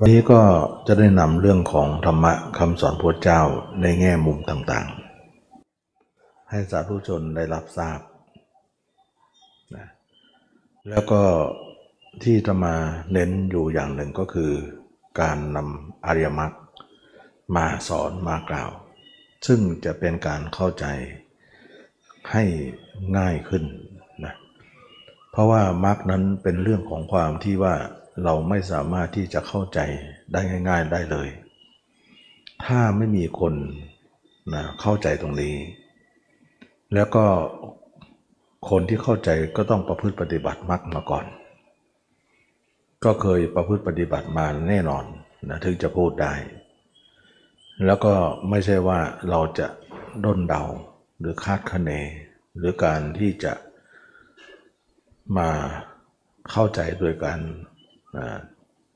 วันนี้ก็จะได้นำเรื่องของธรรมะคำสอนพระเจ้าในแง่มุมต่างๆ ให้สาธุชนได้รับทราบนะแล้วก็ที่จะมาเน้นอยู่อย่างหนึ่งก็คือ การนำอริยมรรคมาสอนมากล่าว ซึ่งจะเป็นการเข้าใจให้ง่ายขึ้นนะเพราะว่ามรรคนั้นเป็นเรื่องของความที่ว่า เราไม่สามารถที่จะเข้าใจได้ง่าย ๆได้เลย ถ้าไม่มีคนนะเข้าใจตรงนี้ แล้วก็คนที่เข้าใจก็ต้องประพฤติปฏิบัติมรรคมาก่อน ก็เคยประพฤติปฏิบัติมาแน่นอนนะถึงจะพูดได้ แล้วก็ไม่ใช่ว่าเราจะด้นเดาหรือคาดคะเน หรือการที่จะมาเข้าใจโดยการ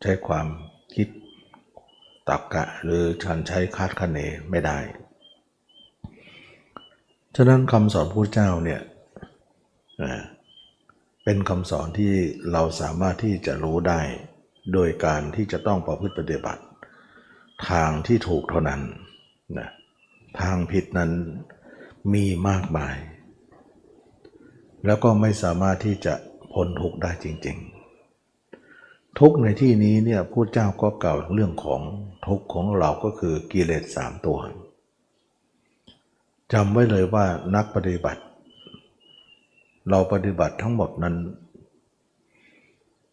ใช้ความคิดตักกะหรือฉันใช้คาดคะเนไม่ได้ ฉะนั้นคำสอนพระเจ้าเนี่ยเป็นคำสอนที่เราสามารถที่จะรู้ได้ โดยการที่จะต้องประพฤติปฏิบัติ ทางที่ถูกเท่านั้นนะทางผิดนั้นมีมากมาย แล้วก็ไม่สามารถที่จะพ้นทุกข์ได้จริง ๆ ทุกในที่นี้เนี่ยพู้เจ้าก็กล่าวเรื่องของทุกของเราก็คือกิเลสสามตัวจำไว้เลยว่านักปฏิบัติ เราปฏิบัติทั้งหมดนั้น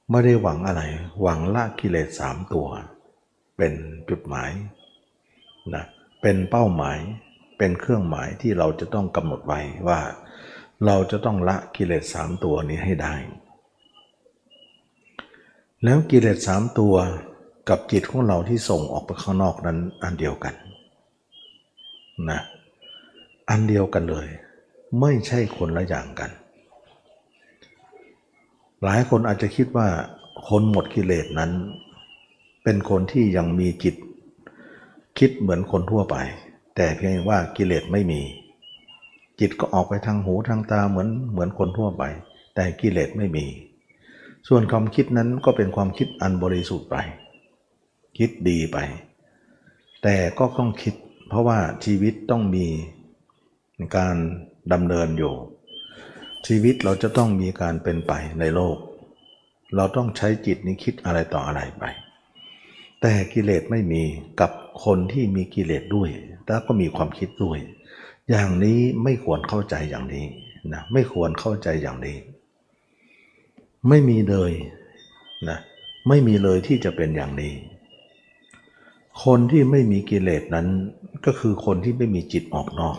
ไม่ได้หวังอะไร หวังละกิเลสสามตัว เป็นจุดหมายนะเป็นเป้าหมายเป็นเครื่องหมายที่เราจะต้องกำหนดไว้ว่า เราจะต้องละกิเลสสามตัวนี้ให้ได้ แล้วกิเลสสามตัวกับจิตของเราที่ส่งออกไปข้างนอกนั้นอันเดียวกันนะอันเดียวกันเลย ไม่ใช่คนละอย่างกัน หลายคนอาจจะคิดว่าคนหมดกิเลสนั้น เป็นคนที่ยังมีจิต คิดเหมือนคนทั่วไป แต่เพียงว่ากิเลสไม่มี จิตก็ออกไปทางหูทางตาเหมือนเหมือนคนทั่วไป แต่กิเลสไม่มี ส่วนความคิดนั้นก็เป็นความคิดอันบริสุทธิ์ไป คิดดีไป แต่ก็ต้องคิด เพราะว่าชีวิตต้องมีการดำเนินอยู่ ชีวิตเราจะต้องมีการเป็นไปในโลก เราต้องใช้จิตนี้คิดอะไรต่ออะไรไป แต่กิเลสไม่มีกับคนที่มีกิเลสด้วยแล้วก็มีความคิดด้วย อย่างนี้ไม่ควรเข้าใจอย่างนี้นะไม่ควรเข้าใจอย่างนี้ ไม่มีเลยนะไม่มีเลยที่จะเป็นอย่างนี้ คนที่ไม่มีกิเลสนั้นก็คือคนที่ไม่มีจิตออกนอก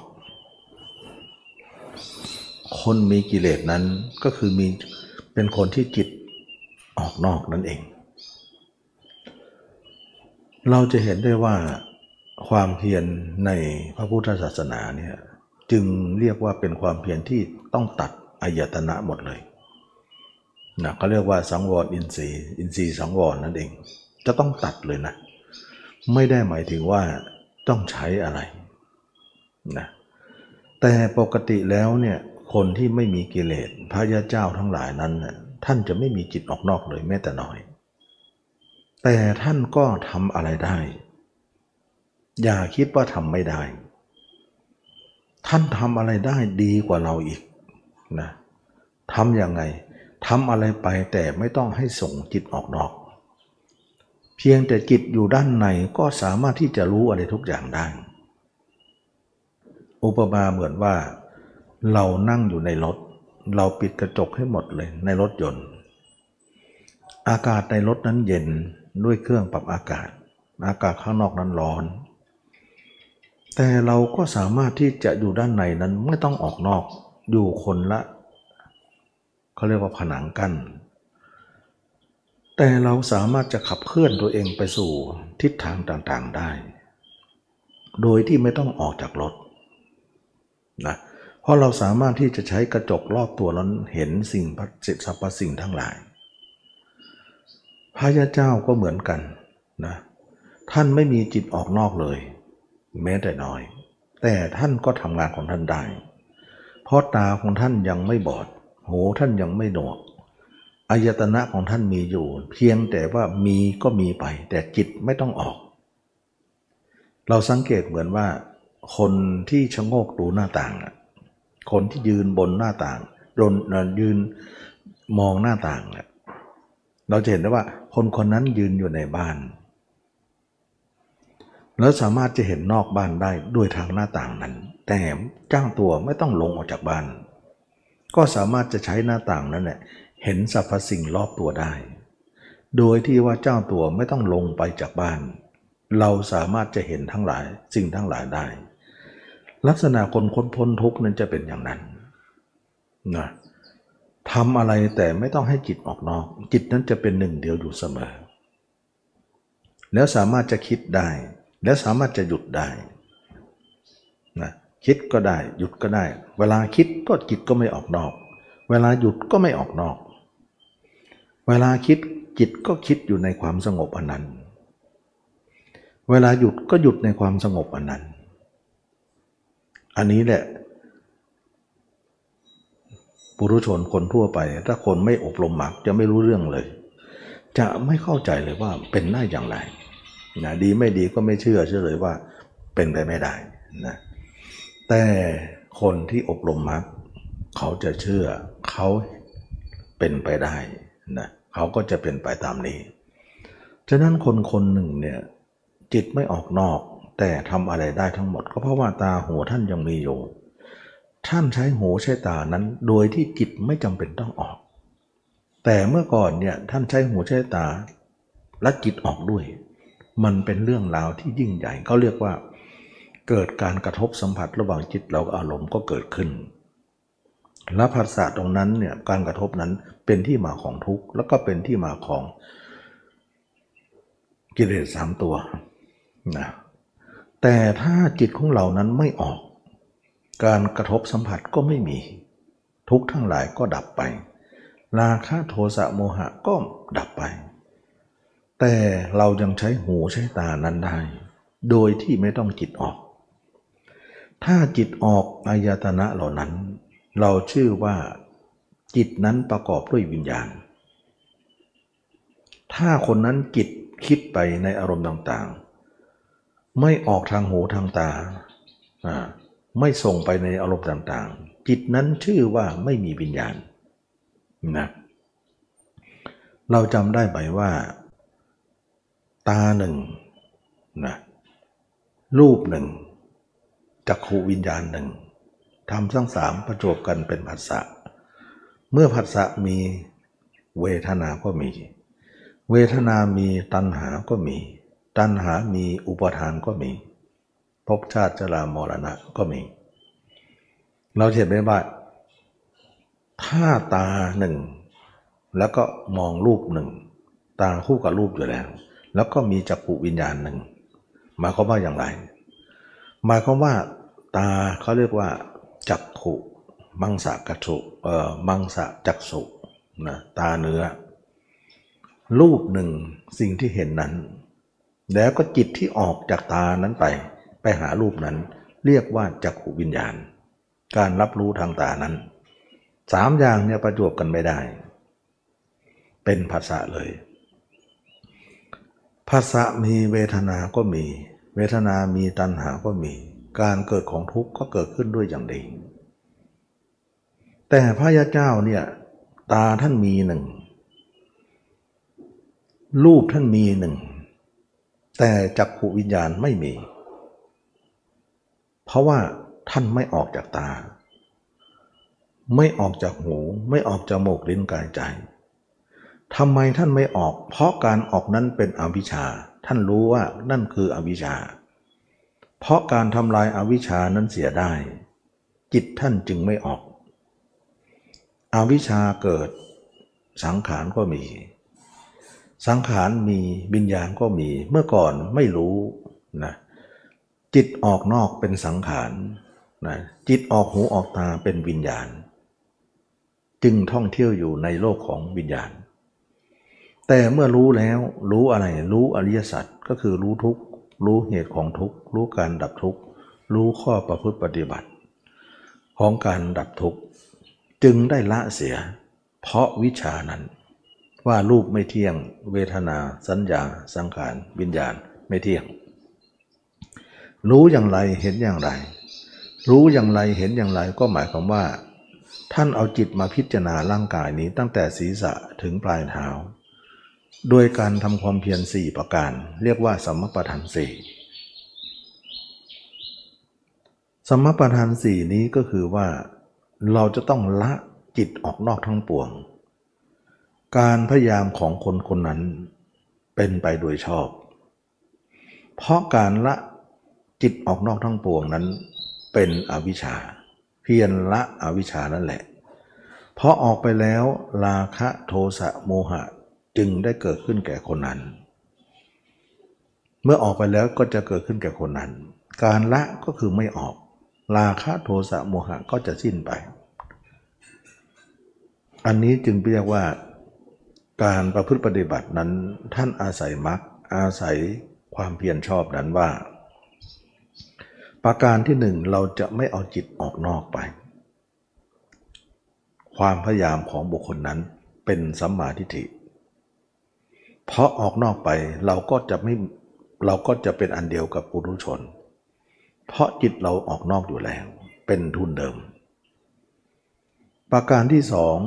คนมีกิเลสนั้นก็คือมีเป็นคนที่จิตออกนอกนั่นเอง เราจะเห็นได้ว่าความเพียรในพระพุทธศาสนาเนี่ยจึงเรียกว่าเป็นความเพียรที่ต้องตัดอายตนะหมดเลย นะเขาเรียกว่าสังวรอินทรีย์อินทรีย์สังวรนั่นเอง จะต้องตัดเลยนะ ไม่ได้หมายถึงว่าต้องใช้อะไรนะแต่ปกติแล้วเนี่ยคนที่ไม่มีกิเลสพระยาเจ้าทั้งหลายนั้น ท่านจะไม่มีจิตออกนอกเลยแม้แต่น้อย แต่ท่านก็ทำอะไรได้ อย่าคิดว่าทำไม่ได้ ท่านทำอะไรได้ดีกว่าเราอีกนะทำยังไง ทำอะไรไปแต่ไม่ต้องให้ส่งจิตออกนอก เพียงแต่จิตอยู่ด้านในก็สามารถที่จะรู้อะไรทุกอย่างได้ อุปมาเหมือนว่า เรานั่งอยู่ในรถ เราปิดกระจกให้หมดเลยในรถยนต์ อากาศในรถนั้นเย็นด้วยเครื่องปรับอากาศ อากาศข้างนอกนั้นร้อน แต่เราก็สามารถที่จะอยู่ด้านในนั้นไม่ต้องออกนอก อยู่คนละ เขาเรียกว่าผนังกัน้นแต่เราสามารถจะขับเคลื่อนตัวเองไปสู่ทิศทางต่างๆได้ โดยที่ไม่ต้องออกจากรถนะเพราะเราสามารถที่จะใช้กระจกรอบตัวนั้นเห็นสิ่งสิสรรพสิ่งทั้งหลาย พระยาเจ้าก็เหมือนกันนะท่านไม่มีจิตออกนอกเลย แม้แต่น้อย แต่ท่านก็ทำงานของท่านได้ เพราะตาของท่านยังไม่บอด หูท่านยังไม่หนวกอายตนะของท่านมีอยู่ เพียงแต่ว่ามีก็มีไป แต่จิตไม่ต้องออก เราสังเกตเหมือนว่า คนที่ชะโงกดูหน้าต่างคนที่ยืนบนหน้าต่างโดนยืนมองหน้าต่างเราจะเห็นได้ว่า คนคนนั้นยืนอยู่ในบ้าน แล้วสามารถจะเห็นนอกบ้านได้ด้วยทางหน้าต่างนั้น แต่จ้างตัวไม่ต้องลงออกจากบ้าน ก็สามารถจะใช้หน้าต่างนั้นแหละเห็นสรรพสิ่งรอบตัวได้ โดยที่ว่าเจ้าตัวไม่ต้องลงไปจากบ้าน เราสามารถจะเห็นทั้งหลายสิ่งทั้งหลายได้ ลักษณะคนค้นพ้นทุกนั้นจะเป็นอย่างนั้นนะทำอะไรแต่ไม่ต้องให้จิตออกนอก จิตนั้นจะเป็นหนึ่งเดียวอยู่เสมอ แล้วสามารถจะคิดได้ แล้วสามารถจะหยุดได้ คิดก็ได้ หยุดก็ได้ เวลาคิดก็จิตก็ไม่ออกนอก เวลาหยุดก็ไม่ออกนอก เวลาคิดจิตก็คิดอยู่ในความสงบอันนั้น เวลาหยุดก็หยุดในความสงบอันนั้น อันนี้แหละปุรุชนคนทั่วไป ถ้าคนไม่อบรมหมักจะไม่รู้เรื่องเลย จะไม่เข้าใจเลยว่าเป็นได้อย่างไรนะดีไม่ดีก็ไม่เชื่อเชื่อเลยว่าเป็นไปไม่ได้นะ แต่คนที่อบรมมรรคเขาจะเชื่อเขาเป็นไปได้นะเขาก็จะเป็นไปตามนี้ ฉะนั้นคนคนหนึ่งเนี่ยจิตไม่ออกนอก แต่ทำอะไรได้ทั้งหมด ก็เพราะว่าตาหัวท่านยังมีอยู่ ท่านใช้หูใช้ตานั้น โดยที่จิตไม่จำเป็นต้องออก แต่เมื่อก่อนเนี่ยท่านใช้หูใช้ตาและจิตออกด้วย มันเป็นเรื่องราวที่ยิ่งใหญ่เขาเรียกว่า เกิดการกระทบสัมผัสระหว่างจิตเรากับอารมณ์ก็เกิดขึ้น และภาษาตรงนั้นเนี่ยการกระทบนั้นเป็นที่มาของทุกข์แล้วก็เป็นที่มาของกิเลสสามตัวนะแต่ถ้าจิตของเรานั้นไม่ออก การกระทบสัมผัสก็ไม่มี ทุกทั้งหลายก็ดับไป ราคะโทสะโมหะก็ดับไป แต่เรายังใช้หูใช้ตานั้นได้ โดยที่ไม่ต้องจิตออก ถ้าจิตออกอายตนะเหล่านั้น เราชื่อว่าจิตนั้นประกอบด้วยวิญญาณ ถ้าคนนั้นจิตคิดไปในอารมณ์ต่างๆ ไม่ออกทางหูทางตา ไม่ส่งไปในอารมณ์ต่างๆ จิตนั้นชื่อว่าไม่มีวิญญาณนะเราจำได้ไหมว่า ตาหนึ่งนะรูปหนึ่ง จักขูวิญญาณหนึ่งทำทั้งสามประจบกันเป็นผัสสะเมื่อผัสสะมีเวทนาก็มี เวทนามีตัณหาก็มี ตัณหามีอุปทานก็มีภพชาติชรามรณะก็มี เราเห็นไหมว่าถ้าตาหนึ่ง แล้วก็มองรูปหนึ่ง ตาคู่กับรูปอยู่แล้ว แล้วก็มีจักรุวิญญาณหนึ่งมายควาว่าอย่างไร หมายความว่าตาเขาเรียกว่า จักขุ มังสะกัจุเอ่อมังสะจักสุนะตาเนื้อ รูปหนึ่งสิ่งที่เห็นนั้น แล้วก็จิตที่ออกจากตานั้นไป ไปหารูปนั้น เรียกว่าจักขูวิญญาณ การรับรู้ทางตานั้นสามอย่างเนี่ยประจวบกันไม่ได้ เป็นภาษาเลยภาษามีเวทนาก็มี เวทนามีตัณหาก็มี การเกิดของทุกข์ก็เกิดขึ้นด้วยอย่างดีแต่พระยาเจ้าเนี่ยตาท่านมีหนึ่งรูปท่านมีหนึ่ง แต่จักขูวิญญาณไม่มี เพราะว่าท่านไม่ออกจากตา ไม่ออกจากหูไม่ออกจากโมกลิ้นกายใจทำไมท่านไม่ออก เพราะการออกนั้นเป็นอวิชชา ท่านรู้ว่านั่นคืออวิชชา เพราะการทำลายอาวิชชานั้นเสียได้ จิตท่านจึงไม่ออก อวิชชาเกิด สังขารก็มี สังขารมีวิญญาณก็มี เมื่อก่อนไม่รู้นะจิตออกนอกเป็นสังขารนะจิตออกหูออกตาเป็นวิญญาณ จึงท่องเที่ยวอยู่ในโลกของวิญญาณ แต่เมื่อรู้แล้วรู้อะไร รู้อริยสัจก็คือรู้ทุกรู้เหตุของทุกรู้การดับทุกรู้ข้อประพฤติปฏิบัติ ของการดับทุกจึงได้ละเสีย เพราะวิชานั้น ว่ารูปไม่เที่ยง เวทนา สัญญา สังขารวิญญาณไม่เที่ยง รู้อย่างไรเห็นอย่างไร รู้อย่างไรเห็นอย่างไรก็หมายความว่า ท่านเอาจิตมาพิจารณาร่างกายนี้ตั้งแต่ศีรษะถึงปลายเท้า โดยการทำความเพียรสี่ประการ เรียกว่าสัมมปทานสี่สัมปทานสี่นี้ก็คือว่าเราจะต้องละจิตออกนอกทั้งปวง การพยายามของคนคนนั้นเป็นไปโดยชอบ เพราะการละจิตออกนอกทั้งปวงนั้นเป็นอวิชชา เพียรละอวิชชานั่นแหละ เพราะออกไปแล้วราคะโทสะโมหะ จึงได้เกิดขึ้นแก่คนนั้น เมื่อออกไปแล้วก็จะเกิดขึ้นแก่คนนั้น การละก็คือไม่ออก ราคะโทสะโมหะก็จะสิ้นไป อันนี้จึงเรียกว่าการประพฤติปฏิบัตินั้นท่านอาศัยมรรคอาศัยความเพียรชอบนั้นว่า ประการที่หนึ่งเราจะไม่เอาจิตออกนอกไป ความพยายามของบุคคลนั้นเป็นสัมมาทิฏฐิ เพราะออกนอกไปเราก็จะไม่เราก็จะเป็นอันเดียวกับปุถุชน เพราะจิตเราออกนอกอยู่แล้ว เป็นทุนเดิม ประการที่สอง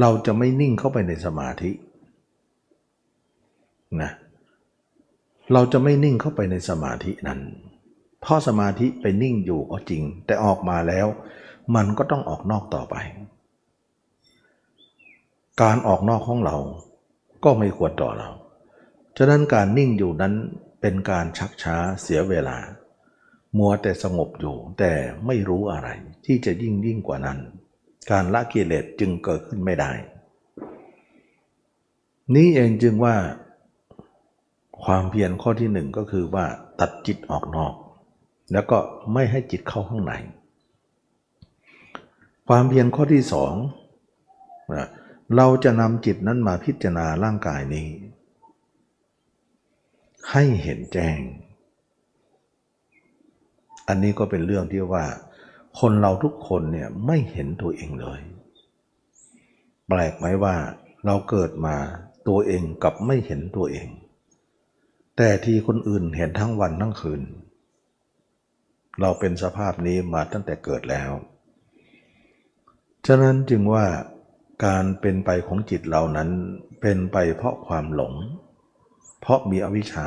เราจะไม่นิ่งเข้าไปในสมาธินะเราจะไม่นิ่งเข้าไปในสมาธินั้น เพราะสมาธิไปนิ่งอยู่ก็จริง แต่ออกมาแล้ว มันก็ต้องออกนอกต่อไป การออกนอกของเรา ก็ไม่ควรต่อเรา ฉะนั้นการนิ่งอยู่นั้นเป็นการชักช้าเสียเวลา มัวแต่สงบอยู่แต่ไม่รู้อะไรที่จะยิ่งยิ่งกว่านั้น การละกิเลสจึงเกิดขึ้นไม่ได้ นี้เองจึงว่า ความเพียรข้อที่หนึ่งก็คือว่าตัดจิตออกนอก แล้วก็ไม่ให้จิตเข้าข้างใน ความเพียรข้อที่สอง เราจะนำจิตนั้นมาพิจารณาร่างกายนี้ ให้เห็นแจ้ง อันนี้ก็เป็นเรื่องที่ว่า คนเราทุกคนเนี่ยไม่เห็นตัวเองเลย แปลกไหมว่าเราเกิดมาตัวเองกับไม่เห็นตัวเอง แต่ที่คนอื่นเห็นทั้งวันทั้งคืน เราเป็นสภาพนี้มาตั้งแต่เกิดแล้ว ฉะนั้นจึงว่า การเป็นไปของจิตเรานั้นเป็นไปเพราะความหลง เพราะมีอวิชชา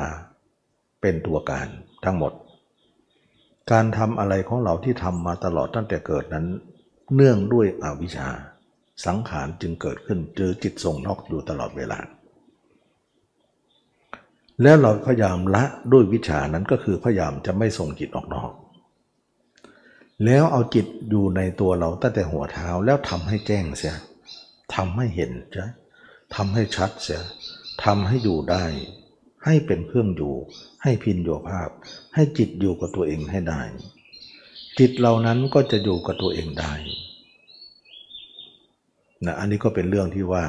เป็นตัวการทั้งหมด การทำอะไรของเราที่ทำมาตลอดตั้งแต่เกิดนั้น เนื่องด้วยอวิชชา สังขารจึงเกิดขึ้นเจอจิตส่งนอกอยู่ตลอดเวลา แล้วเราพยายามละด้วยวิชานั้นก็คือพยายามจะไม่ส่งจิตออกนอก แล้วเอาจิตอยู่ในตัวเราตั้งแต่หัวเท้าแล้วทำให้แจ้งเสีย ทำให้เห็นใช่ทำให้ชัดเสียทำให้อยู่ได้ ให้เป็นเครื่องอยู่ ให้พินโยภาพ ให้จิตอยู่กับตัวเองให้ได้ จิตเหล่านั้นก็จะอยู่กับตัวเองได้นะอันนี้ก็เป็นเรื่องที่ว่า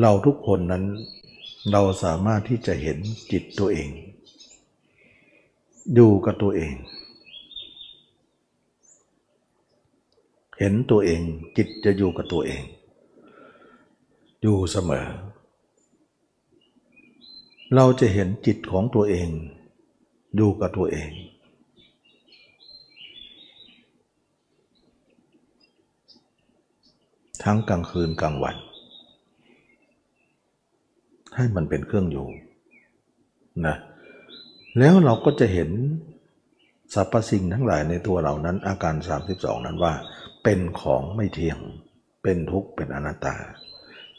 เราทุกคนนั้นเราสามารถที่จะเห็นจิตตัวเอง อยู่กับตัวเอง เห็นตัวเองจิตจะอยู่กับตัวเอง อยู่เสมอ เราจะเห็นจิตของตัวเอง อยู่กับตัวเอง ทั้งกลางคืนกลางวัน ให้มันเป็นเครื่องอยู่นะแล้วเราก็จะเห็นสรรพสิ่งทั้งหลายในตัวเรานั้นอาการ 32 นั้นว่า เป็นของไม่เที่ยงเป็นทุกข์เป็นอนัตตา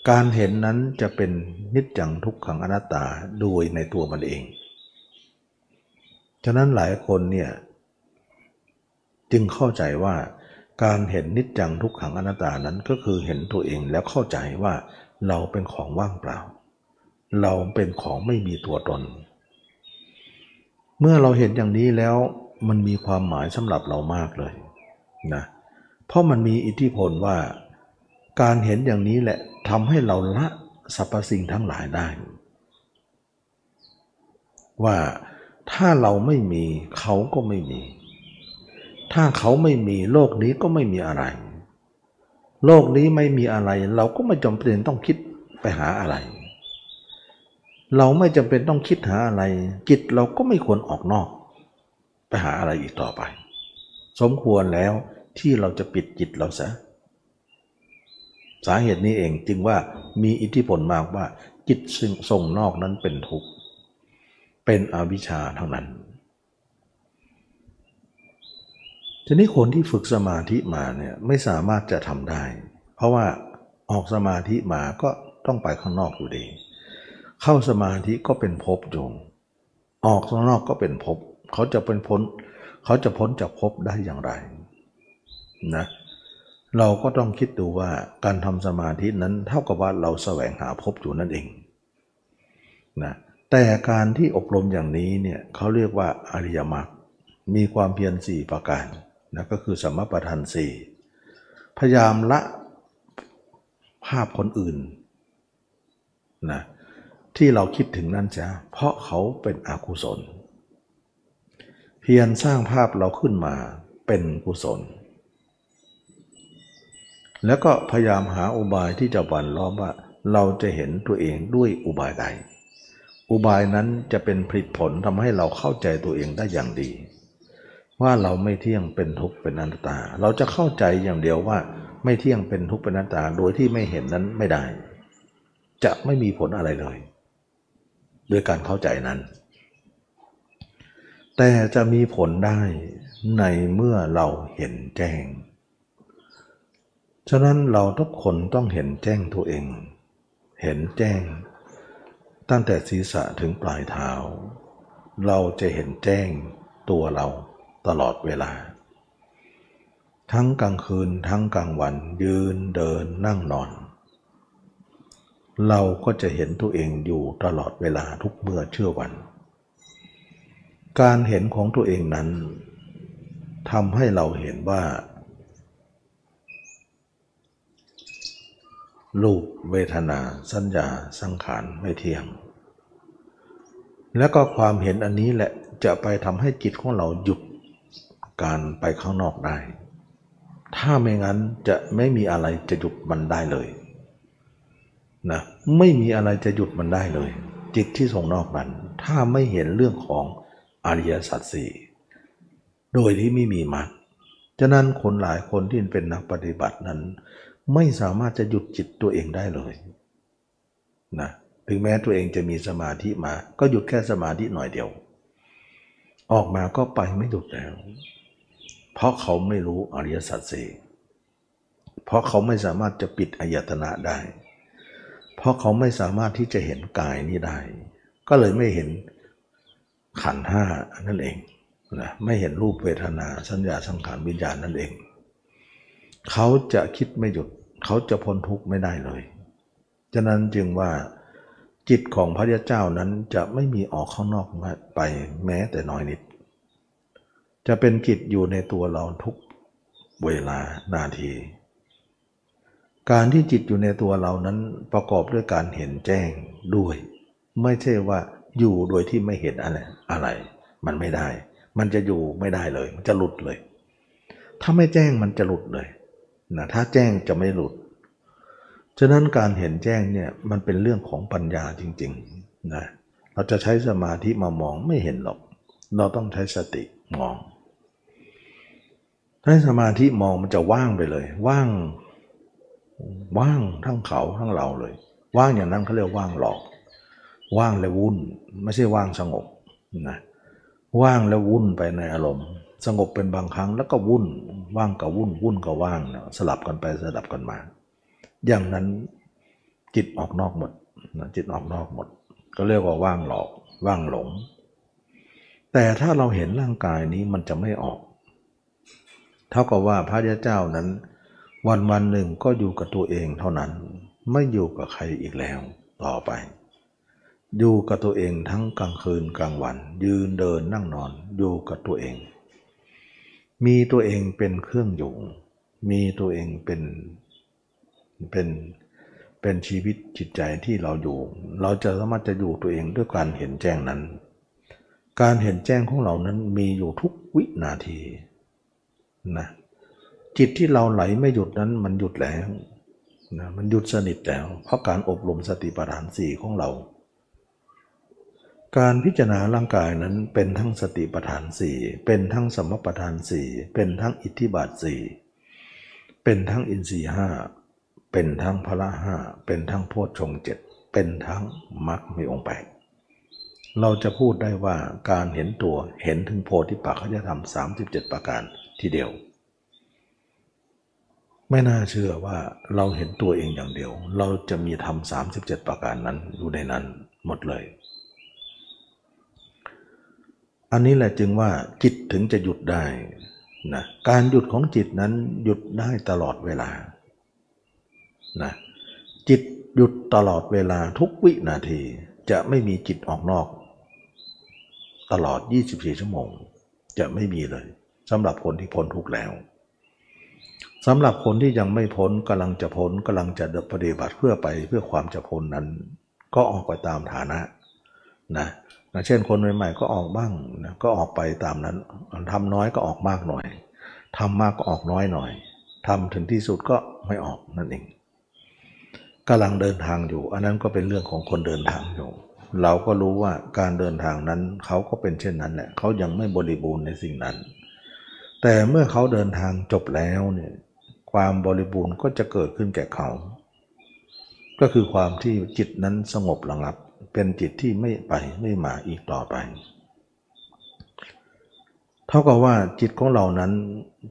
การเห็นนั้นจะเป็นนิจจังทุกขังอนัตตาโดยในตัวมันเอง ฉะนั้นหลายคนเนี่ยจึงเข้าใจว่าการเห็นนิจจังทุกขังอนัตตานั้นก็คือเห็นตัวเองแล้วเข้าใจว่าเราเป็นของว่างเปล่า เราเป็นของไม่มีตัวตน เมื่อเราเห็นอย่างนี้แล้วมันมีความหมายสำหรับเรามากเลยนะเพราะมันมีอิทธิพลว่า การเห็นอย่างนี้แหละทำให้เราละสรรพสิ่งทั้งหลายได้ ว่าถ้าเราไม่มีเขาก็ไม่มี ถ้าเขาไม่มีโลกนี้ก็ไม่มีอะไร โลกนี้ไม่มีอะไร เราก็ไม่จำเป็นต้องคิดไปหาอะไร เราไม่จำเป็นต้องคิดหาอะไร จิตเราก็ไม่ควรออกนอก ไปหาอะไรอีกต่อไป สมควรแล้วที่เราจะปิดจิตเราซะ สาเหตุนี้เองจึงว่ามีอิทธิพลมากว่าจิตซึ่งส่งนอกนั้นเป็นทุกข์เป็นอวิชชาทั้งนั้น ทีนี้คนที่ฝึกสมาธิมาเนี่ยไม่สามารถจะทำได้ เพราะว่าออกสมาธิมาก็ต้องไปข้างนอกอยู่ดี เข้าสมาธิก็เป็นภพอยู่ออกข้างนอกก็เป็นภพเขาจะเป็นพ้น เขาจะพ้นจากภพได้อย่างไรนะเเราก็ต้องคิดดูว่าการทำสมาธินั้นเท่ากับว่าเราแสวงหาภพอยู่นั่นเองนะแต่การที่อบรมอย่างนี้เนี่ยเขาเรียกว่าอริยมรรคมีความเพียรสี่ประการนะก็คือสมปทานสี่พยายามละภาพคนอื่นนะที่เราคิดถึงนั่นจ้ะเพราะเขาเป็นอกุศล เพียรสร้างภาพเราขึ้นมาเป็นกุศล แล้วก็พยายามหาอุบายที่จะบันล้อมว่า เราจะเห็นตัวเองด้วยอุบายใด อุบายนั้นจะเป็นผลผลทำให้เราเข้าใจตัวเองได้อย่างดี ว่าเราไม่เที่ยงเป็นทุกข์เป็นอนัตตา เราจะเข้าใจอย่างเดียวว่า ไม่เที่ยงเป็นทุกข์เป็นอนัตตาโดยที่ไม่เห็นนั้นไม่ได้ จะไม่มีผลอะไรเลยด้วยการเข้าใจนั้น แต่จะมีผลได้ในเมื่อเราเห็นแจ้ง ฉะนั้นเราทุกคนต้องเห็นแจ้งตัวเอง เห็นแจ้ง ตั้งแต่ศีรษะถึงปลายเท้า เราจะเห็นแจ้งตัวเราตลอดเวลา ทั้งกลางคืนทั้งกลางวันยืนเดินนั่งนอน เราก็จะเห็นตัวเองอยู่ตลอดเวลาทุกเมื่อเชื่อวัน การเห็นของตัวเองนั้นทำให้เราเห็นว่า รูปเวทนา สัญญาสังขารไม่เที่ยง และก็ความเห็นอันนี้แหละจะไปทำให้จิตของเราหยุดการไปข้างนอกได้ ถ้าไม่งั้นจะไม่มีอะไรจะหยุดมันได้เลยนะไม่มีอะไรจะหยุดมันได้เลย จิตที่ส่งนอกนั้น ถ้าไม่เห็นเรื่องของอริยสัจสี่โดยที่ไม่มีมรรคฉะนั้นคนหลายคนที่เป็นนักปฏิบัตินั้น ไม่สามารถจะหยุดจิตตัวเองได้เลยนะถึงแม้ตัวเองจะมีสมาธิมา ก็หยุดแค่สมาธิหน่อยเดียว ออกมาก็ไปไม่หยุดแล้ว เพราะเขาไม่รู้อริยสัจสี่เพราะเขาไม่สามารถจะปิดอายตนะได้ เพราะเขาไม่สามารถที่จะเห็นกายนี้ได้ ก็เลยไม่เห็นขันห้านั่นเองนะไม่เห็นรูปเวทนาสัญญาสังขารวิญญาณนั่นเอง เขาจะคิดไม่หยุด เขาจะพ้นทุกข์ไม่ได้เลย ฉะนั้นจึงว่าจิตของพระยาเจ้านั้นจะไม่มีออกข้างนอกไปแม้แต่น้อยนิด จะเป็นกิจอยู่ในตัวเราทุกเวลานาที การที่จิตอยู่ในตัวเรานั้นประกอบด้วยการเห็นแจ้งด้วย ไม่ใช่ว่าอยู่โดยที่ไม่เห็นอะไรอะไร มันไม่ได้ มันจะอยู่ไม่ได้เลย มันจะหลุดเลย ถ้าไม่แจ้งมันจะหลุดเลย นะถ้าแจ้งจะไม่หลุด ฉะนั้นการเห็นแจ้งเนี่ยมันเป็นเรื่องของปัญญาจริงๆนะเราจะใช้สมาธิมามองไม่เห็นหรอก เราต้องใช้สติมองใช้สมาธิมองมันจะว่างไปเลย ว่าง ว่างทั้งเขาทั้งเราเลย ว่างอย่างนั้นเขาเรียกว่างหลอก ว่างแล้ววุ่น ไม่ใช่ว่างสงบนะว่างแล้ววุ่นไปในอารมณ์ สงบเป็นบางครั้งแล้วก็วุ่นว่างกับวุ่นวุ่นกับว่างนะสลับกันไปสลับกันมา อย่างนั้นจิตออกนอกหมดนะจิตออกนอกหมด ก็เรียกว่าว่างหลอกว่างหลง แต่ถ้าเราเห็นร่างกายนี้มันจะไม่ออก เท่ากับว่าพระเจ้านั้น วันวันหนึ่งก็อยู่กับตัวเองเท่านั้น ไม่อยู่กับใครอีกแล้วต่อไปอยู่กับตัวเองทั้งกลางคืนกลางวัน ยืนเดินนั่งนอนอยู่กับตัวเอง มีตัวเองเป็นเครื่องอยู่ มีตัวเองเป็นเป็นเป็นชีวิตจิตใจที่เราอยู่ เราจะสามารถจะอยู่ตัวเองด้วยการเห็นแจ้งนั้น การเห็นแจ้งของเรานั้นมีอยู่ทุกวินาทีนะจิตที่เราไหลไม่หยุดนั้นมันหยุดแล้วนะมันหยุดสนิทแล้ว เพราะการอบรมสติปัฏฐานสี่ของเรา การพิจารณาร่างกายนั้นเป็นทั้งสติปัฏฐานสี่เป็นทั้งสมปัฏฐานสี่เป็นทั้งอิทธิบาทสี่เป็นทั้งอินทรีห้าเป็นทั้งพละห้าเป็นทั้งโพชฌงเจ็ดเป็นทั้งมรรคมีองค์แปดเราจะพูดได้ว่าการเห็นตัวเห็นถึงโพธิปักขาจะทำสามสิบเจ็ดประการทีเดียว ไม่น่าเชื่อว่าเราเห็นตัวเองอย่างเดียว เราจะมีทำสามสิบเจ็ดประการนั้นอยู่ในนั้นหมดเลย อันนี้แหละจึงว่าจิตถึงจะหยุดได้นะการหยุดของจิตนั้นหยุดได้ตลอดเวลานะจิตหยุดตลอดเวลาทุกวินาทีจะไม่มีจิตออกนอก ตลอด 24 ชั่วโมง จะไม่มีเลยสำหรับคนที่พ้นทุกแล้วสำหรับคนที่ยังไม่พ้นกำลังจะพ้นกำลังจะปฏิบัติเพื่อไปเพื่อความจะพ้นนั้น ก็ออกไปตามฐานะนะ เช่นคนใหม่ๆก็ออกบ้างนะก็ออกไปตามนั้นทำน้อยก็ออกมากหน่อยทำมากก็ออกน้อยหน่อยทำถึงที่สุดก็ไม่ออกนั่นเองกำลังเดินทางอยู่ อันนั้นก็เป็นเรื่องของคนเดินทางอยู่ เราก็รู้ว่าการเดินทางนั้นเขาก็เป็นเช่นนั้นแหละเขายังไม่บริบูรณ์ในสิ่งนั้น แต่เมื่อเขาเดินทางจบแล้วเนี่ยความบริบูรณ์ก็จะเกิดขึ้นแก่เขา ก็คือความที่จิตนั้นสงบระงับ เป็นจิตที่ไม่ไปไม่มาอีกต่อไป เท่ากับว่าจิตของเรานั้น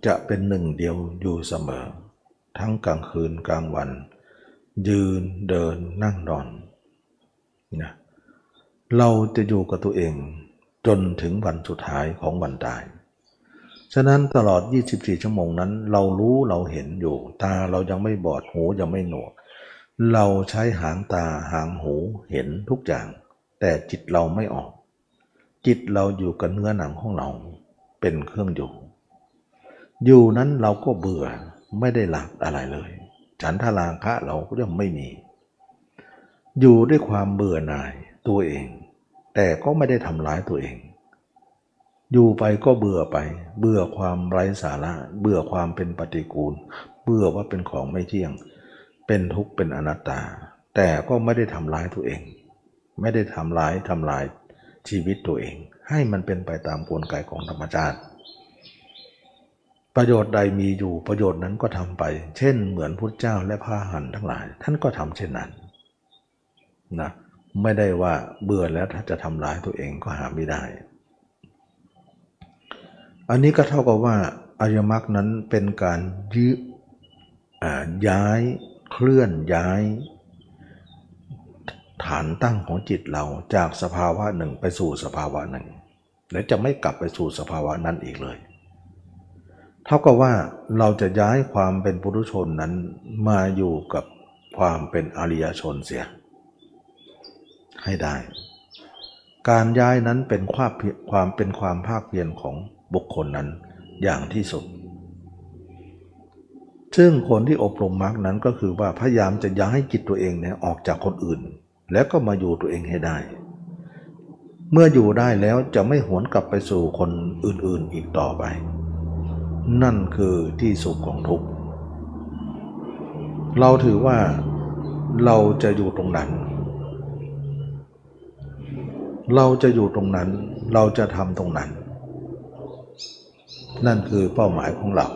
จะเป็นหนึ่งเดียวอยู่เสมอ ทั้งกลางคืนกลางวัน ยืนเดินนั่งนอนนะเราจะอยู่กับตัวเองจนถึงวันสุดท้ายของวันตาย ฉะนั้นตลอด 24 ชั่วโมงนั้น เรารู้เราเห็นอยู่ ตาเรายังไม่บอด หูยังไม่หนวก เราใช้หางตาหางหูเห็นทุกอย่าง แต่จิตเราไม่ออก จิตเราอยู่กับเนื้อหนังของเราเป็นเครื่องอยู่ อยู่นั้นเราก็เบื่อไม่ได้หลักอะไรเลย ฉันทราคะเราก็ยังไม่มี อยู่ด้วยความเบื่อหน่ายตัวเอง แต่ก็ไม่ได้ทำร้ายตัวเอง อยู่ไปก็เบื่อไป เบื่อความไร้สาระ เบื่อความเป็นปฏิกูล เบื่อว่าเป็นของไม่เที่ยง เป็นทุกข์เป็นอนัตตา แต่ก็ไม่ได้ทำร้ายตัวเอง ไม่ได้ทำร้ายทำลายชีวิตตัวเอง ให้มันเป็นไปตามกลไกของธรรมชาติ ประโยชน์ใดมีอยู่ประโยชน์นั้นก็ทำไป เช่น เหมือนพุทธเจ้าและพระหันทั้งหลาย ท่านก็ทำเช่นนั้นนะไม่ได้ว่าเบื่อแล้วถ้าจะทำร้ายตัวเองก็หาไม่ได้ อันนี้ก็เท่ากับว่าอริยมรรคนั้นเป็นการยื้อย้าย เคลื่อนย้าย ฐานตั้งของจิตเราจากสภาวะหนึ่งไปสู่สภาวะหนึ่งและจะไม่กลับไปสู่สภาวะนั้นอีกเลย เท่ากับว่าเราจะย้ายความเป็นปุถุชนนั้นมาอยู่กับความเป็นอริยชนเสีย ให้ได้ การย้ายนั้นเป็นความความเป็นความภาคเพียรของบุคคลนั้นอย่างที่สุด ซึ่งคนที่อบรมมรรคนั้นก็คือว่าพยายามจะย้ายจิตตัวเองเนี่ยออกจากคนอื่น แล้วก็มาอยู่ตัวเองให้ได้ เมื่ออยู่ได้แล้วจะไม่หวนกลับไปสู่คนอื่นๆอีกต่อไป นั่นคือที่สุขของทุกข์เราถือว่าเราจะอยู่ตรงนั้น เราจะอยู่ตรงนั้น เราจะทำตรงนั้น นั่นคือเป้าหมายของเรา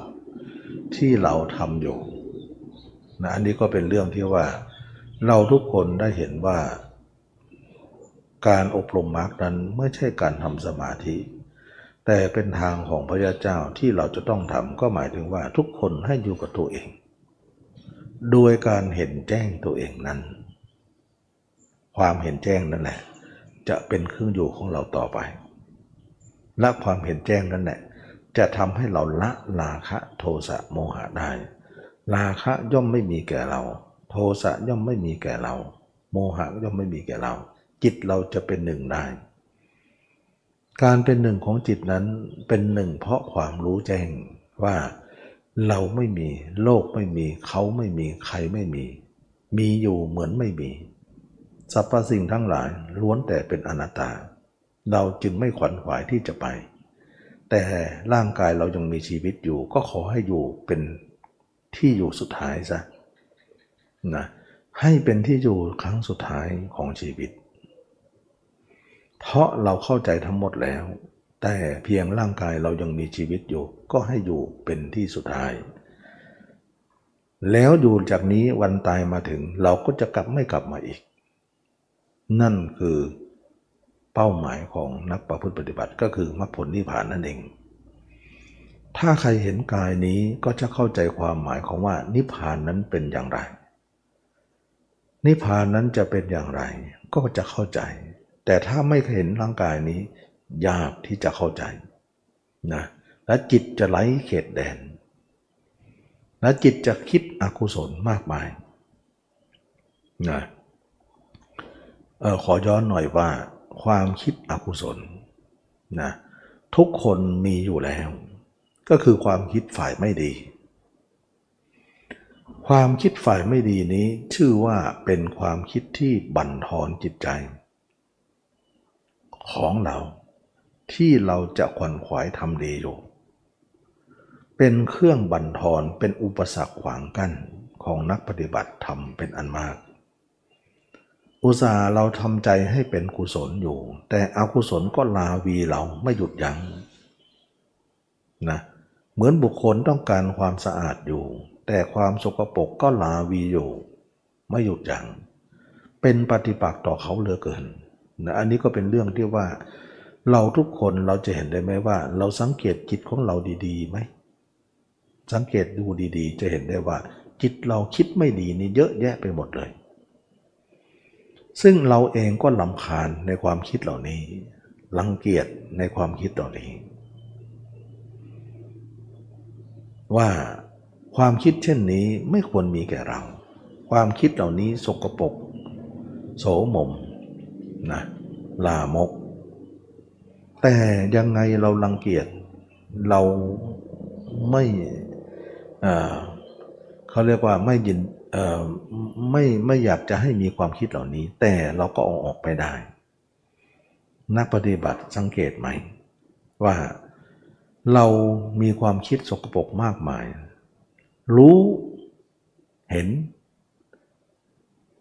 ที่เราทำอยู่นะอันนี้ก็เป็นเรื่องที่ว่า เราทุกคนได้เห็นว่า การอบรมมรรคนั้นไม่ใช่การทำสมาธิ แต่เป็นทางของพระยาเจ้าที่เราจะต้องทำก็หมายถึงว่าทุกคนให้อยู่กับตัวเอง โดยการเห็นแจ้งตัวเองนั้น ความเห็นแจ้งนั่นแหละจะเป็นเครื่องอยู่ของเราต่อไปและความเห็นแจ้งนั่นแหละ จะทำให้เราละราคะโทสะโมหะได้ ราคะย่อมไม่มีแก่เรา โทสะย่อมไม่มีแก่เรา โมหะย่อมไม่มีแก่เรา จิตเราจะเป็นหนึ่งได้ การเป็นหนึ่งของจิตนั้นเป็นหนึ่งเพราะความรู้แจ้งว่าเราไม่มีโลกไม่มีเขาไม่มีใครไม่มี มีอยู่เหมือนไม่มีสรรพสิ่งทั้งหลายล้วนแต่เป็นอนัตตา เราจึงไม่ขวัญขวายที่จะไป แต่ร่างกายเรายังมีชีวิตอยู่ ก็ขอให้อยู่เป็นที่อยู่สุดท้ายซะนะให้เป็นที่อยู่ครั้งสุดท้ายของชีวิต เพราะเราเข้าใจทั้งหมดแล้ว แต่เพียงร่างกายเรายังมีชีวิตอยู่ ก็ให้อยู่เป็นที่สุดท้าย แล้วอยู่จากนี้วันตายมาถึง เราก็จะกลับไม่กลับมาอีก นั่นคือ เป้าหมายของนักประพฤติปฏิบัติก็คือมรรคผลนิพพานนั่นเอง ถ้าใครเห็นกายนี้ก็จะเข้าใจความหมายของว่านิพพานนั้นเป็นอย่างไร นิพพานนั้นจะเป็นอย่างไรก็จะเข้าใจ แต่ถ้าไม่เห็นร่างกายนี้ ยากที่จะเข้าใจนะและจิตจะไหลเขตแดน และจิตจะคิดอกุศลมากมายนะเออขอย้อนหน่อยว่า ความคิดอกุศลนะทุกคนมีอยู่แล้ว ก็คือความคิดฝ่ายไม่ดี ความคิดฝ่ายไม่ดีนี้ชื่อว่าเป็นความคิดที่บั่นทอนจิตใจ ของเราที่เราจะขวนขวายทำดีอยู่ เป็นเครื่องบั่นทอนเป็นอุปสรรคขวางกั้นของนักปฏิบัติธรรมเป็นอันมาก อุตส่าห์เราทำใจให้เป็นกุศลอยู่ แต่อกุศลก็ลาวีเราไม่หยุดยัง้งนะเหมือนบุคคลต้องการความสะอาดอยู่ แต่ความสกปรกก็ลาวีอยู่ ไม่หยุดยัง้งเป็นปฏิปักษ์ต่อเขาเหลือเกินนะอันนี้ก็เป็นเรื่องที่ว่า เราทุกคนเราจะเห็นได้ไหมว่า เราสังเกตจิตของเราดีๆไหมสังเกตดูดีๆ จะเห็นได้ว่า จิตเราคิดไม่ดีนี่เยอะแยะไปหมดเลย ซึ่งเราเองก็ลำคาญในความคิดเหล่านี้รังเกียจในความคิดเหล่านี้ ว่าความคิดเช่นนี้ไม่ควรมีแก่เรา ความคิดเหล่านี้สกปรกโสมมนะลามก แต่ยังไงเรารังเกียจเราไม่เขาเรียกว่าไม่ยิน ไม่ไม่อยากจะให้มีความคิดเหล่านี้ แต่เราก็เอาออกไปได้ นักปฏิบัติสังเกตไหม ว่าเรามีความคิดสกปรกมากมาย รู้เห็น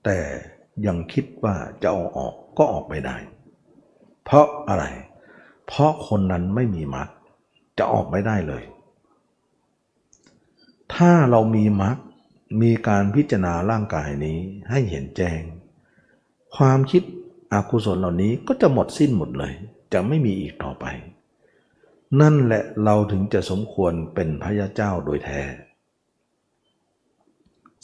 แต่ยังคิดว่าจะเอาออกก็ออกไม่ได้ เพราะอะไร เพราะคนนั้นไม่มีมรรคจะออกไม่ได้เลย ถ้าเรามีมรรค มีการพิจารณาร่างกายนี้ให้เห็นแจ้ง ความคิดอกุศลเหล่านี้ก็จะหมดสิ้นหมดเลย จะไม่มีอีกต่อไป นั่นแหละเราถึงจะสมควรเป็นพระยาเจ้าโดยแท้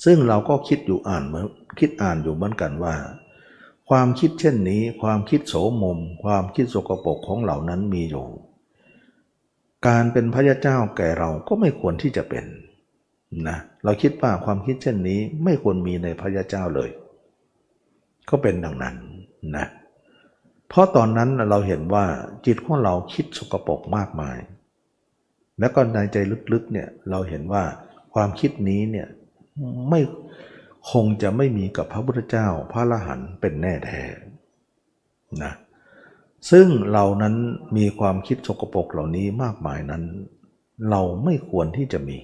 ซึ่งเราก็คิดอยู่อ่านเหมือนคิดอ่านอยู่เหมือนกันว่า ความคิดเช่นนี้ ความคิดโสมม ความคิดสกปรกของเหล่านั้นมีอยู่ การเป็นพระยาเจ้าแก่เราก็ไม่ควรที่จะเป็น นะเราคิดว่าความคิดเช่นนี้ไม่ควรมีในพระยาเจ้าเลย ก็เป็นดังนั้นนะเพราะตอนนั้นเราเห็นว่าจิตของเราคิดสกปรกมากมาย แล้วก็ในใจลึกๆเนี่ยเราเห็นว่าความคิดนี้เนี่ยไม่คงจะไม่มีกับพระพุทธเจ้าพระอรหันต์เป็นแน่แท้นะซึ่งเรานั้นมีความคิดสกปรกเหล่านี้มากมายนั้น เราไม่ควรที่จะมี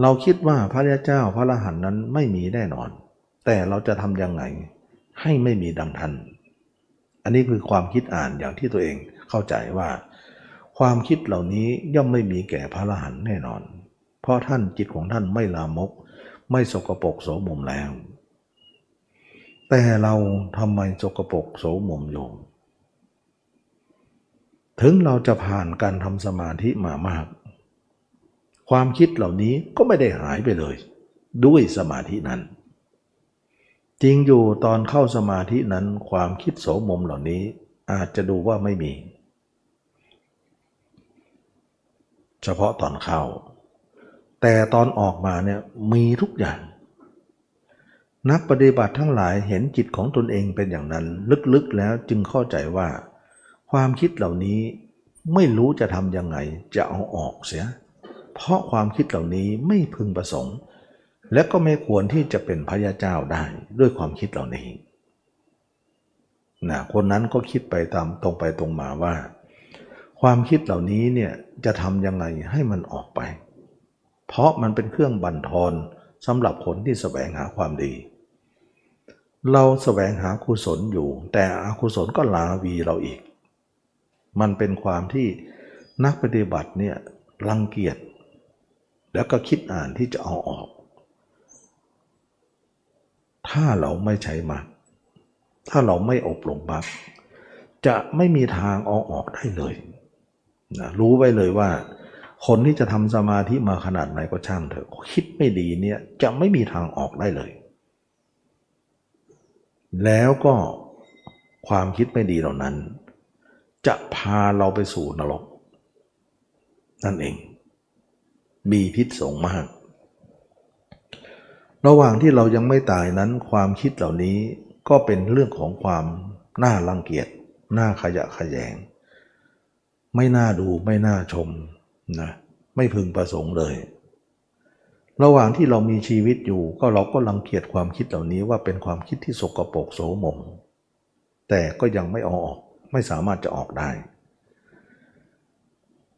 เราคิดว่าพระยเจ้าพระอรหันนั้นไม่มีแน่นอน แต่เราจะทำยังไงให้ไม่มีดังท่านอันนี้คือความคิดอ่านอย่างที่ตัวเองเข้าใจว่า ความคิดเหล่านี้ย่อมไม่มีแก่พระอรหันแน่นอน เพราะท่านจิตของท่านไม่ลามก ไม่สกปรกโสมมแล้ว แต่เราทำไมสกปรกโสมมอยู่ถึงเราจะผ่านการทำสมาธิมามาก ความคิดเหล่านี้ก็ไม่ได้หายไปเลย ด้วยสมาธินั้น จริงอยู่ตอนเข้าสมาธินั้นความคิดโสมมเหล่านี้อาจจะดูว่าไม่มี เฉพาะตอนเข้า แต่ตอนออกมาเนี่ยมีทุกอย่าง นักปฏิบัติทั้งหลายเห็นจิตของตนเองเป็นอย่างนั้น ลึกๆแล้วจึงเข้าใจว่า ความคิดเหล่านี้ไม่รู้จะทำยังไงจะเอาออกเสีย เพราะความคิดเหล่านี้ไม่พึงประสงค์ และก็ไม่ควรที่จะเป็นพระยาเจ้าได้ด้วยความคิดเหล่านี้นะคนนั้นก็คิดไปตามตรงไปตรงมาว่า ความคิดเหล่านี้เนี่ยจะทำยังไงให้มันออกไป เพราะมันเป็นเครื่องบั่นทอนสำหรับคนที่แสวงหาความดี เราแสวงหากุศลอยู่ แต่อกุศลก็ลาวีเราอีก มันเป็นความที่นักปฏิบัติเนี่ยรังเกียจ แล้วก็คิดอ่านที่จะเอาออก ถ้าเราไม่ใช้มรรคถ้าเราไม่อบรมมรรคจะไม่มีทางเอาออกได้เลยนะรู้ไว้เลยว่า คนที่จะทำสมาธิมาขนาดไหนก็ช่างเถอะคิดไม่ดีเนี่ยจะไม่มีทางออกได้เลย แล้วก็ความคิดไม่ดีเหล่านั้น จะพาเราไปสู่นรกนั่นเอง มีพิษสงมาก ระหว่างที่เรายังไม่ตายนั้นความคิดเหล่านี้ก็เป็นเรื่องของความน่ารังเกียจน่าขยะขยง ไม่น่าดูไม่น่าชมนะไม่พึงประสงค์เลย ระหว่างที่เรามีชีวิตอยู่ก็เราก็รังเกียจความคิดเหล่านี้ว่าเป็นความคิดที่สกปรกโสมม แต่ก็ยังไม่ออกไม่สามารถจะออกได้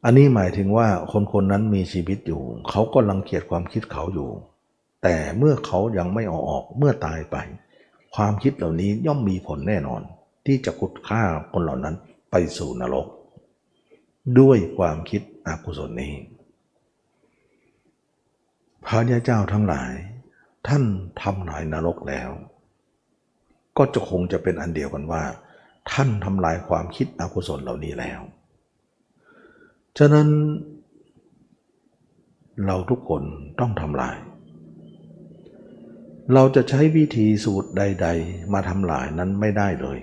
อันนี้หมายถึงว่าคนคนนั้นมีชีวิตอยู่ เขาก็รังเกียจความคิดเขาอยู่ แต่เมื่อเขายังไม่ออกออกเมื่อตายไป ความคิดเหล่านี้ย่อมมีผลแน่นอน ที่จะกุดฆ่าคนเหล่านั้นไปสู่นรก ด้วยความคิดอกุศลนี้ พระยาเจ้าทั้งหลาย ท่านทำลายนรกแล้ว ก็จะคงจะเป็นอันเดียวกันว่า ท่านทำลายความคิดอกุศลเหล่านี้แล้ว ฉะนั้นเราทุกคนต้องทำลาย เราจะใช้วิธีสูตรใด ๆ มาทำลายนั้นไม่ได้เลย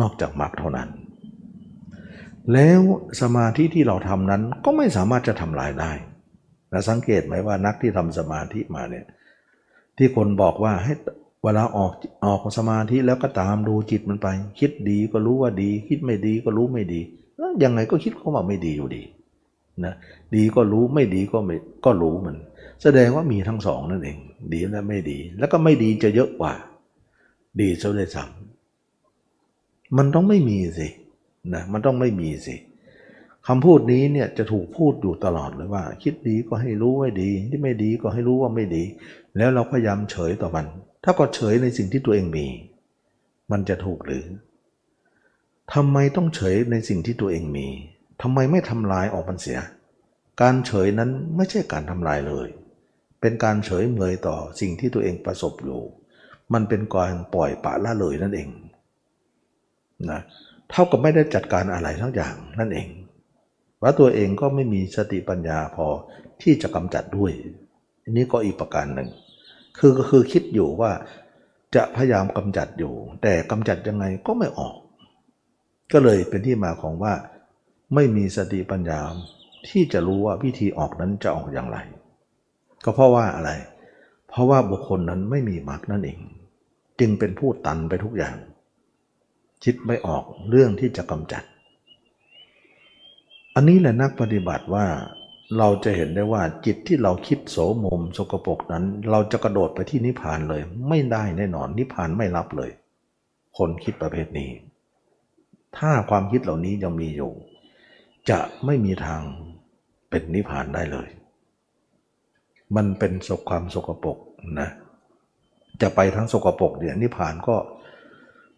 นอกจากมรรคเท่านั้น แล้วสมาธิที่เราทำนั้นก็ไม่สามารถจะทำลายได้นะสังเกตไหมว่านักที่ทำสมาธิมาเนี่ยที่คนบอกว่าให้เวลาออกออกสมาธิแล้วก็ตามดูจิตมันไป คิดดีก็รู้ว่าดี คิดไม่ดีก็รู้ไม่ดี ยังไงก็คิดเขาว่าไม่ดีอยู่ดีนะดีก็รู้ไม่ดีก็ไม่ก็รู้มัน แสดงว่ามีทั้งสองนั่นเอง ดีและไม่ดี แล้วก็ไม่ดีจะเยอะกว่า ดีเสียเลยซ้ำมันต้องไม่มีสินะมันต้องไม่มีสิคำพูดนี้เนี่ยจะถูกพูดอยู่ตลอดเลยว่า คิดดีก็ให้รู้ว่าดี ที่ไม่ดีก็ให้รู้ว่าไม่ดี แล้วเราพยายามเฉยต่อมัน ถ้าก็เฉยในสิ่งที่ตัวเองมี มันจะถูกหรือ ทำไมต้องเฉยในสิ่งที่ตัวเองมีทำไมไม่ทำลายออกมันเสีย การเฉยนั้นไม่ใช่การทำลายเลย เป็นการเฉยเมยต่อสิ่งที่ตัวเองประสบอยู่ มันเป็นการปล่อยปะละเลยนั่นเองนะเท่ากับไม่ได้จัดการอะไรทั้งอย่างนั่นเองว่าตัวเองก็ไม่มีสติปัญญาพอที่จะกำจัดด้วย อันนี้ก็อีกประการหนึ่ง คือก็คือคิดอยู่ว่าจะพยายามกำจัดอยู่ แต่กำจัดยังไงก็ไม่ออก ก็เลยเป็นที่มาของว่า ไม่มีสติปัญญาที่จะรู้ว่าวิธีออกนั้นจะออกอย่างไร ก็เพราะว่าอะไร เพราะว่าบุคคลนั้นไม่มีมรรคนั่นเอง จึงเป็นผู้ตันไปทุกอย่าง คิดไม่ออกเรื่องที่จะกำจัด อันนี้แหละนักปฏิบัติว่าเราจะเห็นได้ว่าจิตที่เราคิดโสมมสกปรกนั้น เราจะกระโดดไปที่นิพพานเลย ไม่ได้แน่นอนนิพพานไม่รับเลย คนคิดประเภทนี้ ถ้าความคิดเหล่านี้ยังมีอยู่ จะไม่มีทางเป็นนิพพานได้เลย มันเป็นสกความสกปรกนะ จะไปทั้งสกปรกเนี่ยนิพพานก็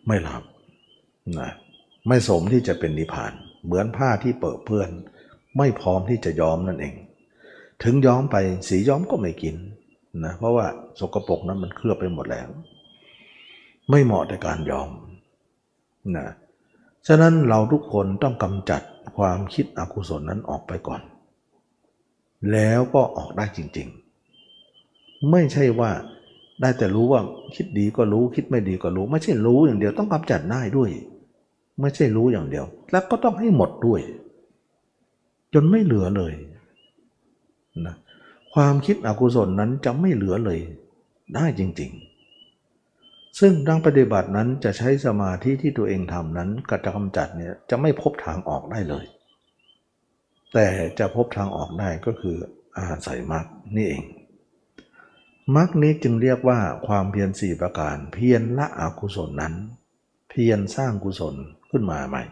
ไม่รับนะไม่สมที่จะเป็นนิพพาน เหมือนผ้าที่เปิดเพื่อน ไม่พร้อมที่จะย้อมนั่นเอง ถึงย้อมไปสีย้อมก็ไม่กินนะเพราะว่าสกปรกนั้นมันเคลือบไปหมดแล้ว ไม่เหมาะในการย้อมนะ ฉะนั้นเราทุกคนต้องกำจัดความคิดอกุศลนั้นออกไปก่อน แล้วก็ออกได้จริง ๆ ไม่ใช่ว่าได้แต่รู้ว่าคิดดีก็รู้คิดไม่ดีก็รู้ ไม่ใช่รู้อย่างเดียวต้องกำจัดได้ด้วย ไม่ใช่รู้อย่างเดียว แล้วก็ต้องให้หมดด้วย จนไม่เหลือเลยนะความคิดอกุศลนั้นจะไม่เหลือเลย ได้จริง ๆ ซึ่งดังปฏิบัตินั้นจะใช้สมาธิที่ตัวเองทำนั้นกระกำจัดเนี่ยจะไม่พบทางออกได้เลย แต่จะพบทางออกได้ก็คืออาศัยมรรคนี่เองมรรคนี้จึงเรียกว่าความเพียรสี่ประการ เพียรละอกุศลนั้น เพียรสร้างกุศลขึ้นมาใหม่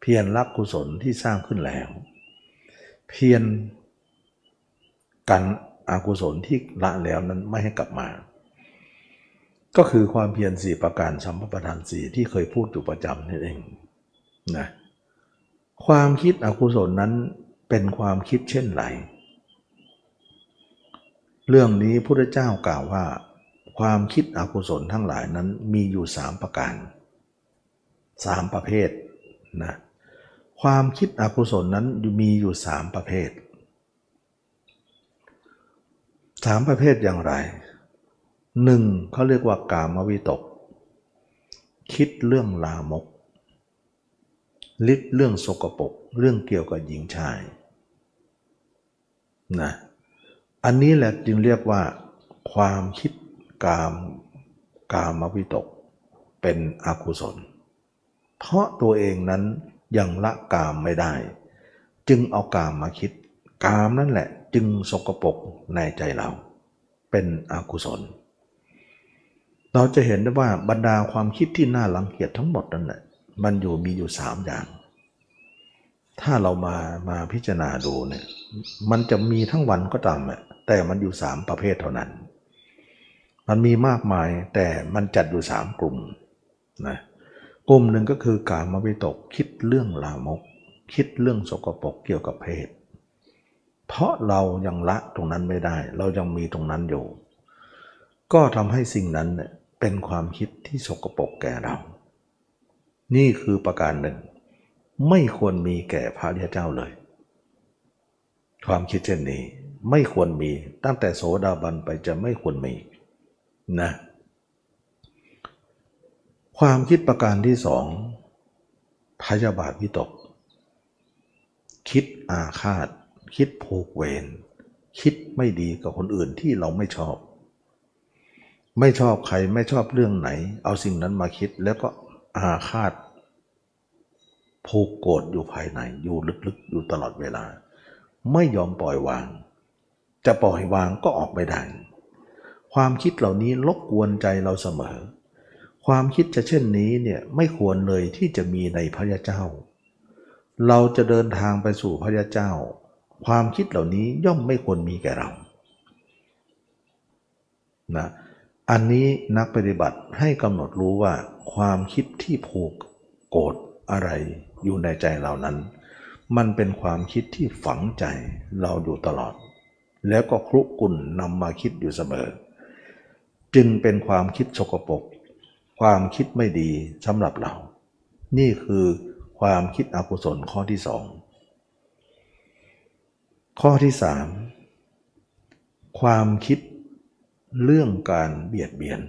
เพียรละกุศลที่สร้างขึ้นแล้ว เพียรกันอกุศลที่ละแล้วนั้นไม่ให้กลับมา ก็คือความเพียรสี่ประการสัมปทานสี่ที่เคยพูดอยู่ประจำนี่เองนะความคิดอกุศลนั้นเป็นความคิดเช่นไร เรื่องนี้พระเจ้ากล่าวว่า ความคิดอกุศลทั้งหลายนั้นมีอยู่สามประการสามประเภทนะความคิดอกุศลนั้นมีอยู่สามประเภทสามประเภทอย่างไร หนึ่งเขาเรียกว่ากามวิตก คิดเรื่องลามกลิดเรื่องสกปรกเรื่องเกี่ยวกับหญิงชายนะอันนี้แหละจึงเรียกว่า ความคิดกามกามวิตก เป็นอกุศล เพราะตัวเองนั้นยังละกามไม่ได้ จึงเอากามมาคิด กามนั่นแหละ จึงสกปรกในใจเรา เป็นอกุศล เราจะเห็นได้ว่าบรรดาความคิดที่น่ารังเกียจทั้งหมดนั่นแหละมันอยู่มีอยู่สามอย่าง ถ้าเรามามาพิจารณาดูเนี่ยมันจะมีทั้งวันก็ตามแหละแต่มันอยู่สามประเภทเท่านั้น มันมีมากมายแต่มันจัดอยู่สามกลุ่มนะกลุ่มหนึ่งก็คือการมาวิตกคิดเรื่องลามก คิดเรื่องสกปรกเกี่ยวกับเพศ เพราะเรายังละตรงนั้นไม่ได้ เรายังมีตรงนั้นอยู่ ก็ทำให้สิ่งนั้นเนี่ย เป็นความคิดที่สกปรกแก่เรา นี่คือประการหนึ่ง ไม่ควรมีแก่พระริยเจ้าเลย ความคิดเช่นนี้ไม่ควรมีตั้งแต่โสดาบันไปจะไม่ควรมีนะความคิดประการที่สองพยาบาทวิตก คิดอาฆาต คิดผูกเวรคิดไม่ดีกับคนอื่นที่เราไม่ชอบ ไม่ชอบใครไม่ชอบเรื่องไหน เอาสิ่งนั้นมาคิดแล้วก็อาฆาตผูกโกรธอยู่ภายในอยู่ลึกๆ อยู่ตลอดเวลา ไม่ยอมปล่อยวาง จะปล่อยวางก็ออกไม่ได้ ความคิดเหล่านี้ลบกวนใจเราเสมอ ความคิดจะเช่นนี้เนี่ยไม่ควรเลยที่จะมีในพระยาเจ้า เราจะเดินทางไปสู่พระยาเจ้า ความคิดเหล่านี้ย่อมไม่ควรมีแก่เรานะ อันนี้นักปฏิบัติให้กำหนดรู้ว่าความคิดที่ผูกโกรธอะไรอยู่ในใจเรานั้น มันเป็นความคิดที่ฝังใจเราอยู่ตลอด แล้วก็ครุกุ่นนำมาคิดอยู่เสมอ จึงเป็นความคิดสกปรกความคิดไม่ดีสำหรับเรา นี่คือความคิดอกุศลข้อที่สองข้อที่สามความคิด เรื่องการเบียดเบียน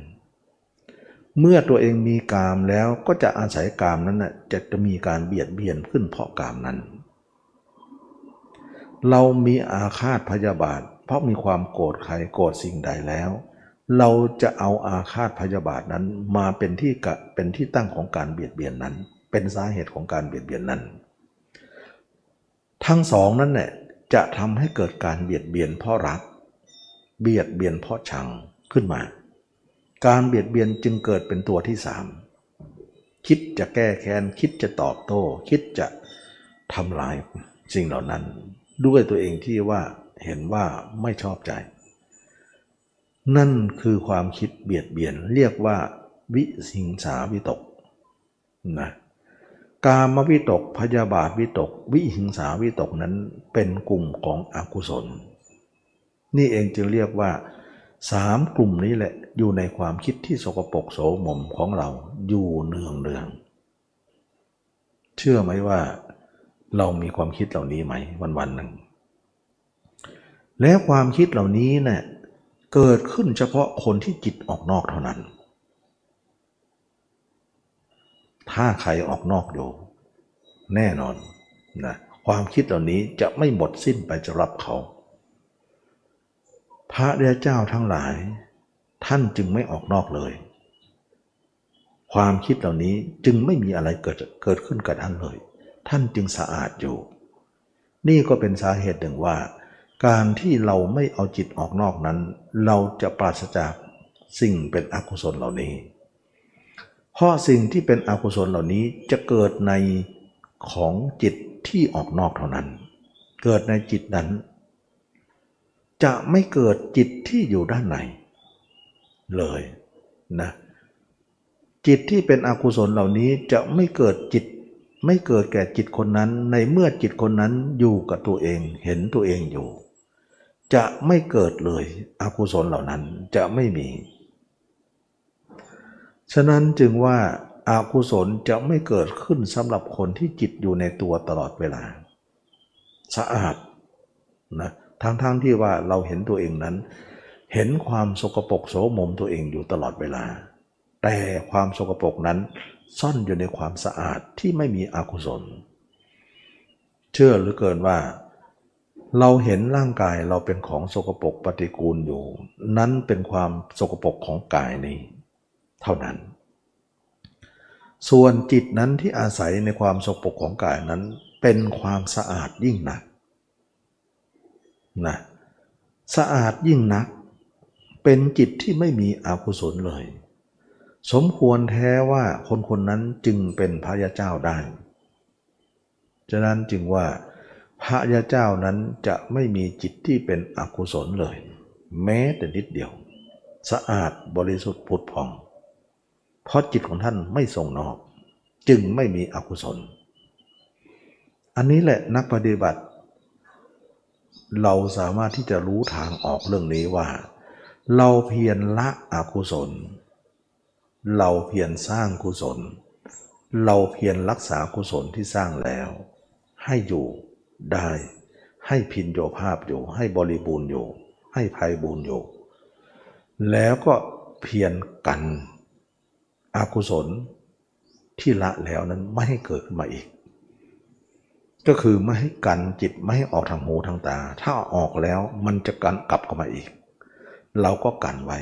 เมื่อตัวเองมีกามแล้วก็จะอาศัยกามนั้นนะจะจะมีการเบียดเบียนขึ้นเพราะกามนั้น เรามีอาฆาตพยาบาท เพราะมีความโกรธใครโกรธสิ่งใดแล้ว เราจะเอาอาฆาตพยาบาทนั้นมาเป็นที่กะเป็นที่ตั้งของการเบียดเบียนนั้น เป็นสาเหตุของการเบียดเบียนนั้น ทั้งสองนั้นเนี่ยจะทำให้เกิดการเบียดเบียนเพราะรัก เบียดเบียนเพราะชังขึ้นมา การเบียดเบียนจึงเกิดเป็นตัวที่สามคิดจะแก้แค้นคิดจะตอบโต้ คิดจะทำลายสิ่งเหล่านั้น ด้วยตัวเองที่ว่าเห็นว่าไม่ชอบใจ นั่นคือความคิดเบียดเบียนเรียกว่า วิสิงสาวิตกนะกามวิตกพยาบาทวิตก วิหิงสาวิตกนั้นเป็นกลุ่มของอกุศล นี่เองจึงเรียกว่าสามกลุ่มนี้แหละอยู่ในความคิดที่สกปรกโสมมของเราอยู่เนืองเนืองเชื่อไหมว่าเรามีความคิดเหล่านี้ไหมวันวันหนึ่ง แล้วความคิดเหล่านี้เนะี่ยเกิดขึ้นเฉพาะคนที่จิตออกนอกเท่านั้น ถ้าใครออกนอกอยู่แน่นอนนะความคิดเหล่านี้จะไม่หมดสิ้นไปจะรับเขา พระเดชเจ้าทั้งหลาย ท่านจึงไม่ออกนอกเลย ความคิดเหล่านี้จึงไม่มีอะไรเกิดเกิดขึ้นกับท่านเลย ท่านจึงสะอาดอยู่ นี่ก็เป็นสาเหตุหนึ่งว่า การที่เราไม่เอาจิตออกนอกนั้น เราจะปราศจากสิ่งเป็นอกุศลเหล่านี้เพราะสิ่งที่เป็นอกุศลเหล่านี้จะเกิดในของจิตที่ออกนอกเท่านั้น เกิดในจิตนั้น จะไม่เกิดจิตที่อยู่ด้านในเลยนะจิตที่เป็นอกุศลเหล่านี้จะไม่เกิดจิต ไม่เกิดแก่จิตคนนั้น ในเมื่อจิตคนนั้นอยู่กับตัวเองเห็นตัวเองอยู่ จะไม่เกิดเลยอกุศลเหล่านั้นจะไม่มี ฉะนั้นจึงว่าอากุศลจะไม่เกิดขึ้นสำหรับคนที่จิตอยู่ในตัวตลอดเวลา สะอาดนะ ทั้งๆทที่ว่าเราเห็นตัวเองนั้น เห็นความสกปรกโสมมตัวเองอยู่ตลอดเวลา แต่ความสกปรกนั้นซ่อนอยู่ในความสะอาดที่ไม่มีอกุศล เชื่อหรือเกินว่า เราเห็นร่างกายเราเป็นของสกปรกปฏิกูลอยู่ นั้นเป็นความสกปรกของกายนี้ เท่านั้น ส่วนจิตนั้นที่อาศัยในความสกปรกของกายนั้น เป็นความสะอาดยิ่งหนัก นะสะอาดยิ่งนัก เป็นจิตที่ไม่มีอกุศลเลย สมควรแท้ว่าคนคนนั้นจึงเป็นพระยาเจ้าได้ ฉะนั้นจึงว่าพระยาเจ้านั้นจะไม่มีจิตที่เป็นอกุศลเลย แม้แต่นิดเดียว สะอาดบริสุทธิ์ผุดผ่อง เพราะจิตของท่านไม่ทรงนอก จึงไม่มีอกุศล อันนี้แหละนักปฏิบัติ เราสามารถที่จะรู้ทางออกเรื่องนี้ว่า เราเพียรละอกุศล เราเพียรสร้างกุศล เราเพียรรักษากุศลที่สร้างแล้ว ให้อยู่ได้ ให้พินโยภาพอยู่ ให้บริบูรณ์อยู่ ให้ภัยบูรณ์อยู่ แล้วก็เพียรกันอกุศลที่ละแล้วนั้นไม่ให้เกิดขึ้นมาอีก ก็คือไม่ให้กันจิตไม่ให้ออกทางหูทางตา ถ้าออกแล้วมันจะกันกลับเข้ามาอีก เราก็กันไว้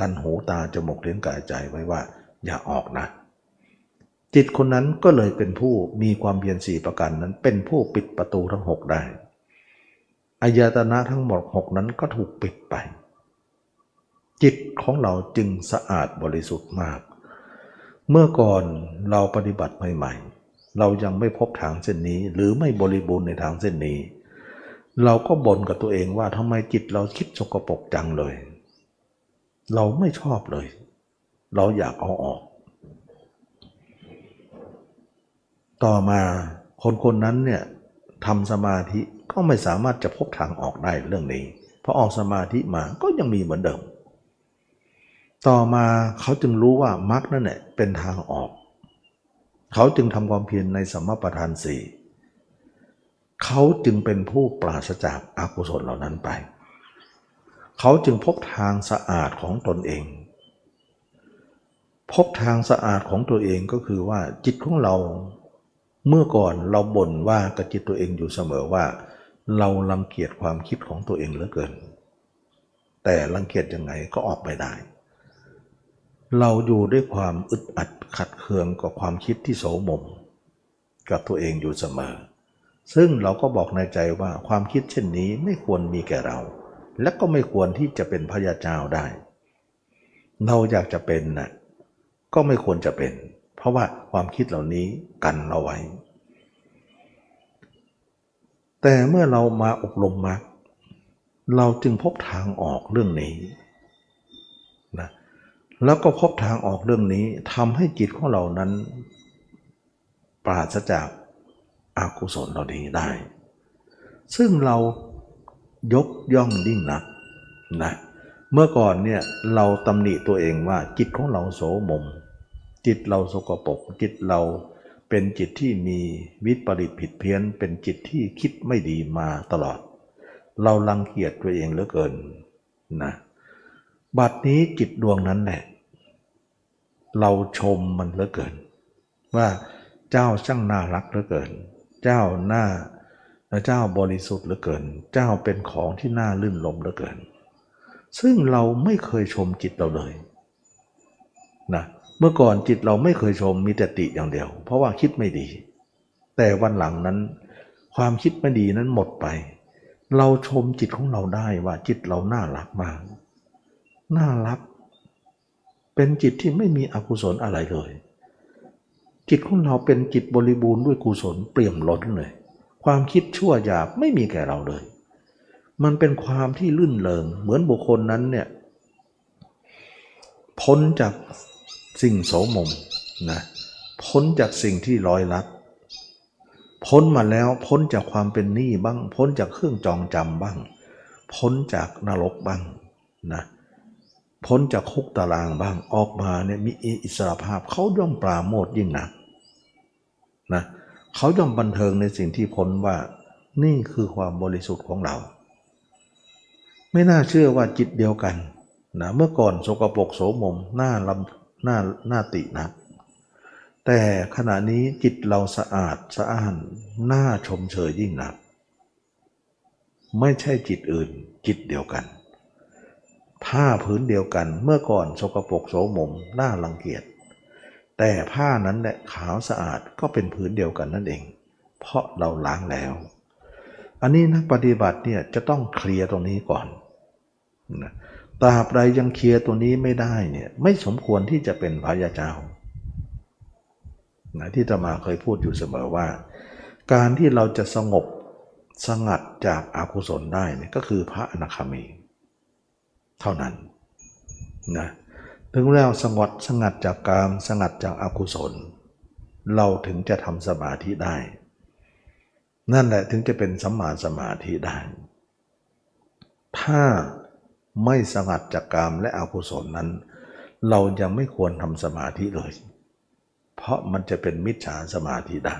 กันหูตาจมูกเลี้ยงกายใจไว้ว่า อย่าออกนะ จิตคนนั้นก็เลยเป็นผู้มีความเพียรสี่ประการนั้น เป็นผู้ปิดประตูทั้งหกได้อายตนะทั้งหมดหกนั้นก็ถูกปิดไป จิตของเราจึงสะอาดบริสุทธิ์มาก เมื่อก่อนเราปฏิบัติใหม่ๆ เรายังไม่พบทางเส้นนี้ หรือไม่บริบูรณ์ในทางเส้นนี้ เราก็บ่นกับตัวเองว่าทำไมจิตเราคิดสกปรกจังเลย เราไม่ชอบเลย เราอยากเอาออก ต่อมาคนคนนั้นเนี่ยทำสมาธิก็ไม่สามารถจะพบทางออกได้เรื่องนี้พอออกสมาธิมาก็ยังมีเหมือนเดิม ต่อมาเขาจึงรู้ว่ามรรคนั่นแหละเป็นทางออก เขาจึงทำความเพียรในสมประทานสี่เขาจึงเป็นผู้ปราศจากอากุศลเหล่านั้นไป เขาจึงพบทางสะอาดของตนเอง พบทางสะอาดของตัวเองก็คือว่าจิตของเราเมื่อก่อนเราบ่นว่ากับจิตตัวเองอยู่เสมอว่า เราลังเกียจความคิดของตัวเองเหลือเกิน แต่ลังเกียจยังไงก็ออกไปได้ เราอยู่ด้วยความอึดอัดขัดเคืองกับความคิดที่โสมม กับตัวเองอยู่เสมอ ซึ่งเราก็บอกในใจว่าความคิดเช่นนี้ไม่ควรมีแก่เรา และก็ไม่ควรที่จะเป็นพระยาเจ้าได้ เราอยากจะเป็นนะ่ะก็ไม่ควรจะเป็น เพราะว่าความคิดเหล่านี้กันเราไว้ แต่เมื่อเรามาอบรมมรรคเราจึงพบทางออกเรื่องนี้ แล้วก็พบทางออกเรื่องนี้ทำให้จิตของเรานั้น ปราศจากอากุศลเหล่านี้ได้ ซึ่งเรายกย่องยิ่งนักนะเมื่อก่อนเนี่ยเราตำหนิตัวเองว่าจิตของเราโสมม จิตเราสกปรกจิตเราเป็นจิตที่มีวิปริตผิดเพี้ยน เป็นจิตที่คิดไม่ดีมาตลอด เราลังเกียจตัวเองเหลือเกินนะ บัดนี้จิตดวงนั้นแหละ เราชมมันเหลือเกิน ว่าเจ้าช่างน่ารักเหลือเกิน เจ้าหน้าเจ้าบริสุทธิ์เหลือเกิน เจ้าเป็นของที่น่าลื่นลมเหลือเกิน ซึ่งเราไม่เคยชมจิตเราเลยนะเมื่อก่อนจิตเราไม่เคยชมมีแต่ติอย่างเดียว เพราะว่าคิดไม่ดี แต่วันหลังนั้น ความคิดไม่ดีนั้นหมดไป เราชมจิตของเราได้ว่าจิตเราน่ารักมาก น่ารัก เป็นจิตที่ไม่มีอกุศลอะไรเลย จิตของเราเป็นจิตบริบูรณ์ด้วยกุศลเปี่ยมล้นเลย ความคิดชั่วหยาบไม่มีแก่เราเลย มันเป็นความที่ลื่นเลงเหมือนบุคคลนั้นเนี่ยพ้นจากสิ่งโสมมนะพ้นจากสิ่งที่ลอยลับพ้นมาแล้วพ้นจากความเป็นหนี้บ้าง พ้นจากเครื่องจองจำบ้าง พ้นจากนรกบ้างนะ พ้นจากคุกตารางบ้างออกมาเนี่ยมีอิสระภาพเขาย่อมปราโมทยิ่งหนักนะเขาย่อมบันเทิงในสิ่งที่พ้นว่านี่คือความบริสุทธิ์ของเรา ไม่น่าเชื่อว่าจิตเดียวกันนะเมื่อก่อนโสกปรกโสมมหน้าลำหน้าหน้าตินะแต่ขณะนี้จิตเราสะอาดสะอ้านน่าชมเชยยิ่งนัก ไม่ใช่จิตอื่นจิตเดียวกัน ผ้าพื้นเดียวกันเมื่อก่อนสกปรกโสมมน่ารังเกียจ แต่ผ้านั้นแหละขาวสะอาดก็เป็นพื้นเดียวกันนั่นเอง เพราะเราล้างแล้ว อันนี้นักปฏิบัติเนี่ยจะต้องเคลียร์ตรงนี้ก่อนนะตราบใดยังเคลียร์ตัวนี้ไม่ได้เนี่ยไม่สมควรที่จะเป็นพระยาเจ้านะที่ตมาเคยพูดอยู่เสมอว่า การที่เราจะสงบสงัดจากอากุศลได้เนี่ยก็คือพระอนาคามี เท่านั้นนะถึงแล้วสงบสงัดจากกามสงัดจากอากุศล เราถึงจะทำสมาธิได้ นั่นแหละถึงจะเป็นสัมมาสมาธิได้ ถ้าไม่สงัดจากกามและอกุศลนั้น เรายังไม่ควรทำสมาธิเลย เพราะมันจะเป็นมิจฉาสมาธิได้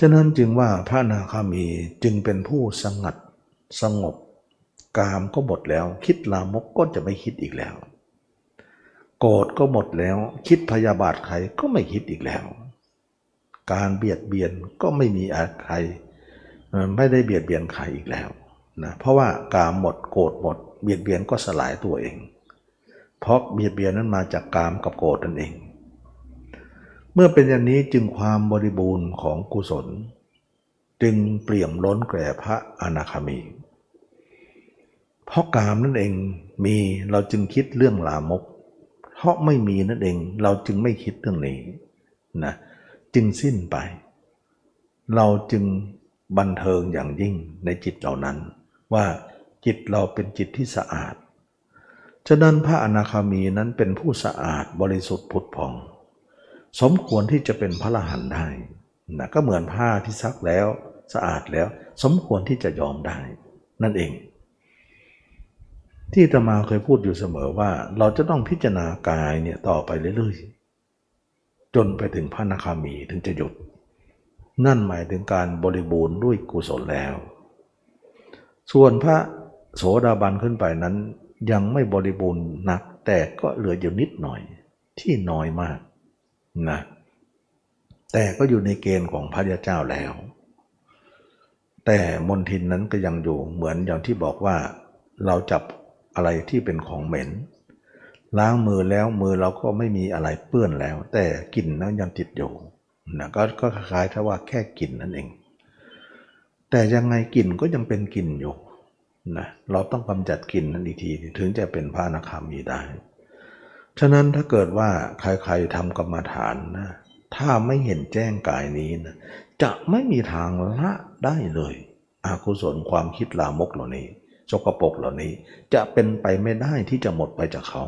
ฉะนั้นจึงว่าพระนาคามีจึงเป็นผู้สงัดสงบ กามก็หมดแล้ว คิดลามกก็จะไม่คิดอีกแล้ว โกรธก็หมดแล้ว คิดพยาบาทใครก็ไม่คิดอีกแล้ว การเบียดเบียนก็ไม่มีใครไม่ได้เบียดเบียนใครอีกแล้วนะเพราะว่ากามหมดโกรธหมด เบียดเบียนก็สลายตัวเอง เพราะเบียดเบียนนั้นมาจากกามกับโกรธนั่นเอง เมื่อเป็นอย่างนี้จึงความบริบูรณ์ของกุศล จึงเปลี่ยมล้นแก่พระอนาคามี เพราะกามนั่นเองมีเราจึงคิดเรื่องลามก เพราะไม่มีนั่นเองเราจึงไม่คิดเรื่องนี้นะจึงสิ้นไป เราจึงบันเทิงอย่างยิ่งในจิตเหล่านั้น ว่าจิตเราเป็นจิตที่สะอาด ฉะนั้นพระอนาคามีนั้นเป็นผู้สะอาดบริสุทธิ์ผุดผ่อง สมควรที่จะเป็นพระรหันได้นะก็เหมือนผ้าที่ซักแล้วสะอาดแล้ว สมควรที่จะยอมได้ นั่นเอง ที่ตมาเคยพูดอยู่เสมอว่า เราจะต้องพิจารณากายเนี่ยต่อไปเรื่อยๆ จนไปถึงพระนาคามีถึงจะหยุด นั่นหมายถึงการบริบูรณ์ด้วยกุศลแล้ว ส่วนพระโสดาบันขึ้นไปนั้น ยังไม่บริบูรณ์นัก แต่ก็เหลืออยู่นิดหน่อยที่น้อยมากนะแต่ก็อยู่ในเกณฑ์ของพระยาเจ้าแล้ว แต่มนทินนั้นก็ยังอยู่เหมือนอย่างที่บอกว่าเราจับ อะไรที่เป็นของเหม็น ล้างมือแล้วมือเราก็ไม่มีอะไรเปื้อนแล้ว แต่กลิ่นนั้นยังติดอยู่นะก็ก็คล้ายๆถ้าว่าแค่กลิ่นนั่นเอง แต่ยังไงกลิ่นก็ยังเป็นกลิ่นอยู่นะเราต้องกำจัดกลิ่นนั้นอีกทีถึงจะเป็นพระนาคามีได้ ฉะนั้นถ้าเกิดว่าใครๆทำกรรมฐานนะถ้าไม่เห็นแจ้งกายนี้นะจะไม่มีทางละได้เลยอากุศลความคิดลามกเหล่านี้ จกปกเหล่านี้จะเป็นไปไม่ได้ที่จะหมดไปจากเขา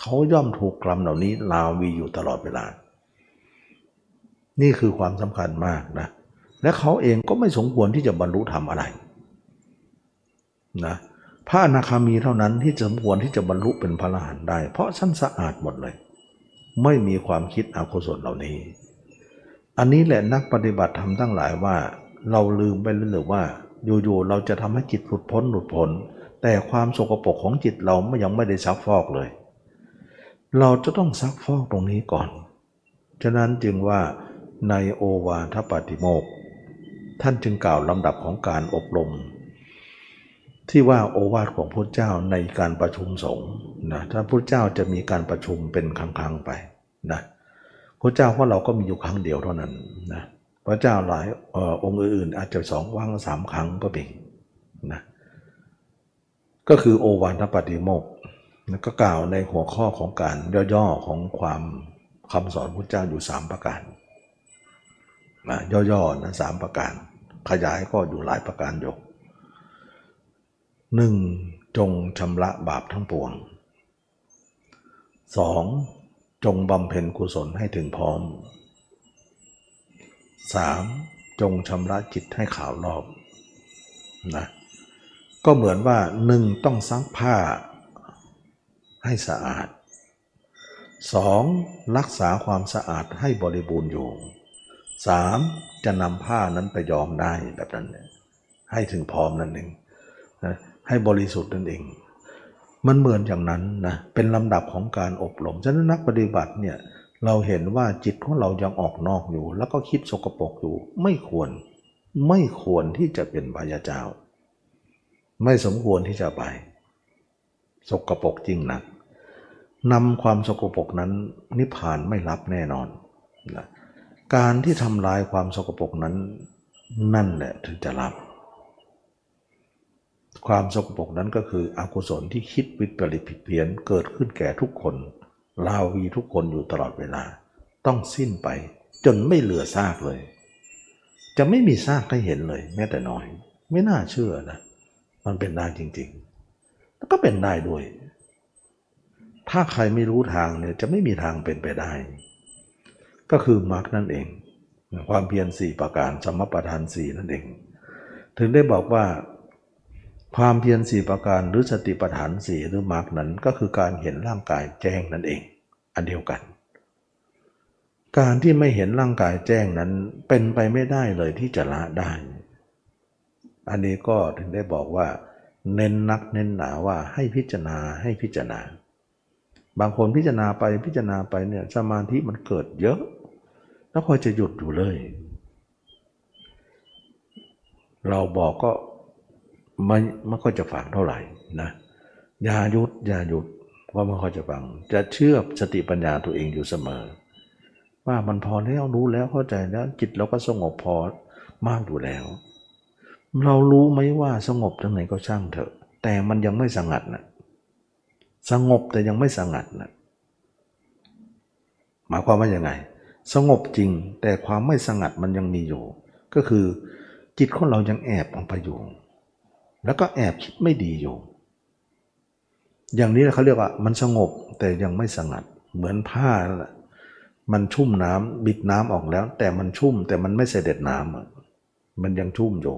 เขาย่อมถูกกรรมเหล่านี้ลาวีอยู่ตลอดเวลา นี่คือความสำคัญมากนะ และเขาเองก็ไม่สมควรที่จะบรรลุธรรมอะไรนะพระอนาคามีเท่านั้นที่สมควรที่จะบรรลุเป็นพระอรหันต์ได้ เพราะชั้นสะอาดหมดเลย ไม่มีความคิดอกุศลเหล่านี้ อันนี้แหละนักปฏิบัติทำทั้งหลายว่า เราลืมไปหรือว่า อยู่ๆเราจะทำให้จิตหลุดพ้นหลุดพ้นแต่ความสกปรกของจิตเราไม่ยังไม่ได้ซักฟอกเลย เราจะต้องซักฟอกตรงนี้ก่อน ฉะนั้นจึงว่าในโอวาทปฏิโมกท่านจึงกล่าวลำดับของการอบรม ที่ว่าโอวาทของพระเจ้าในการประชุมสงฆ์นะถ้าพระเจ้าจะมีการประชุมเป็นครั้งๆไปนะพระเจ้าว่าเราก็มีอยู่ครั้งเดียวเท่านั้นนะ พระเจ้าหลายอองค์อื่นอาจจะสองว่างสามครั้งก็เป็นนะก็คือโอวาทปฏิโมกก็กล่าวในหัวข้อของการย่อๆของความคำสอนพระเจ้าอยู่สามประการนะย่อๆนะสามประการ ขยายก็อยู่หลายประการอยู่หนึ่งจงชำระบาปทั้งปวงสองจงบำเพ็ญกุศลให้ถึงพร้อม สามจงชำระจิตให้ขาวรอบนะก็เหมือนว่าหนึ่งต้องซักผ้าให้สะอาดสองรักษาความสะอาดให้บริบูรณ์อยู่สามจะนำผ้านั้นไปยอมได้แบบนั้น ให้ถึงพร้อมนั่นเองนะให้บริสุทธิ์นั่นเอง มันเหมือนอย่างนั้นนะเป็นลำดับของการอบรมฉะนั้นนักปฏิบัติเนี่ย เราเห็นว่าจิตของเรายังออกนอกอยู่ แล้วก็คิดสกปรกอยู่ ไม่ควร ไม่ควรที่จะเป็นพยาเจ้า ไม่สมควรที่จะไป สกปรกจริงนักนำความสกปรกนั้น นิพพานไม่รับแน่นอนนะการที่ทำลายความสกปรกนั้น นั่นแหละถึงจะรับ ความสกปรกนั้นก็คืออกุศลที่คิดวิปริตผิดเพี้ยนเกิดขึ้นแก่ทุกคน ลาวีทุกคนอยู่ตลอดเวลา ต้องสิ้นไป จนไม่เหลือซากเลย จะไม่มีซากให้เห็นเลย แม้แต่น้อย ไม่น่าเชื่อนะ มันเป็นได้จริงๆแล้วก็เป็นได้ด้วย ถ้าใครไม่รู้ทางเนี่ยจะไม่มีทางเป็นไปได้ ก็คือมรรคนั่นเอง ความเพียรสี่ประการสมประทานสี่นั่นเอง ถึงได้บอกว่า ความเพียรสี่ประการหรือสติปัฏฐานสี่หรือมรรคนั้นก็คือการเห็นร่างกายแจ้งนั่นเอง อันเดียวกัน การที่ไม่เห็นร่างกายแจ้งนั้นเป็นไปไม่ได้เลยที่จะละได้ อันนี้ก็ถึงได้บอกว่า เน้นนักเน้นหนาว่าให้พิจารณาให้พิจารณา บางคนพิจารณาไปพิจารณาไปเนี่ยสมาธิมันเกิดเยอะ แล้วคอยจะหยุดอยู่เลย เราบอกก็ ไม่ไม่ค่อยจะฟังเท่าไหร่นะอย่าหยุดอย่าหยุดว่าไม่ค่อยจะฟัง จะเชื่อสติปัญญาตัวเองอยู่เสมอ ว่ามันพอแล้วรู้แล้วเข้าใจแล้วจิตเราก็สงบพอมากอยู่แล้ว เรารู้ไหมว่าสงบตรงไหนก็ช่างเถอะ แต่มันยังไม่สงัดนะสงบแต่ยังไม่สงัดนะหมายความว่าอย่างไง สงบจริงแต่ความไม่สงัดมันยังมีอยู่ ก็คือจิตของเรายังแอบออกไปอยู่ แล้วก็แอบคิดไม่ดีอยู่ อย่างนี้เขาเรียกว่ามันสงบแต่ยังไม่สงัด เหมือนผ้ามันชุ่มน้ำบิดน้ำออกแล้ว แต่มันชุ่มแต่มันไม่เสด็จน้ำมันยังชุ่มอยู่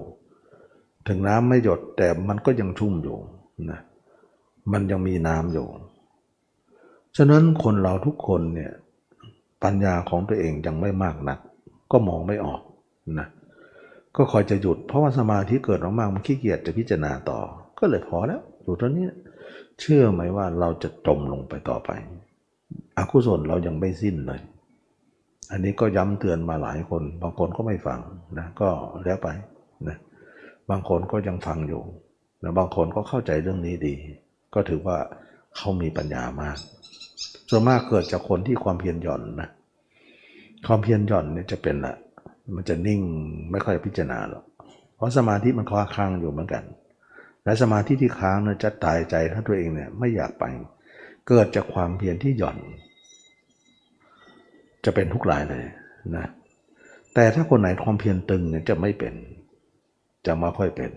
ถึงน้ำไม่หยดแต่มันก็ยังชุ่มอยู่นะมันยังมีน้ำอยู่ฉะนั้นคนเราทุกคนเนี่ยปัญญาของตัวเองยังไม่มากนัก ก็มองไม่ออกนะ ก็คอยจะหยุด เพราะว่าสมาธิเกิดมากๆมันขี้เกียจจะพิจารณาต่อ ก็เลยพอแล้ว อยู่ตรงนี้ เชื่อไหมว่าเราจะจมลงไปต่อไป อกุศลเรายังไม่สิ้นเลย อันนี้ก็ย้ำเตือนมาหลายคน บางคนก็ไม่ฟังนะ ก็แล้วไปนะบางคนก็ยังฟังอยู่แล้วบางคนก็เข้าใจเรื่องนี้ดี ก็ถือว่าเขามีปัญญามาก ส่วนมากเกิดจากคนที่ความเพียรหย่อนนะความเพียรหย่อนเนี่ยจะเป็นละ มันจะนิ่งไม่ค่อยพิจารณาหรอกเพราะสมาธิมันค้าค้างอยู่เหมือนกัน และสมาธิที่ค้างเนี่ยจะตายใจถ้าตัวเองเนี่ยไม่อยากไป เกิดจากความเพียรที่หย่อน จะเป็นทุกรายเลยนะแต่ถ้าคนไหนความเพียรตึงเนี่ยจะไม่เป็น จะม่ค่อยเป็น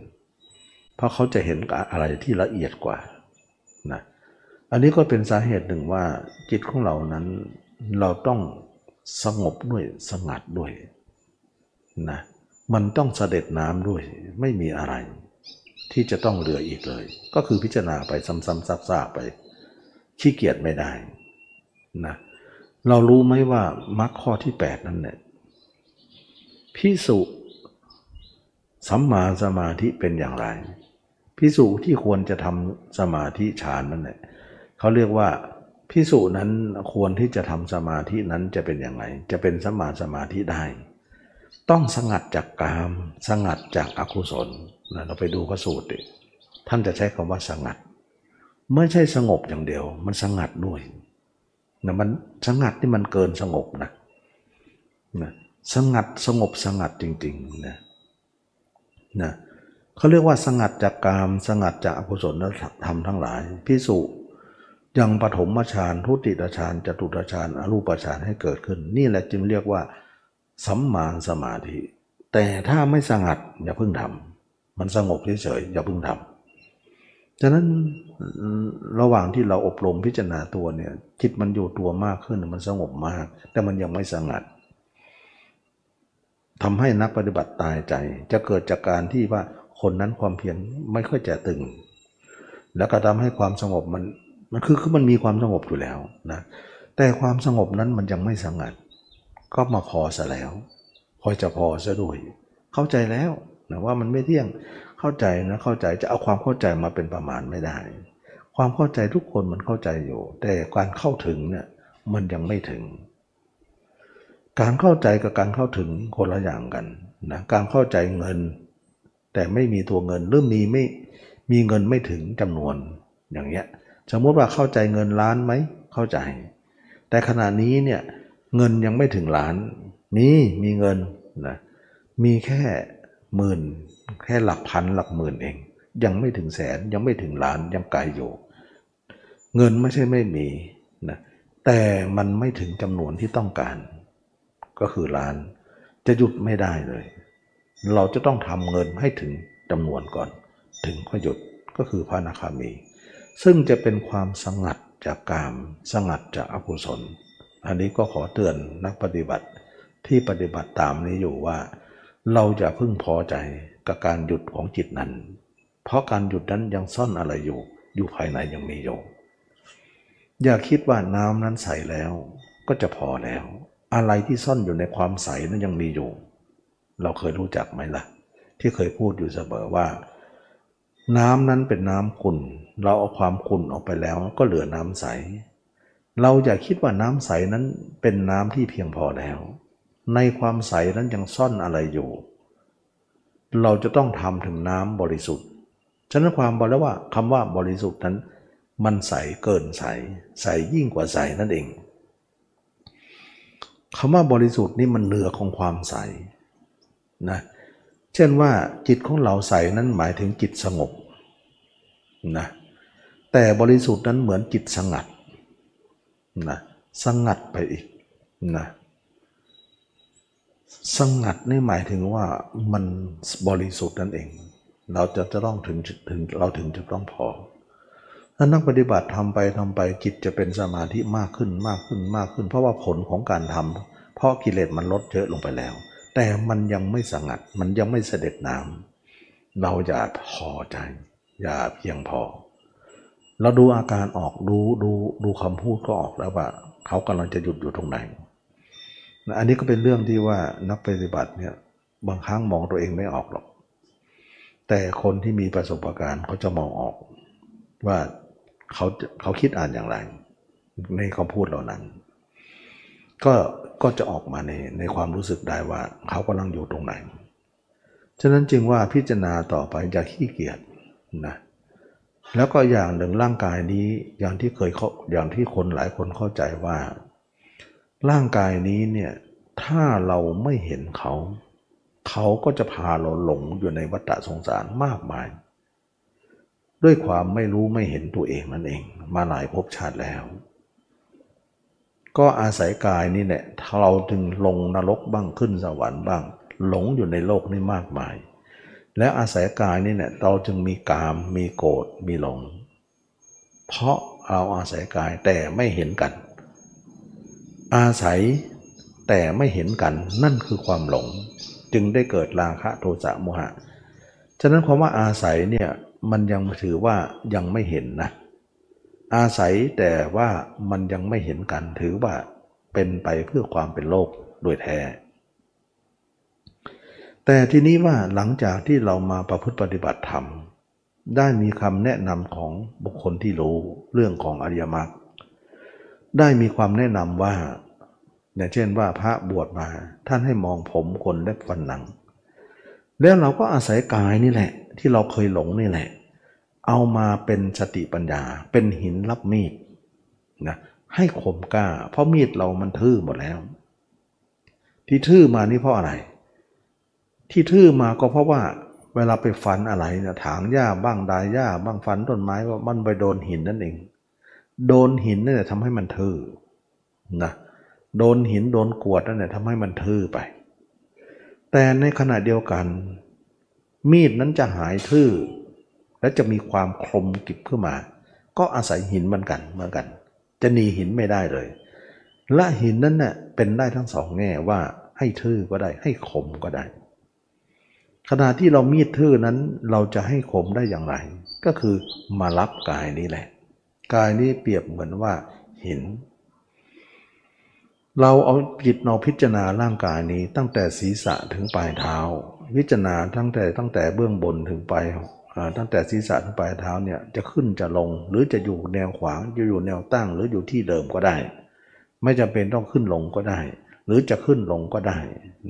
เพราะเขาจะเห็นอะไรที่ละเอียดกว่านะอันนี้ก็เป็นสาเหตุหนึ่งว่าจิตของเรานั้นเราต้องสงบด้วยสงัดด้วย นะมันต้องเสด็จน้ำด้วยไม่มีอะไร ที่จะต้องเหลืออีกเลย ก็คือพิจารณาไปซ้ำๆซากๆไป ขี้เกียจไม่ได้นะเรารู้ไหมว่ามรรคข้อที่ 8 นั้นเนี่ยพิสุสัมมาสมาธิเป็นอย่างไรพิสุที่ควรจะทำสมาธิฌานนั่นแหละเขาเรียกว่าพิสุนั้นควรที่จะทำสมาธินั้นจะเป็นอย่างไร จะเป็นสัมมาสมาธิได้ ต้องสงัดจากกามสงัดจากอกุศลนะเราไปดูพระสูตรดิท่านจะใช้คำว่าสงัด ไม่ใช่สงบอย่างเดียว มันสงัดด้วยนะมันสงัดที่มันเกินสงบนะนะสงัดสงบสงัดจริงๆนะนะเขาเรียกว่าสงัดจากกามสงัดจากอกุศลธรรมทั้งหลายพิสุยังปฐมฌานทุติยฌานจตุตฌานอรูปฌานให้เกิดขึ้น นี่แหละจึงเรียกว่า สัมมาสมาธิ แต่ถ้าไม่สงัดอย่าเพิ่งทำมันสงบเฉยๆอย่าเพิ่งทำฉะนั้นระหว่างที่เราอบรมพิจารณาตัวเนี่ยจิตมันอยู่ตัวมากขึ้นมันสงบมาก แต่มันยังไม่สงัดทำให้นักปฏิบัติตายใจ จะเกิดจากการที่ว่าคนนั้นความเพียรไม่ค่อยจะตึง แล้วก็ทำให้ความสงบมันมันคือคือมันมีความสงบอยู่แล้วนะแต่ความสงบนั้นมันยังไม่สงัด ก็มาพอซะแล้วพอจะพอซะด้วย เข้าใจแล้วนะว่ามันไม่เที่ยงเข้าใจนะเข้าใจจะเอาความเข้าใจมาเป็นประมาณไม่ได้ ความเข้าใจทุกคนมันเข้าใจอยู่ แต่การเข้าถึงเนี่ยมันยังไม่ถึง การเข้าใจกับการเข้าถึงคนละอย่างกันนะการเข้าใจเงิน แต่ไม่มีตัวเงินหรือมีไม่มีเงินไม่ถึงจำนวนอย่างเงี้ยสมมติว่าเข้าใจเงินล้านไหมเข้าใจ แต่ขณะนี้เนี่ย เงินยังไม่ถึงล้าน มีมีเงินนะมีแค่หมื่น แค่หลักพันหลักหมื่นเอง ยังไม่ถึงแสนยังไม่ถึงล้านยังไกลอยู่ เงินไม่ใช่ไม่มีนะแต่มันไม่ถึงจำนวนที่ต้องการ ก็คือล้าน จะหยุดไม่ได้เลย เราจะต้องทำเงินให้ถึงจำนวนก่อน ถึงก็หยุดก็คือพระนาคามี ซึ่งจะเป็นความสงัดจากกาม สงัดจากอกุศล อันนี้ก็ขอเตือนนักปฏิบัติที่ปฏิบัติตามนี้อยู่ว่า เราจะพึ่งพอใจกับการหยุดของจิตนั้น เพราะการหยุดนั้นยังซ่อนอะไรอยู่ อยู่ภายในยังมีอยู่ อย่าคิดว่าน้ำนั้นใสแล้วก็จะพอแล้ว อะไรที่ซ่อนอยู่ในความใสนั้นยังมีอยู่ เราเคยรู้จักไหมล่ะ ที่เคยพูดอยู่เสมอว่า น้ำนั้นเป็นน้ำขุ่นเราเอาความขุ่นออกไปแล้วก็เหลือน้ำใส เราอย่าคิดว่าน้ำใสนั้นเป็นน้ำที่เพียงพอแล้ว ในความใสนั้นยังซ่อนอะไรอยู่ เราจะต้องทำถึงน้ำบริสุทธิ์ ฉะนั้นความบอกแล้วว่าคำว่าบริสุทธิ์นั้น มันใสเกินใส ใสยิ่งกว่าใสนั่นเองคำว่าบริสุทธิ์นี่มันเหนือของความใสนะเช่นว่าจิตของเราใสนั้นหมายถึงจิตสงบนะแต่บริสุทธิ์นั้นเหมือนจิตสงัด นะสงัดไปอีกนะสงัดนี่หมายถึงว่ามันบริสุทธิ์นั่นเอง เราจะจะต้องถึงถึงเราถึงจะต้องพอถ้านักปฏิบัติทำไปทำไปจิตจะเป็นสมาธิมากขึ้นมากขึ้นมากขึ้น เพราะว่าผลของการทำเพราะกิเลสมันลดเยอะลงไปแล้ว แต่มันยังไม่สงัดมันยังไม่เสด็จน้ำเราอย่าพอใจ อย่าเพียงพอ เราดูอาการออกดูดูดูคำพูดก็ออกแล้วว่าเขากำลังจะหยุดอยู่ตรงไหน อันนี้ก็เป็นเรื่องที่ว่านักปฏิบัติเนี่ยบางครั้งมองตัวเองไม่ออกหรอก แต่คนที่มีประสบการณ์เขาจะมองออก ว่าเขาเขาคิดอ่านอย่างไร ในคำพูดเหล่านั้น ก็ก็จะออกมาในในความรู้สึกได้ว่าเขากำลังอยู่ตรงไหน ฉะนั้นจึงว่าพิจารณาต่อไปอย่าขี้เกียจนะ แล้วก็อย่างหนึ่งร่างกายนี้อย่างที่เคยเขาอย่างที่คนหลายคนเข้าใจว่า ร่างกายนี้เนี่ยถ้าเราไม่เห็นเขา เขาก็จะพาเราหลงอยู่ในวัฏสงสารมากมาย ด้วยความไม่รู้ไม่เห็นตัวเองนั่นเอง มาหลายภพชาติแล้ว ก็อาศัยกายนี่แหละเราถึงลงนรกบ้างขึ้นสวรรค์บ้าง หลงอยู่ในโลกนี้มากมาย และอาศัยกายนี่เนี่ยเราจึงมีกาม มีโกรธมีหลง เพราะเราอาศัยกายแต่ไม่เห็นกัน อาศัยแต่ไม่เห็นกันนั่นคือความหลง จึงได้เกิดราคะโทสะโมหะ ฉะนั้นความว่าอาศัยเนี่ยมันยังถือว่ายังไม่เห็นนะ อาศัยแต่ว่ามันยังไม่เห็นกันถือว่าเป็นไปเพื่อความเป็นโลกโดยแท้ แต่ทีนี้ว่าหลังจากที่เรามาประพฤติปฏิบัติธรรม ได้มีคำแนะนำของบุคคลที่รู้เรื่องของอริยมรรคได้มีความแนะนำว่า อย่างเช่นว่าพระบวชมาท่านให้มองผมคนและฟันหนัง แล้วเราก็อาศัยกายนี่แหละ ที่เราเคยหลงนี่แหละ เอามาเป็นสติปัญญา เป็นหินรับมีดนะให้คมกล้า เพราะมีดเรามันทื่อหมดแล้ว ที่ทื่อมานี่เพราะอะไร ที่ทื่อมาก็เพราะว่า เวลาไปฟันอะไรเนะถางหญ้าบ้างดายหญ้าบ้างฟันต้นไม้ว่ามันไปโดนหินนั่นเอง โดนหินนี่แหละทำให้มันทื่อนะโดนหินโดนกวดนั่นแหละทำให้มันทื่อไป แต่ในขณะเดียวกัน มีดนั้นจะหายทื่อ และจะมีความคมกิบขึ้นมา ก็อาศัยหินเหมือนกันเหมือนกัน จะหนีหินไม่ได้เลย และหินนั้นเน่ยเป็นได้ทั้งสองแง่ว่าให้ทื่อก็ได้ ให้คมก็ได้ ขณะที่เรามีดทื่อนั้นเราจะให้คมได้อย่างไร ก็คือมารับกายนี้แหละ กายนี้เปรียบเหมือนว่าหิน เราเอาจิตเราพิจารณาร่างกายนี้ตั้งแต่ศีรษะถึงปลายเท้า พิจารณาตั้งแต่ตั้งแต่เบื้องบนถึงปลายตั้งแต่ศีรษะถึงปลายเท้าเนี่ยจะขึ้นจะลงหรือจะอยู่แนวขวางจะอยู่แนวตั้งหรืออยู่ที่เดิมก็ได้ ไม่จำเป็นต้องขึ้นลงก็ได้ หรือจะขึ้นลงก็ได้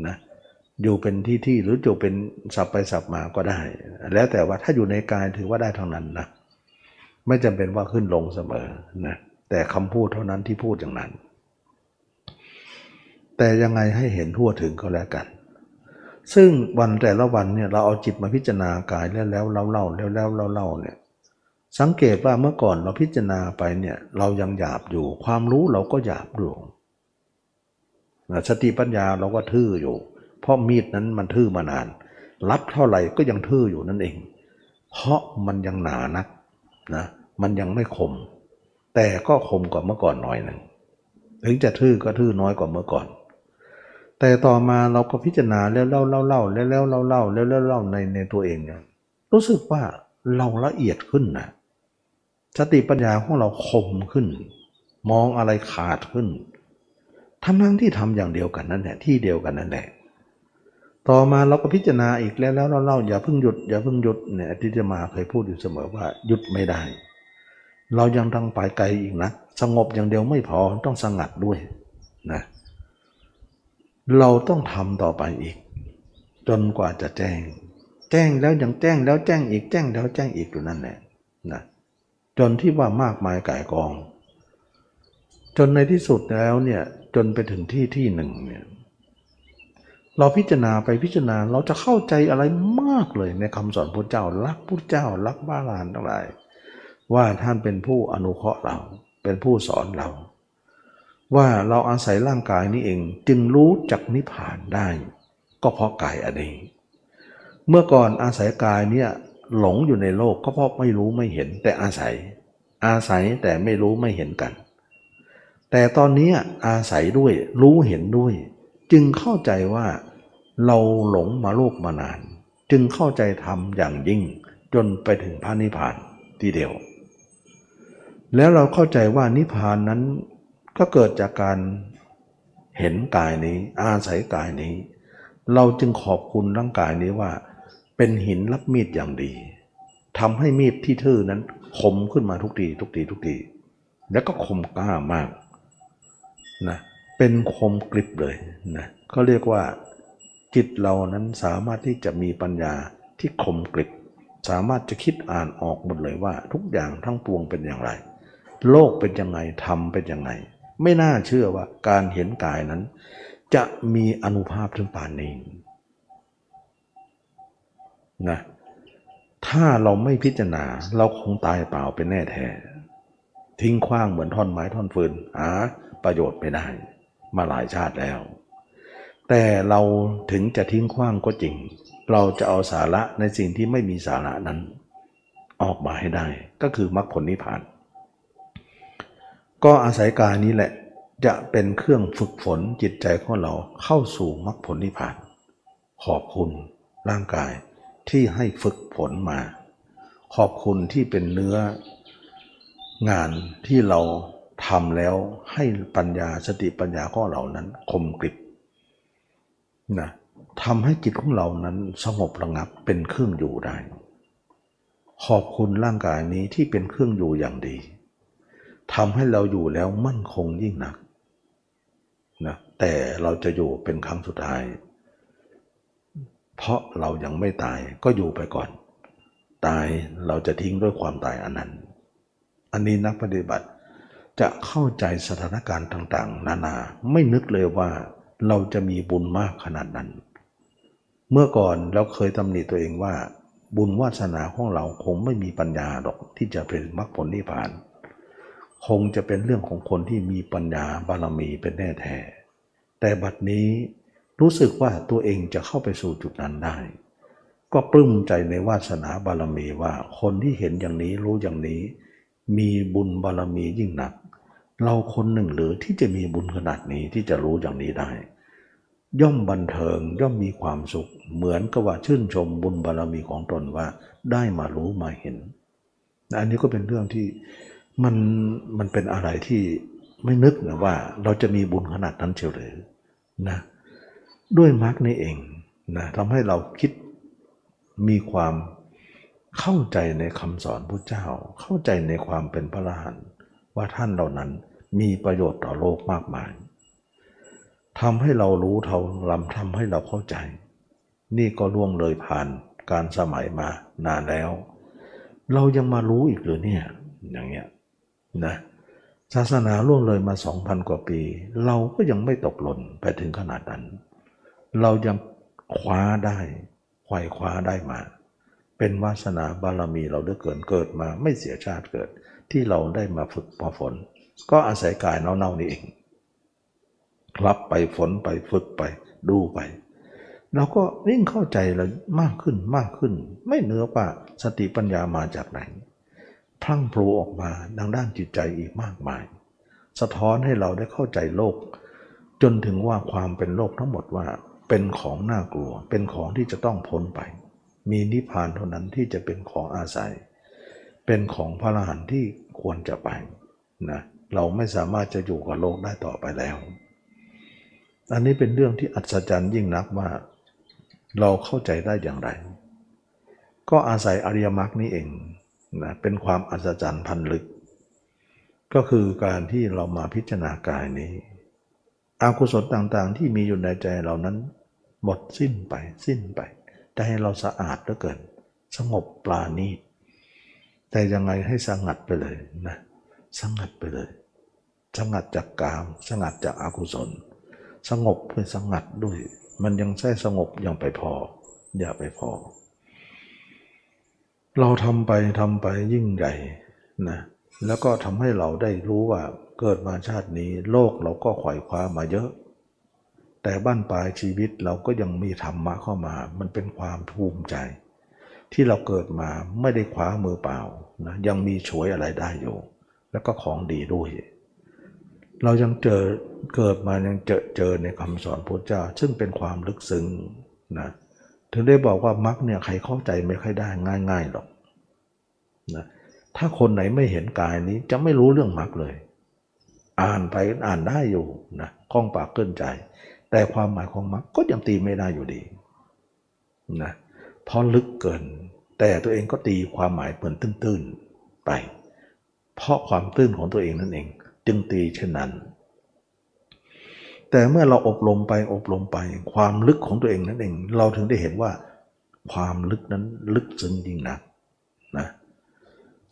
นะ อยู่เป็นที่ที่หรืออยู่เป็นสับไปสับมาก็ได้ แล้วแต่ว่าถ้าอยู่ในกายถือว่าได้ทั้งนั้นนะไม่จำเป็นว่าขึ้นลงเสมอนะแต่คำพูดเท่านั้นที่พูดอย่างนั้น แต่ยังไงให้เห็นทั่วถึงก็แล้วกัน ซึ่งวันแต่ละวันเนี่ยเราเอาจิตมาพิจารณากายแล้วแล้วเล่าเล่าแล้วแล้วเล่าเล่าเนี่ยสังเกตว่าเมื่อก่อนเราพิจารณาไปเนี่ยเรายังหยาบอยู่ ความรู้เราก็หยาบอยู่สติปัญญาเราก็ทื่ออยู่ เพราะมีดนั้นมันทื่อมานาน รับเท่าไหร่ก็ยังทื่ออยู่นั่นเอง เพราะมันยังหนานักนะมันยังไม่คม แต่ก็คมกว่าเมื่อก่อนหน่อยหนึ่งถึงจะทื่อก็ทื่อน้อยกว่าเมื่อก่อน แต่ต่อมาเราก็พิจารณาแล้วเล่าเล่าเล่าแล้วแล้วเล่าเล่าแล้วแล้วเล่าในในตัวเองเนี่ยรู้สึกว่าเราละเอียดขึ้นนะสติปัญญาของเราคมขึ้น มองอะไรขาดขึ้นทั้งทั้งที่ทำอย่างเดียวกันนั่นแหละที่เดียวกันนั่นแหละ ต่อมาเราก็พิจารณาอีกแล้วแล้วเราเล่าอย่าเพิ่งหยุดอย่าเพิ่งหยุดเนี่ยที่จะมาเคยพูดอยู่เสมอว่าหยุดไม่ได้ เรายังต้องไปไกลอีกนะสงบอย่างเดียวไม่พอต้องสงัดด้วยนะเราต้องทำต่อไปอีก จนกว่าจะแจ้ง แจ้งแล้วยังแจ้งแล้วแจ้งอีกแจ้งแล้วแจ้งอีกอยู่นั่นแหละนะจนที่ว่ามากมายก่ายกอง จนในที่สุดแล้วเนี่ยจนไปถึงที่ที่หนึ่งเนี่ย เราพิจารณาไปพิจารณาเราจะเข้าใจอะไรมากเลยในคำสอนพระเจ้ารักพระเจ้ารักบ้าลานทั้งหลายว่าท่านเป็นผู้อนุเคราะห์เรา เป็นผู้สอนเรา ว่าเราอาศัยร่างกายนี้เองจึงรู้จักนิพพานได้ ก็เพราะกายอันนี้เมื่อก่อนอาศัยกายเนี่ยหลงอยู่ในโลกก็เพราะไม่รู้ไม่เห็นแต่อาศัย อาศัยแต่ไม่รู้ไม่เห็นกัน แต่ตอนนี้อาศัยด้วยรู้เห็นด้วย จึงเข้าใจว่า เราหลงมาโลกมานาน จึงเข้าใจธรรมอย่างยิ่งจนไปถึงพระนิพพานทีเดียว แล้วเราเข้าใจว่านิพพานนั้นก็เกิดจากการเห็นกายนี้ อาศัยกายนี้ เราจึงขอบคุณร่างกายนี้ว่า เป็นหินรับมีดอย่างดีทำให้มีดที่ทื่อนั้นคมขึ้นมาทุกทีทุกทีทุกทีแล้วก็คมกล้ามากนะเป็นคมกริบเลยนะเขาเรียกว่า จิตเรานั้นสามารถที่จะมีปัญญาที่คมกริบสามารถจะคิดอ่านออกหมดเลยว่า ทุกอย่างทั้งปวงเป็นอย่างไร โลกเป็นยังไงธรรมเป็นยังไง ไม่น่าเชื่อว่าการเห็นกายนั้น จะมีอนุภาพถึงป่านนี้นะถ้าเราไม่พิจารณาเราคงตายเปล่าเป็นแน่แท้ ทิ้งขว้างเหมือนท่อนไม้ท่อนฟืนหาประโยชน์ไม่ได้ มาหลายชาติแล้ว แต่เราถึงจะทิ้งขว้างก็จริง เราจะเอาสาระในสิ่งที่ไม่มีสาระนั้น ออกมาให้ได้ ก็คือมรรคผลนิพพาน ก็อาศัยการนี้แหละ จะเป็นเครื่องฝึกฝนจิตใจของเราเข้าสู่มรรคผลนิพพาน ขอบคุณร่างกายที่ให้ฝึกผลมา ขอบคุณที่เป็นเนื้องานที่เราทำแล้วให้ปัญญาสติปัญญาของเรานั้นคมกริบ นะทำให้จิตของเรานั้นสงบระงับเป็นเครื่องอยู่ได้ ขอบคุณร่างกายนี้ที่เป็นเครื่องอยู่อย่างดีทำให้เราอยู่แล้วมั่นคงยิ่งนักนะแต่เราจะอยู่เป็นครั้งสุดท้าย เพราะเรายังไม่ตายก็อยู่ไปก่อน ตายเราจะทิ้งด้วยความตายอันนั้น อันนี้นักปฏิบัติจะเข้าใจสถานการณ์ต่าง ๆ นานาไม่นึกเลยว่า เราจะมีบุญมากขนาดนั้น เมื่อก่อนเราเคยตำหนิตัวเองว่า บุญวาสนาของเราคงไม่มีปัญญาหรอกที่จะเป็นมรรคผลนิพพาน คงจะเป็นเรื่องของคนที่มีปัญญาบารมีเป็นแน่แท้ แต่บัดนี้รู้สึกว่าตัวเองจะเข้าไปสู่จุดนั้นได้ ก็ปลื้มใจในวาสนาบารมีว่าคนที่เห็นอย่างนี้รู้อย่างนี้ มีบุญบารมียิ่งหนัก เราคนหนึ่งหรือที่จะมีบุญขนาดนี้ที่จะรู้อย่างนี้ได้ ย่อมบันเทิงย่อมมีความสุข เหมือนกับว่าชื่นชมบุญบารมีของตนว่าได้มารู้มาเห็น อันนี้ก็เป็นเรื่องที่มันมันเป็นอะไรที่ไม่นึกนะว่า เราจะมีบุญขนาดนั้นเชียหรือนะด้วยมรรคนี่เองนะทำให้เราคิดมีความเข้าใจในคำสอนพระเจ้า เข้าใจในความเป็นพระอรหันต์ว่าท่านเหล่านั้น มีประโยชน์ต่อโลกมากมายทำให้เรารู้เท่าลำทำให้เราเข้าใจ นี่ก็ล่วงเลยผ่านการสมัยมานานแล้ว เรายังมารู้อีกหรือเนี่ย อย่างเงี้ยนะศาสนาล่วงเลยมาสองพันกว่าปี เราก็ยังไม่ตกหล่นไปถึงขนาดนั้น เรายังคว้าได้ไขว่คว้าได้มา เป็นวาสนาบารมีเราเลือเกินเกิดมาไม่เสียชาติเกิด ที่เราได้มาฝึกพอฝน ก็อาศัยกายเน่าๆนี่เอง รับไปฝนไปฝึกไปดูไป เราก็ยิ่งเข้าใจเรามากขึ้นมากขึ้น ไม่เนื้อว่าสติปัญญามาจากไหนพลั่งพลูออกมาดังด้านจิตใจอีกมากมาย สะท้อนให้เราได้เข้าใจโลก จนถึงว่าความเป็นโลกทั้งหมดว่า เป็นของน่ากลัว เป็นของที่จะต้องพ้นไป มีนิพพานเท่านั้นที่จะเป็นของอาศัย เป็นของพระอรหันต์ที่ควรจะไปนะเเราไม่สามารถจะอยู่กับโลกได้ต่อไปแล้ว อันนี้เป็นเรื่องที่อัศจรรย์ยิ่งนักว่า เราเข้าใจได้อย่างไร ก็อาศัยอริยมรรคนี้เองนะเป็นความอัศจรรย์พันลึก ก็คือการที่เรามาพิจารณากายนี้อากุศลต่างๆ ที่มีอยู่ในใจเรานั้น หมดสิ้นไปสิ้นไปใจเราสะอาดเหลือเกิน สงบปลาณีตแต่ยังไงให้สงัดไปเลยนะสงัดไปเลย สงัดจากกาม สงัดจากอากุศล สงบเพื่อสงัดด้วย มันยังใช่สงบยังไปพอ อย่าไปพอ เราทำไปทำไปยิ่งใหญ่นะแล้วก็ทำให้เราได้รู้ว่าเกิดมาชาตินี้โลกเราก็ขวายคว้ามาเยอะ แต่บ้านปลายชีวิตเราก็ยังมีธรรมะเข้ามา มันเป็นความภูมิใจ ที่เราเกิดมาไม่ได้คว้ามือเปล่านะยังมีช่วยอะไรได้อยู่ แล้วก็ของดีด้วย เรายังเจอเกิดมายังเจอเจอในคำสอนพระเจ้า ซึ่งเป็นความลึกซึ้งนะถึงได้บอกว่ามรรคเนี่ยใครเข้าใจไม่ค่อยได้ง่ายๆหรอกนะถ้าคนไหนไม่เห็นกายนี้จะไม่รู้เรื่องมรรคเลย อ่านไปอ่านได้อยู่นะคล้องปากเกินใจ แต่ความหมายของมรรคก็ยังตีไม่ได้อยู่ดีนะเพราะลึกเกิน แต่ตัวเองก็ตีความหมายเหมือนตื้นๆไป เพราะความตื้นของตัวเองนั่นเอง จึงตีเช่นนั้น แต่เมื่อเราอบรมไปอบรมไปความลึกของตัวเองนั่นเอง เราถึงได้เห็นว่า ความลึกนั้นลึกซึ้งจริงนักนะ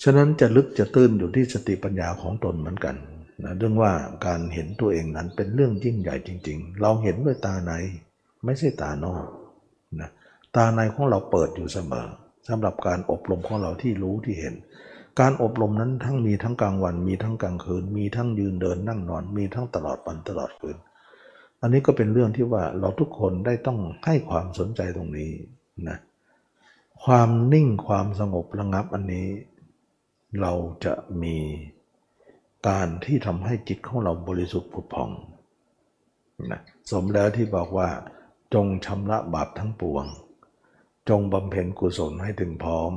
ฉะนั้นจะลึกจะตื้นอยู่ที่สติปัญญาของตนเหมือนกันนะเรื่องว่าการเห็นตัวเองนั้นเป็นเรื่องยิ่งใหญ่จริง ๆ เราเห็นด้วยตาในไม่ใช่ตานอกนะตาในของเราเปิดอยู่เสมอสำหรับการอบรมของเราที่รู้ที่เห็น การอบรมนั้นทั้งมีทั้งกลางวัน มีทั้งกลางคืน มีทั้งยืนเดินนั่งนอน มีทั้งตลอดวันตลอดคืน อันนี้ก็เป็นเรื่องที่ว่าเราทุกคนได้ต้องให้ความสนใจตรงนี้นะความนิ่งความสงบระงับอันนี้ เราจะมีการที่ทำให้จิตของเราบริสุทธิ์ผุดผ่องนะสมแล้วที่บอกว่า จงชำระบาปทั้งปวง จงบำเพ็ญกุศลให้ถึงพร้อม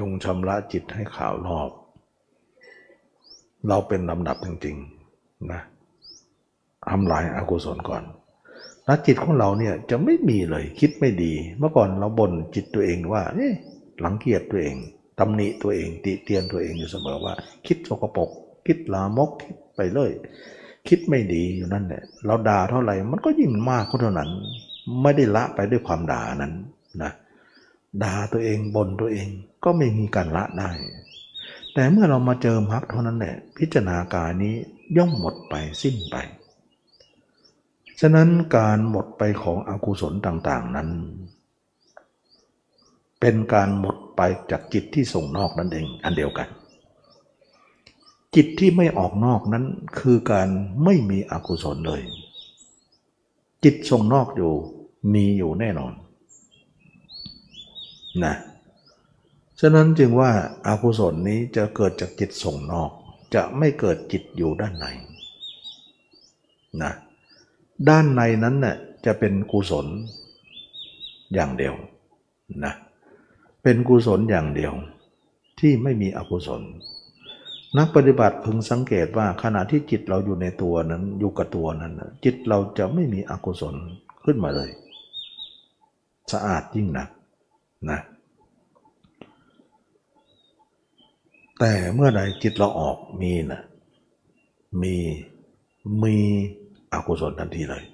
จงชำระจิตให้ขาวรอบ เราเป็นลำดับจริงๆนะทำลายอากุศลก่อนแล้วจิตของเราเนี่ยจะไม่มีเลยคิดไม่ดี เมื่อก่อนเราบ่นจิตตัวเองว่าเอ๊ะหลังเกียจตัวเองตำหนิตัวเองติเตียนตัวเองอยู่เสมอว่า คิดสกปรกคิดลามกคิดไปเลย คิดไม่ดีอยู่นั่นแหละเราด่าเท่าไหร่มันก็ยิ่งมากเท่านั้น ไม่ได้ละไปด้วยความด่านั้นนะด่าตัวเองบ่นตัวเอง ก็ไม่มีการละได้ แต่เมื่อเรามาเจอมรรคเท่านั้นแหละพิจารณากายนี้ย่อมหมดไปสิ้นไป ฉะนั้นการหมดไปของอกุศลต่างๆนั้น เป็นการหมดไปจากจิตที่ส่งนอกนั่นเองอันเดียวกัน จิตที่ไม่ออกนอกนั้นคือการไม่มีอกุศลเลย จิตส่งนอกอยู่มีอยู่แน่นอนนะ ฉะนั้นจึงว่าอากุศลนี้จะเกิดจากจิตส่งนอก จะไม่เกิดจิตอยู่ด้านในนะด้านในนั้นน่ะจะเป็นกุศลอย่างเดียวนะเป็นกุศลอย่างเดียว ที่ไม่มีอกุศล นักปฏิบัติพึงสังเกตว่าขณะที่จิตเราอยู่ในตัวนั้นอยู่กับตัวนั้น จิตเราจะไม่มีอกุศลขึ้นมาเลย สะอาดยิ่งนักนะ แต่เมื่อใดจิตเราออกมีนะมีมีอกุศลทันทีเลย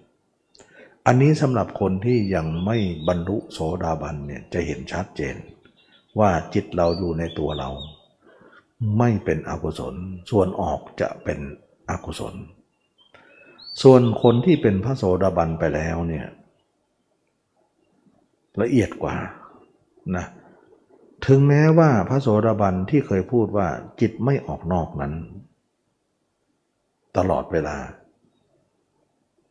อันนี้สำหรับคนที่ยังไม่บรรลุโสดาบันเนี่ยจะเห็นชัดเจน ว่าจิตเราอยู่ในตัวเรา ไม่เป็นอกุศล ส่วนออกจะเป็นอกุศล ส่วนคนที่เป็นพระโสดาบันไปแล้วเนี่ยละเอียดกว่านะ ถึงแม้ว่าพระโสดาบันที่เคยพูดว่าจิตไม่ออกนอกนั้น ตลอดเวลา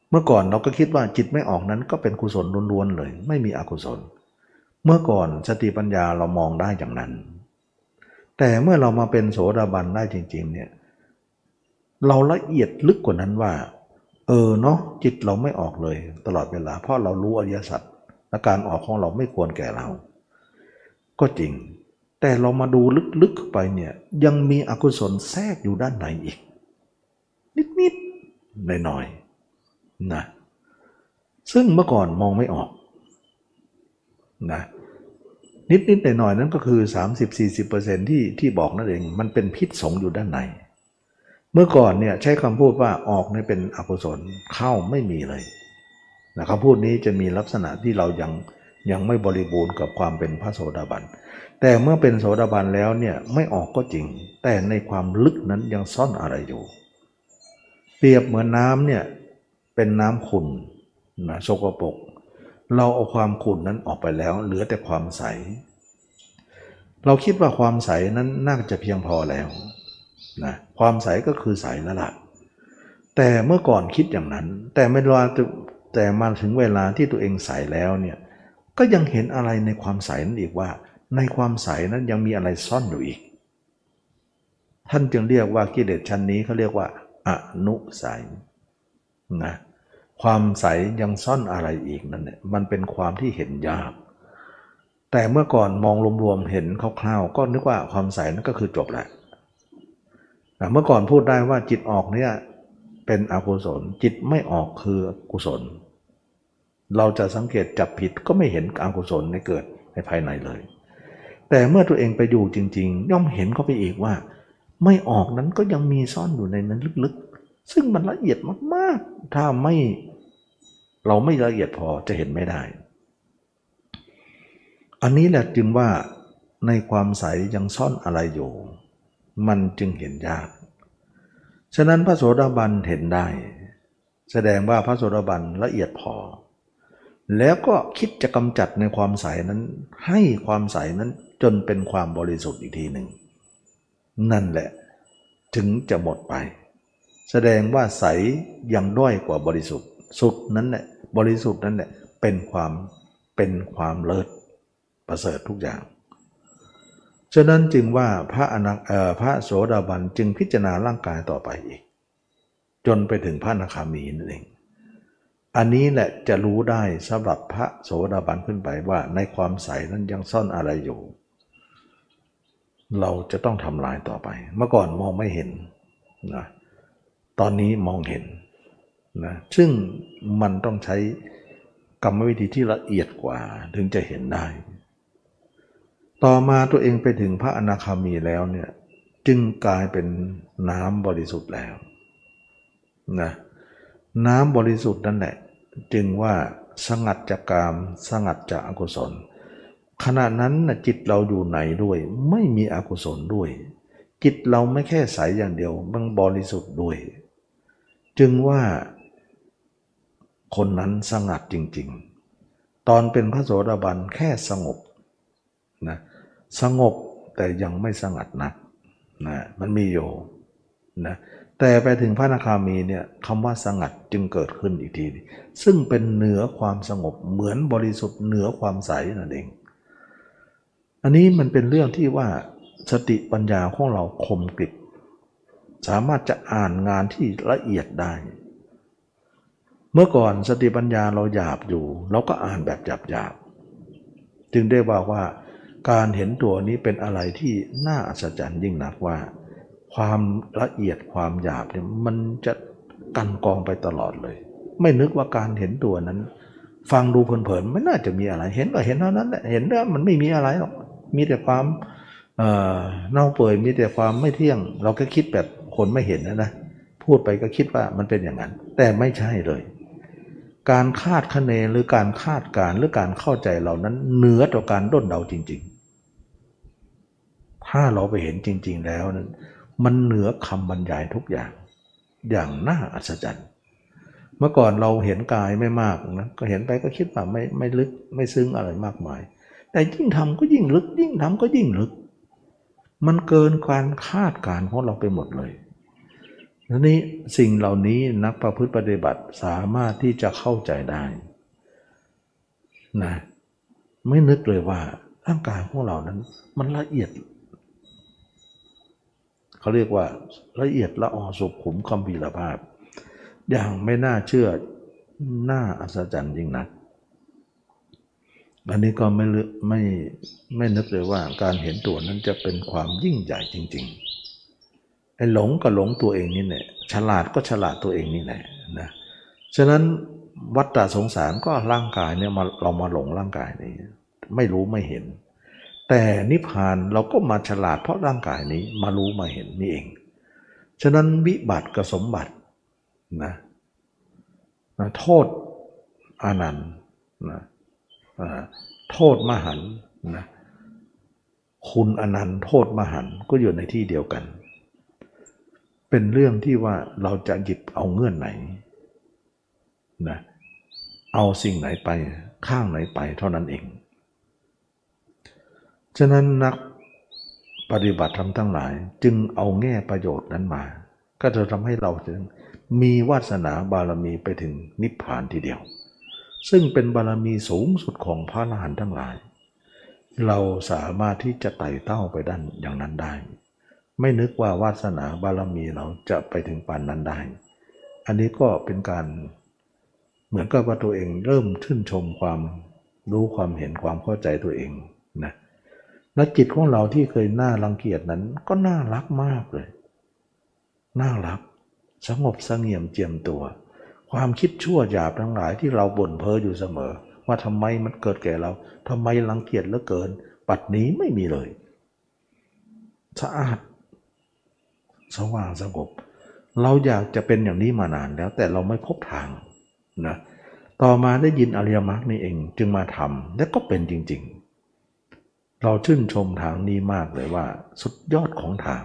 เมื่อก่อนเราก็คิดว่าจิตไม่ออกนั้นก็เป็นกุศลล้วนๆเลย ไม่มีอกุศล เมื่อก่อนสติปัญญาเรามองได้อย่างนั้น แต่เมื่อเรามาเป็นโสดาบันได้จริง ๆ เนี่ย เราละเอียดลึกกว่านั้นว่า เออเนาะจิตเราไม่ออกเลย ตลอดเวลา เพราะเรารู้อริยสัจและการออกของเราไม่ควรแก่เรา ก็จริง แต่เรามาดูลึกๆไปเนี่ยยังมีอกุศลแทรกอยู่ด้านในอีก นิดๆหน่อยๆนะซึ่งเมื่อก่อนมองไม่ออกนะนิดๆหน่อยๆนั้นก็คือ 30-40%ที่ที่บอกนั่นเองมันเป็นพิษสงอยู่ด้านในเมื่อก่อนเนี่ยใช้คำพูดว่าออกเนี่ยเป็นอกุศลเข้าไม่มีเลยนะคำพูดนี้จะมีลักษณะที่เรายัง ยังไม่บริบูรณ์กับความเป็นพระโสดาบัน แต่เมื่อเป็นโสดาบันแล้วเนี่ยไม่ออกก็จริง แต่ในความลึกนั้นยังซ่อนอะไรอยู่ เปรียบเหมือนน้ำเนี่ยเป็นน้ำขุ่นนะโสกปรกเราเอาความขุ่นนั้นออกไปแล้ว เหลือแต่ความใส เราคิดว่าความใสนั้นน่าจะเพียงพอแล้วนะความใสก็คือใสแล้วล่ะแต่เมื่อก่อนคิดอย่างนั้น แต่ไม่รอแต่มาถึงเวลาที่ตัวเองใสแล้วเนี่ย ก็ยังเห็นอะไรในความใสนั้นอีกว่า ในความใสนั้นยังมีอะไรซ่อนอยู่อีก ท่านจึงเรียกว่ากิเลสชั้นนี้เขาเรียกว่าอนุสัยนะความใสยังซ่อนอะไรอีกนั่นเนี่ยมันเป็นความที่เห็นยาก แต่เมื่อก่อนมองรวมๆเห็นคร่าวๆก็นึกว่าความใสนั่นก็คือจบแหละเมื่อก่อนพูดได้ว่าจิตออกเนี่ยเป็นอกุศล จิตไม่ออกคือกุศล เราจะสังเกตจับผิดก็ไม่เห็นอกุศลในเกิดในภายในเลย แต่เมื่อตัวเองไปอยู่จริง ๆ ย่อมเห็นเข้าไปอีกว่า ไม่ออกนั้นก็ยังมีซ่อนอยู่ในนั้นลึกๆ ซึ่งมันละเอียดมากๆ ถ้าไม่เราไม่ละเอียดพอจะเห็นไม่ได้ อันนี้แหละจึงว่าในความใสยังซ่อนอะไรอยู่ มันจึงเห็นยาก ฉะนั้นพระโสดาบันเห็นได้ แสดงว่าพระโสดาบันละเอียดพอ แล้วก็คิดจะกำจัดในความใสนั้น ให้ความใสนั้นจนเป็นความบริสุทธิ์อีกทีหนึ่ง นั่นแหละ ถึงจะหมดไป แสดงว่าใสยังด้อยกว่าบริสุทธิ์ สุดนั้นแหละบริสุทธิ์นั้นแหละเป็นความเป็นความเลิศประเสริฐทุกอย่าง ฉะนั้นจึงว่าพระอนาพระโสดาบันจึงพิจารณาร่างกายต่อไปอีก จนไปถึงพระอนาคามีนั่นเอง อันนี้แหละจะรู้ได้สำหรับพระโสดาบันขึ้นไปว่าในความใสนั้นยังซ่อนอะไรอยู่ เราจะต้องทำลายต่อไป เมื่อก่อนมองไม่เห็นนะตอนนี้มองเห็นนะซึ่งมันต้องใช้กรรมวิธีที่ละเอียดกว่าถึงจะเห็นได้ ต่อมาตัวเองไปถึงพระอนาคามีแล้วเนี่ยจึงกลายเป็นน้ำบริสุทธิ์แล้วนะน้ำบริสุทธิ์นั่นแหละ จึงว่าสงัดจากกาม สงัดจากอกุศล ขณะนั้นนะจิตเราอยู่ไหนด้วย ไม่มีอกุศลด้วย จิตเราไม่แค่ใสอย่างเดียวมันบริสุทธิ์ด้วย จึงว่า คนนั้นสงัดจริง ๆ ตอนเป็นพระโสดาบันแค่สงบนะสงบแต่ยังไม่สงัดนักนะมันมีอยู่นะ แต่ไปถึงพระนาคามีเนี่ยคำว่าสงัดจึงเกิดขึ้นอีกที ซึ่งเป็นเหนือความสงบเหมือนบริสุทธิ์เหนือความใสนั่นเอง อันนี้มันเป็นเรื่องที่ว่าสติปัญญาของเราคมกริบสามารถจะอ่านงานที่ละเอียดได้ เมื่อก่อนสติปัญญาเราหยาบอยู่ เราก็อ่านแบบหยาบหยาบจึงได้บอกว่า การเห็นตัวนี้เป็นอะไรที่น่าอัศจรรย์ยิ่งนักว่า ความละเอียดความหยาบเนี่ยมันจะกันกองไปตลอดเลย ไม่นึกว่าการเห็นตัวนั้น ฟังดูเพลินๆไม่น่าจะมีอะไร เห็นก็เห็นเท่านั้นแหละเห็นแล้วมันไม่มีอะไรหรอกมีแต่ความเน่าเปื่อยมีแต่ความไม่เที่ยง เราก็คิดแบบคนไม่เห็นนะนะพูดไปก็คิดว่ามันเป็นอย่างนั้น แต่ไม่ใช่เลย การคาดคะเนหรือการคาดการหรือการเข้าใจเหล่านั้นเหนือต่อการด้นเดาจริง ๆ ถ้าเราไปเห็นจริง ๆ แล้วนั้น มันเหนือคำบรรยายทุกอย่าง อย่างน่าอัศจรรย์ เมื่อก่อนเราเห็นกายไม่มากนะก็เห็นไปก็คิดว่าไม่ไม่ลึกไม่ซึ้งอะไรมากมาย แต่ยิ่งทำก็ยิ่งลึก ยิ่งทำก็ยิ่งลึก มันเกินการคาดการของเราไปหมดเลยทีนี้สิ่งเหล่านี้นักประพฤติปฏิบัติสามารถที่จะเข้าใจได้นะไม่นึกเลยว่าร่างกายของเรานั้น มันละเอียด เขาเรียกว่าละเอียดละออสุขุมคำพีรภาพ อย่างไม่น่าเชื่อน่าอัศจรรย์ยิ่งนัก อันนี้ก็ไม่ไม่ไม่นึกเลยว่าการเห็นตัวนั้นจะเป็นความยิ่งใหญ่จริง ๆ ไอ้หลงก็หลงตัวเองนี่แหละฉลาดก็ฉลาดตัวเองนี่แหละนะฉะนั้นวัฏฏะสงสารก็ร่างกายเนี่ยมาเรามาหลงร่างกายนี้ ไม่รู้ไม่เห็น แต่นิพพานเราก็มาฉลาดเพราะร่างกายนี้มารู้มาเห็นนี่เอง ฉะนั้นวิบัติกับสมบัตินะนะโทษอานันต์นะโทษมหันนะคุณอนันต์โทษมหันก็อยู่ในที่เดียวกัน เป็นเรื่องที่ว่าเราจะหยิบเอาเงื่อนไหนนะเอาสิ่งไหนไปข้างไหนไปเท่านั้นเอง ฉะนั้นนักปฏิบัติธรรมทั้งหลาย จึงเอาแง่ประโยชน์นั้นมา ก็จะทำให้เราถึงมีวาสนาบารมีไปถึงนิพพานทีเดียว ซึ่งเป็นบารมีสูงสุดของพระอรหันต์ทั้งหลาย เราสามารถที่จะไต่เต้าไปด้านอย่างนั้นได้ ไม่นึกว่าวาสนาบารมีเราจะไปถึงปานนั้นได้ อันนี้ก็เป็นการเหมือนกับว่าตัวเองเริ่มชื่นชมความรู้ความเห็นความเข้าใจตัวเองนะ และจิตของเราที่เคยน่ารังเกียจนั้น ก็น่ารักมากเลย น่ารัก สงบสงเงียมเจียมตัว ความคิดชั่วหยาบทั้งหลายที่เราบ่นเพ้ออยู่เสมอ ว่าทำไมมันเกิดแก่เราทำไมรังเกียจเหลือเกิน ปัดนี้ไม่มีเลย สะอาด สว่างสงบ เราอยากจะเป็นอย่างนี้มานานแล้ว แต่เราไม่พบทางนะ ต่อมาได้ยินอริยมรรคนี่เองจึงมาทำและก็เป็นจริง ๆ เราชื่นชมทางนี้มากเลยว่า สุดยอดของทาง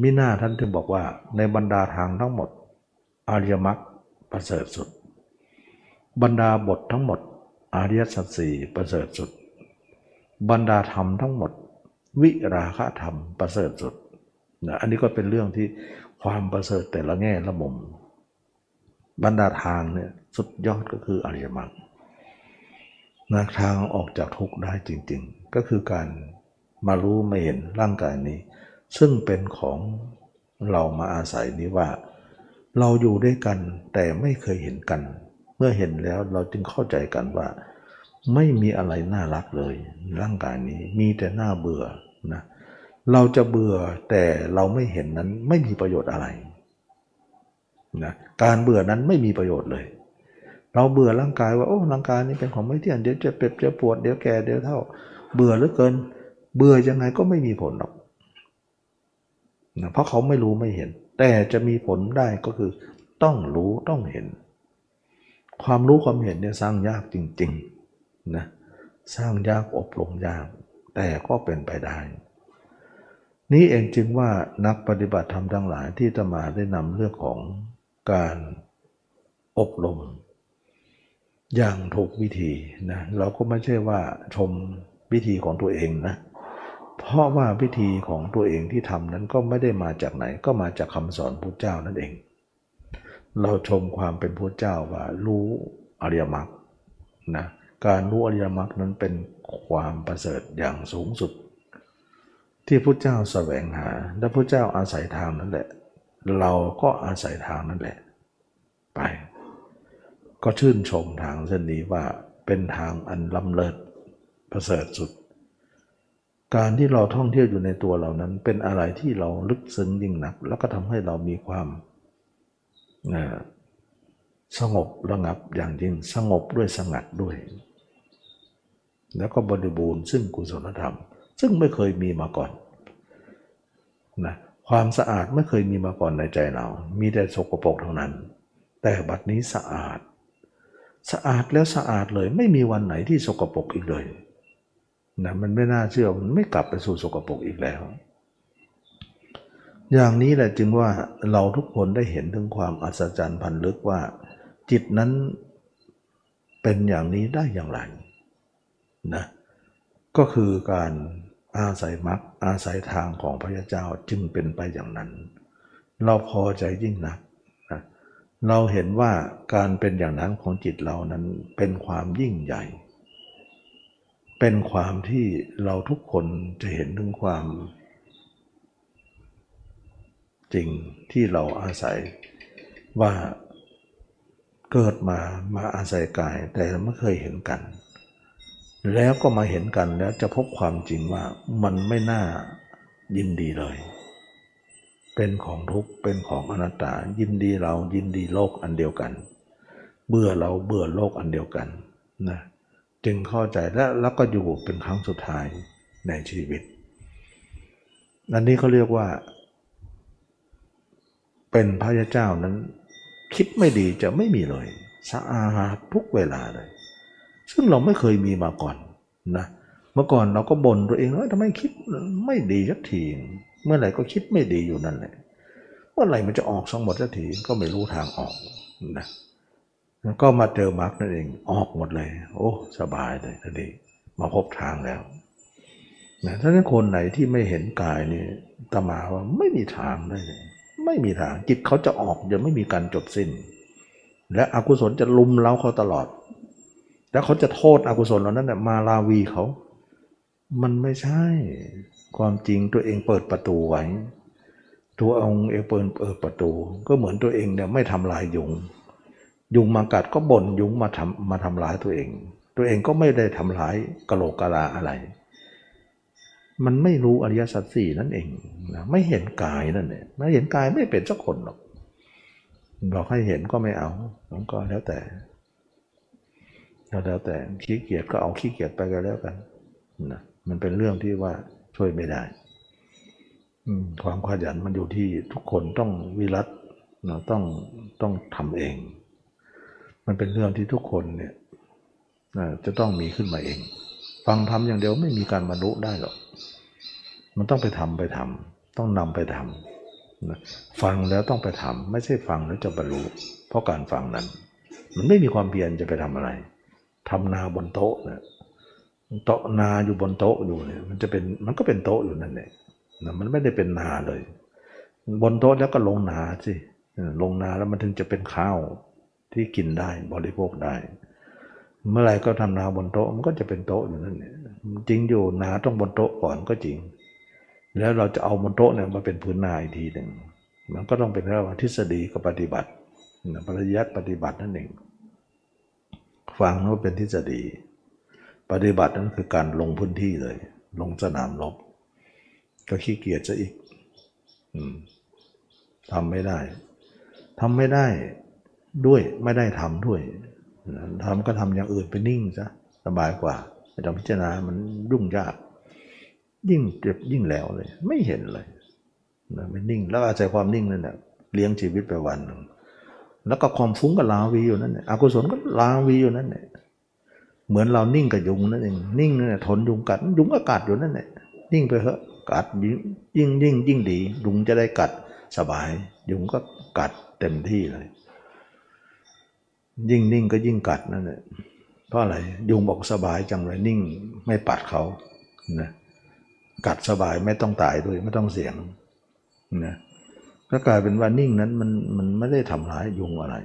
มิน่าท่านถึงบอกว่า ในบรรดาทางทั้งหมดอริยมรรคประเสริฐสุด บรรดาบททั้งหมดอริยสัจสี่ประเสริฐสุด บรรดาธรรมทั้งหมด วิราคะธรรมประเสริฐสุดนะอันนี้ก็เป็นเรื่องที่ความประเสริฐแต่ละแง่ละมุม บรรดาทางเนี่ยสุดยอดก็คืออริยมรรค นะทางออกจากทุกข์ได้จริง ๆ ก็คือการมารู้มาเห็นร่างกายนี้ ซึ่งเป็นของเรามาอาศัยนี้ว่า เราอยู่ด้วยกันแต่ไม่เคยเห็นกัน เมื่อเห็นแล้วเราจึงเข้าใจกันว่า ไม่มีอะไรน่ารักเลย ร่างกายนี้มีแต่น่าเบื่อนะเเราจะเบื่อแต่เราไม่เห็นนั้นไม่มีประโยชน์อะไรนะการเบื่อนั้นไม่มีประโยชน์เลย เราเบื่อร่างกายว่าโอ้ร่างกายนี้เป็นของไม่เที่ยงเดี๋ยวจะเจ็บจะปวดเดี๋ยวแก่เดี๋ยวเท่า เบื่อเหลือเกิน เบื่อยังไงก็ไม่มีผลหรอกนะเพราะเขาไม่รู้ไม่เห็น แต่จะมีผลได้ก็คือ ต้องรู้ต้องเห็น ความรู้ความเห็นเนี่ยสร้างยากจริงๆนะสร้างยากอบรมยาก แต่ก็เป็นไปได้ นี้เองจึงว่านักปฏิบัติธรรมทั้งหลายที่ตมาได้นำเรื่องของการอบรม อย่างถูกวิธีนะเราก็ไม่ใช่ว่าชมวิธีของตัวเองนะ เพราะว่าวิธีของตัวเองที่ทำนั้นก็ไม่ได้มาจากไหน ก็มาจากคำสอนพุทธเจ้านั่นเอง เราชมความเป็นพุทธเจ้าว่ารู้อริยมรรคนะการรู้อริยมรรคนั้นเป็นความประเสริฐอย่างสูงสุด ที่พุทธเจ้าแสวงหา และพุทธเจ้าอาศัยทางนั้นแหละ เราก็อาศัยทางนั้นแหละ ไป ก็ชื่นชมทางเส้นนี้ว่าเป็นทางอันล้ำเลิศประเสริฐสุด การที่เราท่องเที่ยวอยู่ในตัวเรานั้น เป็นอะไรที่เราลึกซึ้งยิ่งนัก แล้วก็ทำให้เรามีความสงบระงับอย่างยิ่งสงบด้วยสงัดด้วย แล้วก็บริบูรณ์ซึ่งกุศลธรรม ซึ่งไม่เคยมีมาก่อนนะความสะอาดไม่เคยมีมาก่อนในใจเรา มีแต่สกปรกเท่านั้น แต่บัดนี้สะอาด สะอาดแล้วสะอาดเลย ไม่มีวันไหนที่สกปรกอีกเลยนะมันไม่น่าเชื่อมันไม่กลับไปสู่สกปรกอีกแล้ว อย่างนี้แหละจึงว่าเราทุกคนได้เห็นถึงความอัศจรรย์พันลึกว่า จิตนั้นเป็นอย่างนี้ได้อย่างไรนะก็คือการอาศัยมรรคอาศัยทางของพระเจ้าจึงเป็นไปอย่างนั้น เราพอใจยิ่งนักนะ เราเห็นว่าการเป็นอย่างนั้นของจิตเรานั้นเป็นความยิ่งใหญ่ เป็นความที่เราทุกคนจะเห็นถึงความ จริงที่เราอาศัยว่าเกิดมามาอาศัยกายแต่ไม่เคยเห็นกัน แล้วก็มาเห็นกันแล้วจะพบความจริงว่ามันไม่น่ายินดีเลย เป็นของทุกข์เป็นของอนัตตา ยินดีเรายินดีโลกอันเดียวกัน เบื่อเราเบื่อโลกอันเดียวกันนะจึงเข้าใจและแล้วก็อยู่เป็นครั้งสุดท้ายในชีวิตอันนี้เขาเรียกว่า เป็นพระเจ้านั้น คิดไม่ดีจะไม่มีเลยสะอาดทุกเวลาเลย ซึ่งเราไม่เคยมีมาก่อนนะเมื่อก่อนเราก็บ่นตัวเองว่าทำไมคิดไม่ดีสักที เมื่อไหร่ก็คิดไม่ดีอยู่นั่นแหละเมื่อไหร่มันจะออกสองหมดสักทีก็ไม่รู้ทางออกนะก็มาเจอมาร์กนั่นเองออกหมดเลย โอ้สบายเลยทีนี้มาพบทางแล้วนะถ้านั้นคนไหนที่ไม่เห็นกายนี่ตมาว่าไม่มีทางได้เลยไม่มีทางจิตเขาจะออกจะไม่มีการจบสิ้น และอกุศลจะลุมเล้าเขาตลอด แล้วเขาจะโทษอกุศลเหล่านั้นมาลาวีเขา มันไม่ใช่ ความจริงตัวเองเปิดประตูไว้ ตัวองค์เองเปิดเปิดประตู ก็เหมือนตัวเองเนี่ยไม่ทำลายยุง ยุงมากัดก็บ่นยุงมาทำมาทำร้ายตัวเอง ตัวเองก็ไม่ได้ทำร้ายกะโหลกกะลาอะไร มันไม่รู้อริยสัจสี่นั่นเองนะไม่เห็นกายนั่นเนี่ยไม่เห็นกายไม่เป็นสักคนหรอกบอกให้เห็นก็ไม่เอาก็แล้วแต่แล้วแต่ขี้เกียจก็เอาขี้เกียจไปก็แล้วกันนะมันเป็นเรื่องที่ว่า ช่วยไม่ได้ความขยันมันอยู่ที่ทุกคนต้องวิรัตเราต้องต้องทำเอง มันเป็นเรื่องที่ทุกคนเนี่ยจะต้องมีขึ้นมาเอง ฟังทำอย่างเดียวไม่มีการบรรลุได้หรอกมันต้องไปทำไปทำต้องนำไปทำนะฟังแล้วต้องไปทำไม่ใช่ฟังแล้วจะบรรลุเพราะการฟังนั้น มันไม่มีความเพียรจะไปทำอะไรทำนาบนโต๊ะนะ โต๊ะนาอยู่บนโต๊ะอยู่เนี่ยมันจะเป็นมันก็เป็นโต๊ะอยู่นั่นเองนะมันไม่ได้เป็นนาเลย บนโต๊ะแล้วก็ลงนาสิลงนาแล้วมันถึงจะเป็นข้าวที่กินได้บริโภคได้ เมื่อไรก็ทำนาบนโต๊ะมันก็จะเป็นโต๊ะอยู่นั่นเองจริงอยู่นาต้องบนโต๊ะก่อนก็จริง แล้วเราจะเอาบนโต๊ะเนี่ยมาเป็นพื้นนาอีกทีหนึ่งมันก็ต้องเป็นเรื่องทฤษฎีกับปฏิบัติปริยัติปฏิบัตินั่นเองฟังนั้นเป็นทฤษฎี ปฏิบัตินั้นคือการลงพื้นที่เลย ลงสนามรบ ก็ขี้เกียจจะอีกทำไม่ได้ทำไม่ได้ด้วยไม่ได้ทำด้วยทำก็ทำอย่างอื่นไปนิ่งซะสบายกว่าไม่ต้องพิจารณามันรุ่งยาก ยิ่งเจ็บยิ่งแล้วเลย ไม่เห็นเลยนะไม่นิ่ง แล้วอาศัยความนิ่งนั่นแหละเลี้ยงชีวิตไปวันหนึ่งแล้วก็ความฟุ้งก็ลาวีอยู่นั่นแหละอกุศลก็ลาวีอยู่นั่นแหละ เหมือนเรานิ่งกับยุงนั่นเองนิ่งนั่นแหละทนยุงกัดยุงก็กัดอยู่นั่นแหละนิ่งไปเถอะกัดยิ่งยิ่งยิ่งดียุงจะได้กัดสบาย ยุงก็กัดเต็มที่เลย ยิ่งนิ่งก็ยิ่งกัดนั่นแหละเพราะอะไรยุงบอกสบายจังเลยนิ่งไม่ปัดเขานะกัดสบายไม่ต้องตายด้วยไม่ต้องเสี่ยงนะก็กลายเป็นว่านิ่งนั้นมันมันไม่ได้ทำร้ายยุงอะไร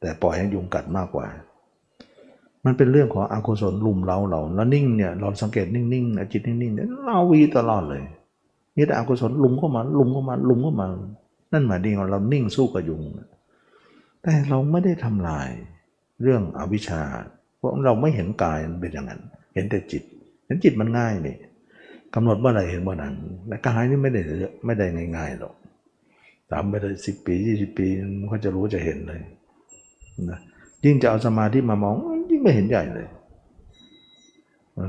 แต่ปล่อยให้ยุงกัดมากกว่า มันเป็นเรื่องของอกุศลลุมเราเราแล้วนิ่งเนี่ยเราสังเกตนิ่งๆจิตนิ่งๆเนี่ยเราวีตลอดเลยมีแต่อกุศลลุมเข้ามาลุมเข้ามาลุมเข้ามา นั่นหมายถึงว่าเรานิ่งสู้กับยุง แต่เราไม่ได้ทำลายเรื่องอวิชชา เพราะเราไม่เห็นกายเป็นอย่างนั้น เห็นแต่จิตเห็นจิตมันง่ายนี่กำหนดเมื่อไรเห็นเมื่อนั้นแต่กายนี่ไม่ได้ไม่ได้ง่ายๆหรอกตามไปเลยสิบปียี่สิบปีมันก็จะรู้จะเห็นเลยนะยิ่งจะเอาสมาธิมามอง ไม่เห็นใหญ่เลย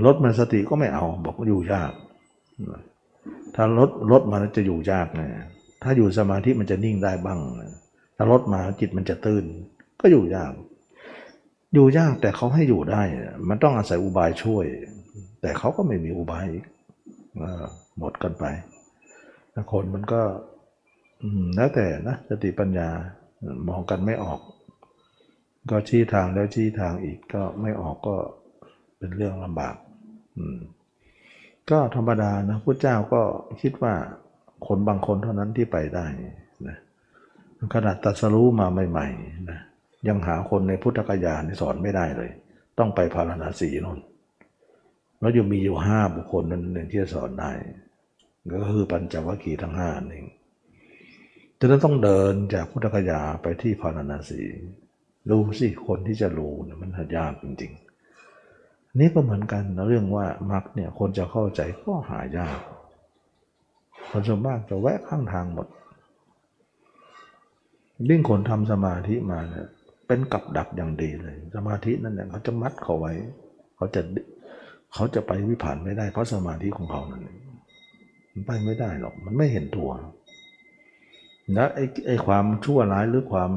ลดมันสติก็ไม่เอา บอกว่าอยู่ยาก ถ้าลดลดมาจะอยู่ยากนะถ้าอยู่สมาธิมันจะนิ่งได้บ้างถ้าลดมาจิตมันจะตื่น ก็อยู่ยาก อยู่ยากแต่เขาให้อยู่ได้ มันต้องอาศัยอุบายช่วย แต่เขาก็ไม่มีอุบายหมดกันไปคนมันก็แล้วแต่นะสติปัญญามองกันไม่ออก ก็ชี้ทางแล้วชี้ทางอีกก็ไม่ออกก็เป็นเรื่องลำบาก อืม ก็ธรรมดานะพระเจ้าก็คิดว่าคนบางคนเท่านั้นที่ไปได้นะขนาดตัสรู้มาใหม่ๆนะยังหาคนในพุทธกยาสอนไม่ได้เลย ต้องไปพาราสีนนแล้วยังมีอยู่ห้าบุคคลนั้นหนึ่งที่จะสอนได้ ก็คือปัญจวัคคีย์ทั้งห้าเองจะต้องเดินจากพุทธกยาไปที่พาราสี รู้สิคนที่จะรู้มันยากจริงๆ นี่ก็เหมือนกันเรื่องว่ามรรคเนี่ยคนจะเข้าใจก็หายากคนส่วนมากจะแวะข้างทางหมดยิ่งคนทำสมาธิมาเนี่ยเป็นกับดักอย่างดีเลย สมาธินั่นเนี่ยเขาจะมัดเขาไว้ เขาจะเขาจะไปวิผ่านไม่ได้เพราะสมาธิของเขานั่นมันไปไม่ได้หรอก มันไม่เห็นตัว นะไอ้ไอ้ความชั่วร้ายหรือความ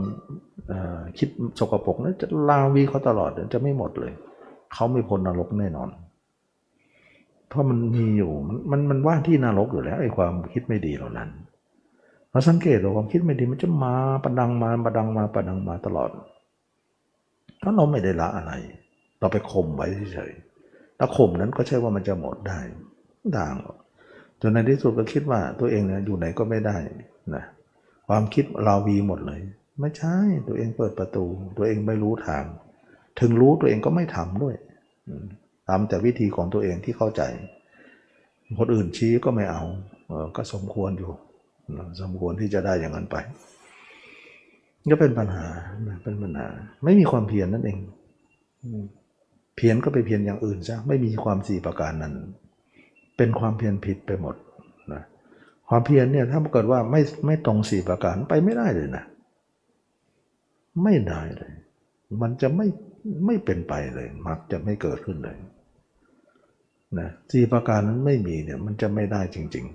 คิดสกปรกนั้นจะลาวีเขาตลอดจะไม่หมดเลย เขาไม่พ้นนรกแน่นอน เพราะมันมีอยู่มันมันมันว่าที่นรกอยู่แล้วไอ้ความคิดไม่ดีเหล่านั้นเราสังเกตว่าความคิดไม่ดีมันจะมาประดังมาประดังมาประดังมาตลอดถ้าเราไม่ได้ละอะไร เราไปข่มไว้เฉยๆถ้าข่มนั้นก็ใช่ว่ามันจะหมดได้ด่างจนในที่สุดก็คิดว่าตัวเองเนี่ยอยู่ไหนก็ไม่ได้นะ ความคิดเราวีหมดเลย ไม่ใช่ตัวเองเปิดประตู ตัวเองไม่รู้ทางถึงรู้ตัวเองก็ไม่ทำด้วยทำแต่วิธีของตัวเองที่เข้าใจ คนอื่นชี้ก็ไม่เอาก็สมควรอยู่ สมควรที่จะได้อย่างนั้นไป ก็เป็นปัญหาเป็นปัญหา ไม่มีความเพียรนนั่นเองเพียรก็ไปเพียรอย่างอื่นซะไม่มีความสี่ประการนั้น เป็นความเพียรผิดไปหมด ความเพียรเนี่ยถ้าเกิดว่าไม่ไม่ตรงสี่ประการไปไม่ได้เลยนะ ไม่ได้เลย มันจะไม่ไม่เป็นไปเลยมักจะไม่เกิดขึ้นเลยนะสี่ประการนั้นไม่มีเนี่ยมันจะไม่ได้จริง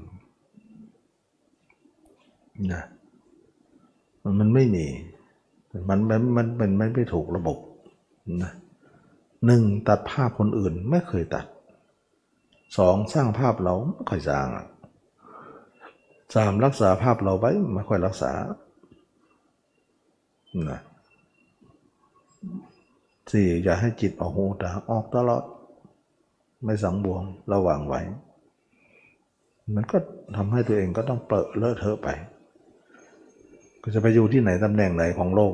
ๆนะมันมันไม่มีมันมันมันเป็นไม่ไม่ถูกระบบนะหนึ่งตัดภาพคนอื่นไม่เคยตัดสองสร้างภาพเราไม่ค่อยสร้าง สามรักษาภาพเราไว้ไม่ค่อยรักษานะสี่อย่าให้จิตออกหูตาออกตลอด ไม่สังบวงระว่างไว้ มันก็ทำให้ตัวเองก็ต้องเปิดเลอะเทอะไป ก็จะไปอยู่ที่ไหนตำแหน่งไหนของโลก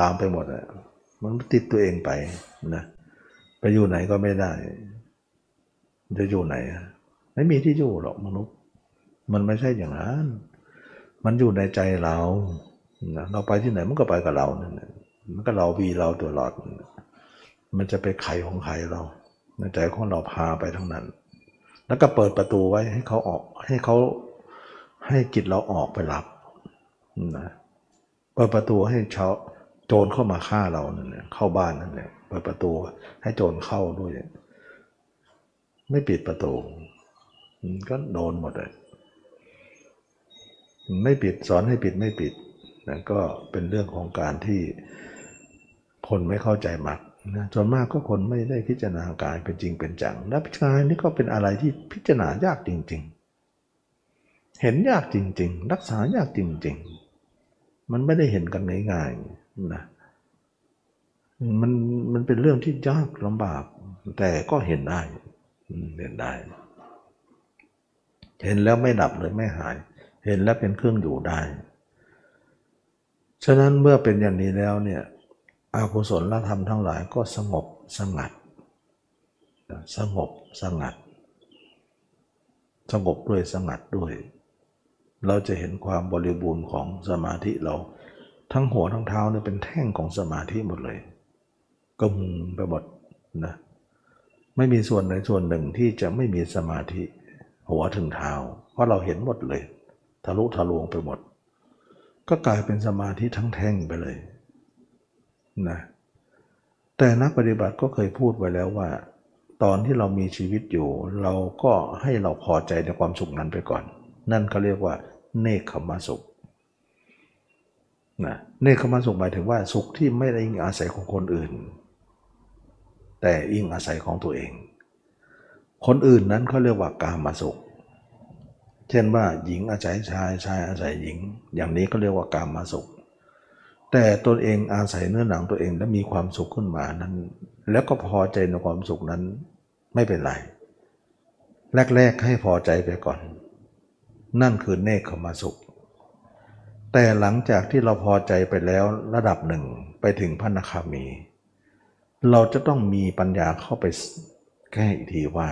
ตามไปหมดอะมันติดตัวเองไปนะไปอยู่ไหนก็ไม่ได้ จะอยู่ไหน ไม่มีที่อยู่หรอกมนุษย์ มันไม่ใช่อย่างนั้น มันอยู่ในใจเราเราไปที่ไหนมันก็ไปกับเรานั่นแหละมันก็เราวีเราตัวหลอด มันจะไปไขของใครเรา ในใจของเราพาไปทั้งนั้น แล้วก็เปิดประตูไว้ให้เขาออก ให้เขาให้จิตเราออกไปรับนะเปิดประตูให้ชาวโจรเข้ามาฆ่าเราเนี่ยเข้าบ้านนั่นแหละเปิดประตูให้โจรเข้าด้วย ไม่ปิดประตู ก็โดนหมดเลย ไม่ปิดสอนให้ปิดไม่ปิดนะก็เป็นเรื่องของการที่คนไม่เข้าใจมากนะส่วนมากก็คนไม่ได้พิจารณากายเป็นจริงเป็นจังและพิจารณานี่ก็เป็นอะไรที่พิจารณายากจริง ๆ เห็นยากจริง ๆ รักษายากจริง ๆ มันไม่ได้เห็นกันง่ายๆนะมันมันเป็นเรื่องที่ยากลำบาก แต่ก็เห็นได้เห็นได้ เห็นแล้วไม่ดับเลยไม่หาย เห็นแล้วเป็นเครื่องอยู่ได้ ฉะนั้นเมื่อเป็นอย่างนี้แล้วเนี่ยอากุศลธรรมทั้งหลายก็สงบสงัด สงบสงัด สงบด้วยสงัดด้วย เราจะเห็นความบริบูรณ์ของสมาธิเรา ทั้งหัวทั้งเท้าเนี่ยเป็นแท่งของสมาธิหมดเลยกมุงไปหมดนะไม่มีส่วนใดส่วนหนึ่งที่จะไม่มีสมาธิ หัวถึงเท้า เพราะเราเห็นหมดเลย ทะลุทะลวงไปหมด ก็กลายเป็นสมาธิทั้งแท่งไปเลยนะแต่นักปฏิบัติก็เคยพูดไว้แล้วว่า ตอนที่เรามีชีวิตอยู่ เราก็ให้เราพอใจในความสุขนั้นไปก่อน นั่นเขาเรียกว่า เนคขมสุขนะเนคขมสุขหมายถึงว่าสุขที่ไม่ได้อิงอาศัยของคนอื่น แต่อิงอาศัยของตัวเอง คนอื่นนั้นเขาเรียกว่ากามาสุข เช่นว่าหญิงอาศัยชายชายอาศัยหญิง อย่างนี้ก็เรียกว่ากามาสุข แต่ตนเองอาศัยเนื้อหนังตัวเองแล้วมีความสุขขึ้นมานั้น แล้วก็พอใจในความสุขนั้นไม่เป็นไร แรก ๆ ให้พอใจไปก่อน นั่นคือเนคขมาสุข แต่หลังจากที่เราพอใจไปแล้วระดับหนึ่งไปถึงพระนาคามี เราจะต้องมีปัญญาเข้าไปแก้อีกทีว่า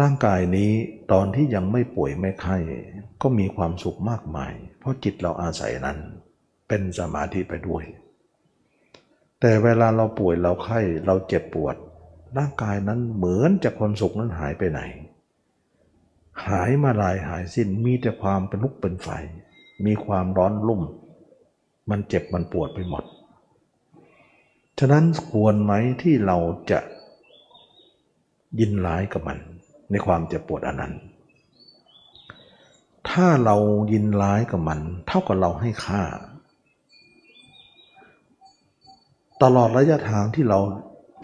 ร่างกายนี้ตอนที่ยังไม่ป่วยไม่ไข้ก็มีความสุขมากมาย เพราะจิตเราอาศัยนั้น เป็นสมาธิไปด้วย แต่เวลาเราป่วยเราไข้เราเจ็บปวด ร่างกายนั้นเหมือนจะความสุขนั้นหายไปไหน หายมาลายหายสิ้นมีแต่ความเป็นลุกเป็นไฟ มีความร้อนลุ่ม มันเจ็บมันปวดไปหมด ฉะนั้นควรไหมที่เราจะยินร้ายกับมัน ในความเจ็บปวดอันนั้น ถ้าเรายินร้ายกับมัน เท่ากับเราให้ค่า ตลอดระยะทางที่เรา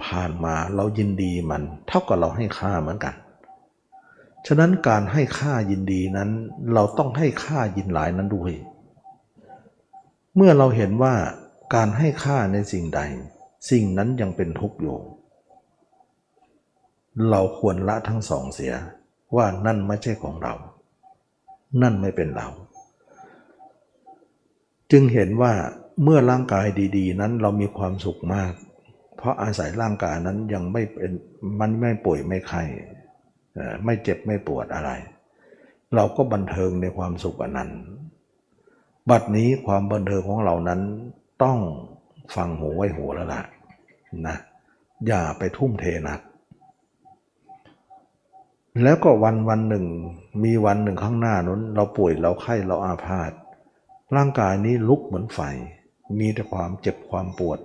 ผ่านมาเรายินดีมัน เท่ากับเราให้ค่าเหมือนกัน ฉะนั้นการให้ค่ายินดีนั้น เราต้องให้ค่ายินหลายนั้นด้วย เมื่อเราเห็นว่าการให้ค่าในสิ่งใด สิ่งนั้นยังเป็นทุกข์อยู่ เราควรละทั้งสองเสียว่านั่นไม่ใช่ของเรา นั่นไม่เป็นเรา จึงเห็นว่าเมื่อร่างกายดีๆ นั้นเรามีความสุขมาก เพราะอาศัยร่างกายนั้นยังไม่เป็นมันไม่ป่วยไม่ไข้ไม่เจ็บไม่ปวดอะไร เราก็บันเทิงในความสุขอนนั้น บัดนี้ความบันเทิงของเรานั้นต้องฟังหูไว้หูแล้วล่ะนะอย่าไปทุ่มเทนัก แล้วก็วันวันหนึ่ง มีวันหนึ่งข้างหน้านั้น เราป่วยเราไข้เราอาพาธร่างกายนี้ลุกเหมือนไฟ มีแต่ความเจ็บความปวด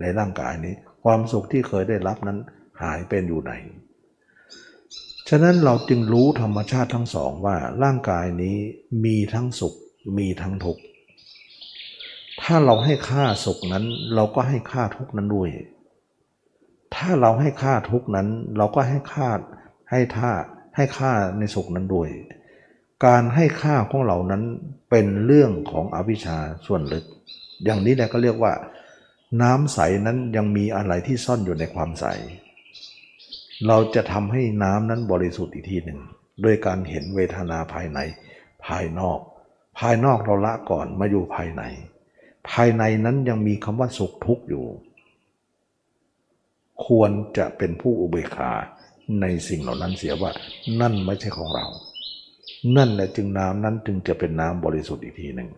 ในร่างกายนี้ ความสุขที่เคยได้รับนั้นหายเป็นอยู่ไหน ฉะนั้นเราจึงรู้ธรรมชาติทั้งสองว่าร่างกายนี้มีทั้งสุขมีทั้งทุกข์ ถ้าเราให้ค่าสุขนั้น เราก็ให้ค่าทุกข์นั้นด้วย ถ้าเราให้ค่าทุกข์นั้น เราก็ให้ค่า ให้ท่าให้ค่าในสุขนั้นด้วย การให้ค่าของเรานั้นเป็นเรื่องของอวิชชาส่วนลึก อย่างนี้แหละก็เรียกว่า น้ำใสนั้นยังมีอะไรที่ซ่อนอยู่ในความใส เราจะทำให้น้ำนั้นบริสุทธิ์อีกทีหนึ่งด้วยการเห็นเวทนาภายใน ภายนอก ภายนอกเราละก่อนมาอยู่ภายใน ภายในนั้นยังมีคำว่าสุขทุกข์อยู่ ควรจะเป็นผู้อุเบกขา ในสิ่งเหล่านั้นเสียว่า นั่นไม่ใช่ของเรา นั่นแหละจึงน้ำนั้นจึงจะเป็นน้ำบริสุทธิ์อีกทีหนึ่ง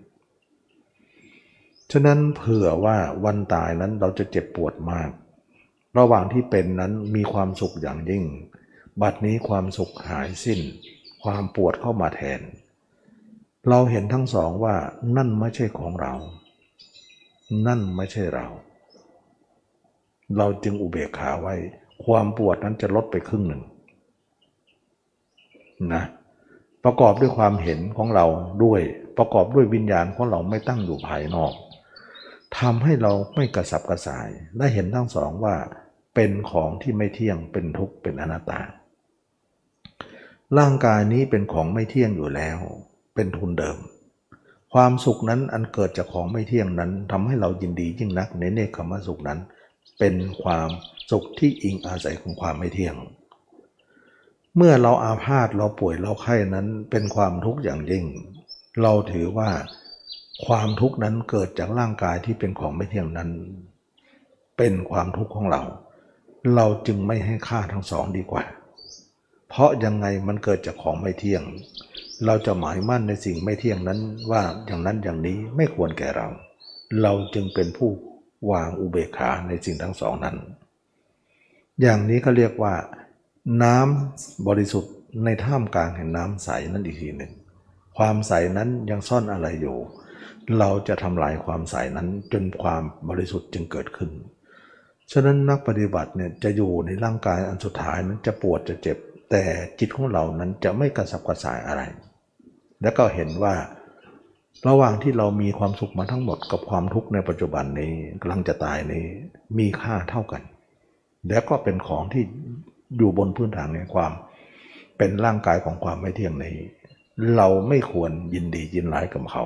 ฉะนั้นเผื่อว่าวันตายนั้นเราจะเจ็บปวดมาก ระหว่างที่เป็นนั้นมีความสุขอย่างยิ่ง บัดนี้ความสุขหายสิ้น ความปวดเข้ามาแทน เราเห็นทั้งสองว่านั่นไม่ใช่ของเรา นั่นไม่ใช่เรา เราจึงอุเบกขาไว้ ความปวดนั้นจะลดไปครึ่งหนึ่งนะประกอบด้วยความเห็นของเราด้วยประกอบด้วยวิญญาณของเราไม่ตั้งอยู่ภายนอกทำให้เราไม่กระสับกระส่ายได้เห็นทั้งสองว่าเป็นของที่ไม่เที่ยงเป็นทุกข์เป็นอนัตตา ร่างกายนี้เป็นของไม่เที่ยงอยู่แล้ว เป็นทุนเดิม ความสุขนั้นอันเกิดจากของไม่เที่ยงนั้นทำให้เรายินดียิ่งนักในเนคขมสุขนั้น เป็นความ สุขที่อิงอาศัยของความไม่เที่ยง เมื่อเราอาพาธเราป่วยเราไข้นั้นเป็นความทุกข์อย่างยิ่ง เราถือว่าความทุกข์นั้นเกิดจากร่างกายที่เป็นของไม่เที่ยงนั้น เป็นความทุกข์ของเรา เราจึงไม่ให้ค่าทั้งสองดีกว่า เพราะยังไงมันเกิดจากของไม่เที่ยง เราจะหมายมั่นในสิ่งไม่เที่ยงนั้นว่าอย่างนั้นอย่างนี้ไม่ควรแก่เรา เราจึงเป็นผู้วางอุเบกขาในสิ่งทั้งสองนั้น อย่างนี้ก็เรียกว่า น้ำบริสุทธิ์ในท่ามกลางแห่งน้ำใสนั่นอีกทีหนึ่งความใสนั้นยังซ่อนอะไรอยู่ เราจะทำลายความใสนั้นจนความบริสุทธิ์จึงเกิดขึ้น ฉะนั้นนักปฏิบัติเนี่ยจะอยู่ในร่างกายอันสุดท้ายนั้นจะปวดจะเจ็บ แต่จิตของเรานั้นจะไม่กระสับกระส่ายอะไร แล้วก็เห็นว่า ระหว่างที่เรามีความสุขมาทั้งหมดกับความทุกข์ในปัจจุบันนี้กำลังจะตายนี้มีค่าเท่ากัน แล้วก็เป็นของที่อยู่บนพื้นฐานในความ เป็นร่างกายของความไม่เที่ยงนี้ เราไม่ควรยินดียินร้ายกับเขา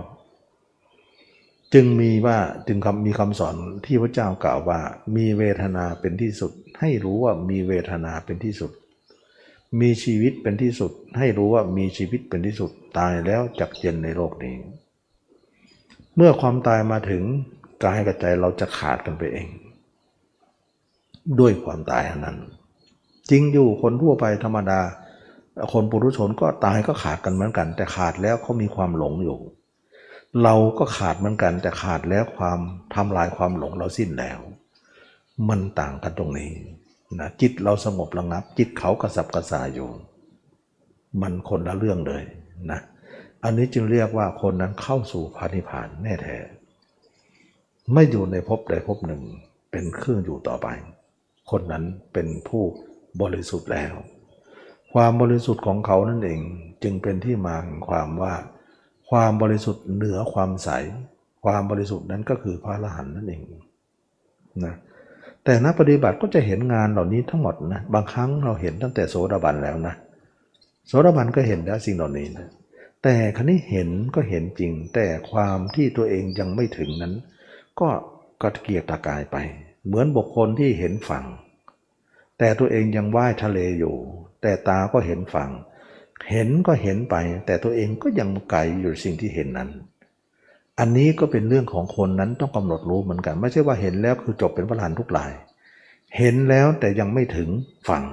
จึงมีว่าจึงคำมีคำสอนที่พระเจ้ากล่าวว่า มีเวทนาเป็นที่สุด ให้รู้ว่ามีเวทนาเป็นที่สุด มีชีวิตเป็นที่สุด ให้รู้ว่ามีชีวิตเป็นที่สุดตายแล้วจักเย็นในโลกนี้ เมื่อความตายมาถึงกายกับใจเราจะขาดกันไปเอง ด้วยความตายนั้น จริงอยู่คนทั่วไปธรรมดา คนปุถุชนก็ตายก็ขาดกันเหมือนกัน แต่ขาดแล้วเขามีความหลงอยู่ เราก็ขาดเหมือนกัน แต่ขาดแล้วความทำลายความหลงเราสิ้นแล้ว มันต่างกันตรงนี้นะจิตเราสงบระงับ จิตเขากระสับกระส่ายอยู่ มันคนละเรื่องเลยนะอันนี้จึงเรียกว่าคนนั้นเข้าสู่พระนิพานแน่แท้ไม่อยู่ในภพใดภพหนึ่งเป็นเครื่องอยู่ต่อไป คนนั้นเป็นผู้บริสุทธิ์แล้ว ความบริสุทธิ์ของเขานั่นเองจึงเป็นที่มาของความว่า ความบริสุทธิ์เหนือความใส ความบริสุทธิ์นั้นก็คือพระอรหันต์นั่นเองนะแต่นักปฏิบัติก็จะเห็นงานเหล่านี้ทั้งหมดนะบางครั้งเราเห็นตั้งแต่โสดาบันแล้วนะโสดาบันก็เห็นแล้วสิ่งเหล่านี้นะแต่ครั้นี้เห็นก็เห็นจริง แต่ความที่ตัวเองยังไม่ถึงนั้น ก็กระเกียกตะกายไป เหมือนบุคคลที่เห็นฝั่ง แต่ตัวเองยังว่ายทะเลอยู่ แต่ตาก็เห็นฝั่ง เห็นก็เห็นไป แต่ตัวเองก็ยังไกลอยู่สิ่งที่เห็นนั้น อันนี้ก็เป็นเรื่องของคนนั้นต้องกำหนดรู้เหมือนกัน ไม่ใช่ว่าเห็นแล้วคือจบเป็นพระหานทุกลาย เห็นแล้วแต่ยังไม่ถึงฝั่ง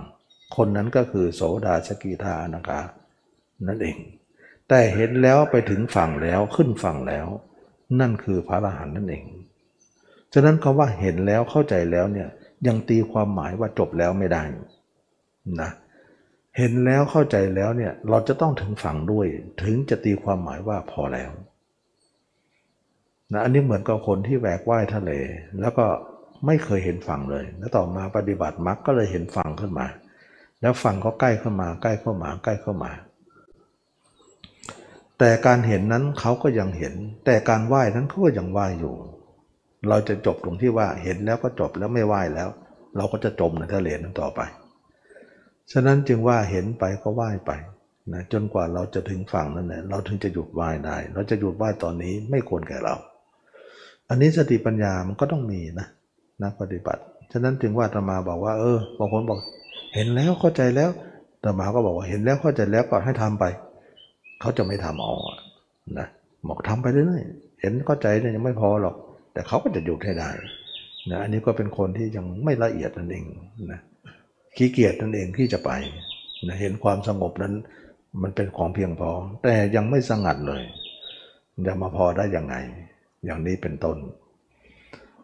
คนนั้นก็คือโสดาสกิทานาคานั่นเอง แต่เห็นแล้วไปถึงฝั่งแล้วขึ้นฝั่งแล้ว นั่นคือพระอรหันต์นั่นเอง ฉะนั้นคำว่าเห็นแล้วเข้าใจแล้วเนี่ย ยังตีความหมายว่าจบแล้วไม่ได้นะเห็นแล้วเข้าใจแล้วเนี่ยเราจะต้องถึงฝั่งด้วย ถึงจะตีความหมายว่าพอแล้วนะอันนี้เหมือนกับคนที่แหวกว่ายทะเล แล้วก็ไม่เคยเห็นฝั่งเลย แล้วต่อมาปฏิบัติมรรคก็เลยเห็นฝั่งขึ้นมา แล้วฝั่งก็ใกล้เข้ามา ใกล้เข้ามา ใกล้เข้ามา แต่การเห็นนั้นเขาก็ยังเห็น แต่การไหว้นั้นเขาก็ยังไหว้อยู่ เราจะจบตรงที่ว่าเห็นแล้วก็จบแล้วไม่ไหวแล้ว เราก็จะจมในทะเลนั้นต่อไป ฉะนั้นจึงว่าเห็นไปก็ไหวไปนะจนกว่าเราจะถึงฝั่งนั้นแหละเราถึงจะหยุดไหว้ได้ เราจะหยุดไหว้ตอนนี้ไม่ควรแก่เรา อันนี้สติปัญญามันก็ต้องมีนะนักปฏิบัติ ฉะนั้นจึงว่าธรรมาบอกว่า เออบางคนบอก เห็นแล้วเข้าใจแล้วธรรมาก็บอกว่าเห็นแล้วเข้าใจแล้วก็ให้ทำไป เขาจะไม่ทำเอานะบอกทำไปเรื่อยๆเห็นเข้าใจเนี่ยยังไม่พอหรอก แต่เขาก็จะหยุดให้ได้นะอันนี้ก็เป็นคนที่ยังไม่ละเอียดนั่นเองนะขี้เกียจนั่นเองที่จะไปนะเห็นความสงบนั้น มันเป็นของเพียงพอ แต่ยังไม่สงัดเลยจะมาพอได้ยังไง อย่างนี้เป็นต้น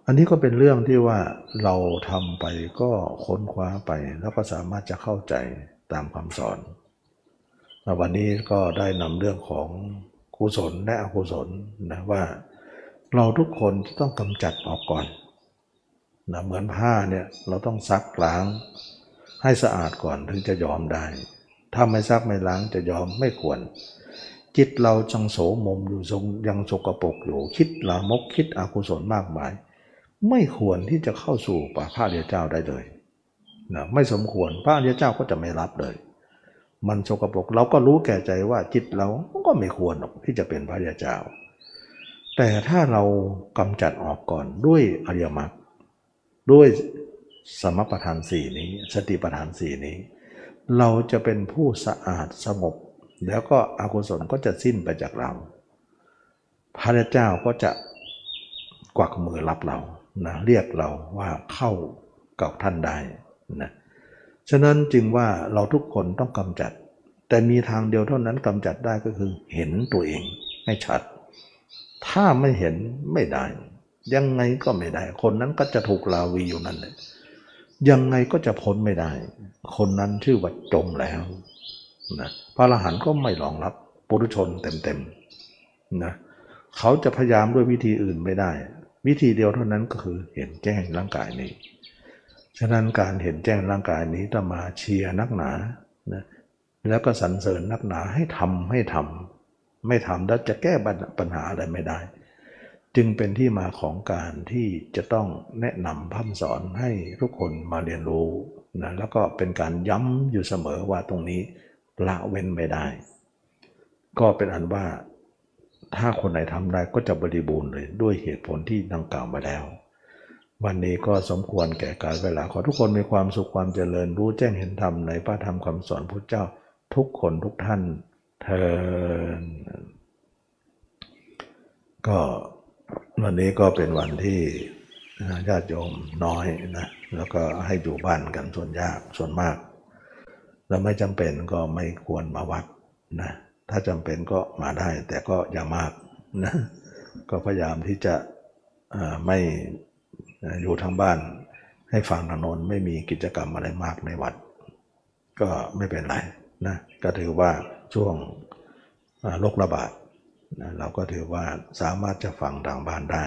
อันนี้ก็เป็นเรื่องที่ว่าเราทำไปก็ค้นคว้าไป แล้วก็สามารถจะเข้าใจตามคำสอนวันนี้ก็ได้นำเรื่องของกุศลและอกุศลนะว่า เราทุกคนต้องกำจัดออกก่อนนะเหมือนผ้าเนี่ยเราต้องซักล้าง ให้สะอาดก่อนถึงจะยอมได้ ถ้าไม่ซักไม่ล้างจะยอมไม่ควร จิตเราจังโสมมอยู่ทรงยังสกปรกอยู่คิดลามกคิดอกุศลมากมาย ไม่ควรที่จะเข้าสู่ป่าพระเดียเจ้าได้เลยนะไม่สมควรพระเดียเจ้าก็จะไม่รับเลย มันสกปรกเราก็รู้แก่ใจว่าจิตเราก็ไม่ควรหรอกที่จะเป็นพระเดียเจ้า แต่ถ้าเรากำจัดออกก่อนด้วยอริยมรรคด้วยสมประทานสี่นี้ สติประทานสี่นี้ เราจะเป็นผู้สะอาดสงบแล้วก็อกุศลก็จะสิ้นไปจากเรา พระเจ้าก็จะกวักมือรับเรานะเรียกเราว่าเข้ากับท่านได้นะฉะนั้นจึงว่าเราทุกคนต้องกำจัด แต่มีทางเดียวเท่านั้นกำจัดได้ก็คือเห็นตัวเองให้ชัด ถ้าไม่เห็นไม่ได้ ยังไงก็ไม่ได้ คนนั้นก็จะถูกลาวีอยู่นั่นเลยยังไงก็จะพ้นไม่ได้ คนนั้นชื่อว่าจมแล้วนะพระอรหันต์ก็ไม่รองรับปุถุชนเต็มๆนะเขาจะพยายามด้วยวิธีอื่นไม่ได้ วิธีเดียวเท่านั้นก็คือเห็นแจ้งร่างกายนี้ ฉะนั้นการเห็นแจ้งร่างกายนี้ต้องมาเชียร์นักหนานะแล้วก็สรรเสริญนักหนาให้ทำให้ทำ ไม่ทำแล้วจะแก้ปัญหาอะไรไม่ได้ จึงเป็นที่มาของการที่จะต้องแนะนำพัฒสอนให้ทุกคนมาเรียนรู้นะแล้วก็เป็นการย้ำอยู่เสมอว่าตรงนี้ละเว้นไม่ได้ ก็เป็นอันว่าถ้าคนไหนทำได้ก็จะบริบูรณ์เลยด้วยเหตุผลที่ดังกล่าวมาแล้ว วันนี้ก็สมควรแก่การเวลาขอทุกคนมีความสุขความเจริญรู้แจ้งเห็นธรรมในพระธรรมคำสอนพระเจ้าทุกคนทุกท่าน เทินก็วันนี้ก็เป็นวันที่ญาติโยมน้อยนะ แล้วก็ให้อยู่บ้านกันส่วนยากส่วนมาก แล้วไม่จำเป็นก็ไม่ควรมาวัดนะ ถ้าจำเป็นก็มาได้แต่ก็อย่ามากนะ ก็พยายามที่จะไม่อยู่ทางบ้าน ให้ฟังทางนนไม่มีกิจกรรมอะไรมากในวัด ก็ไม่เป็นไรนะ ก็ถือว่า ช่วงโรคระบาดเราก็ถือว่าสามารถจะฟังทางบ้านได้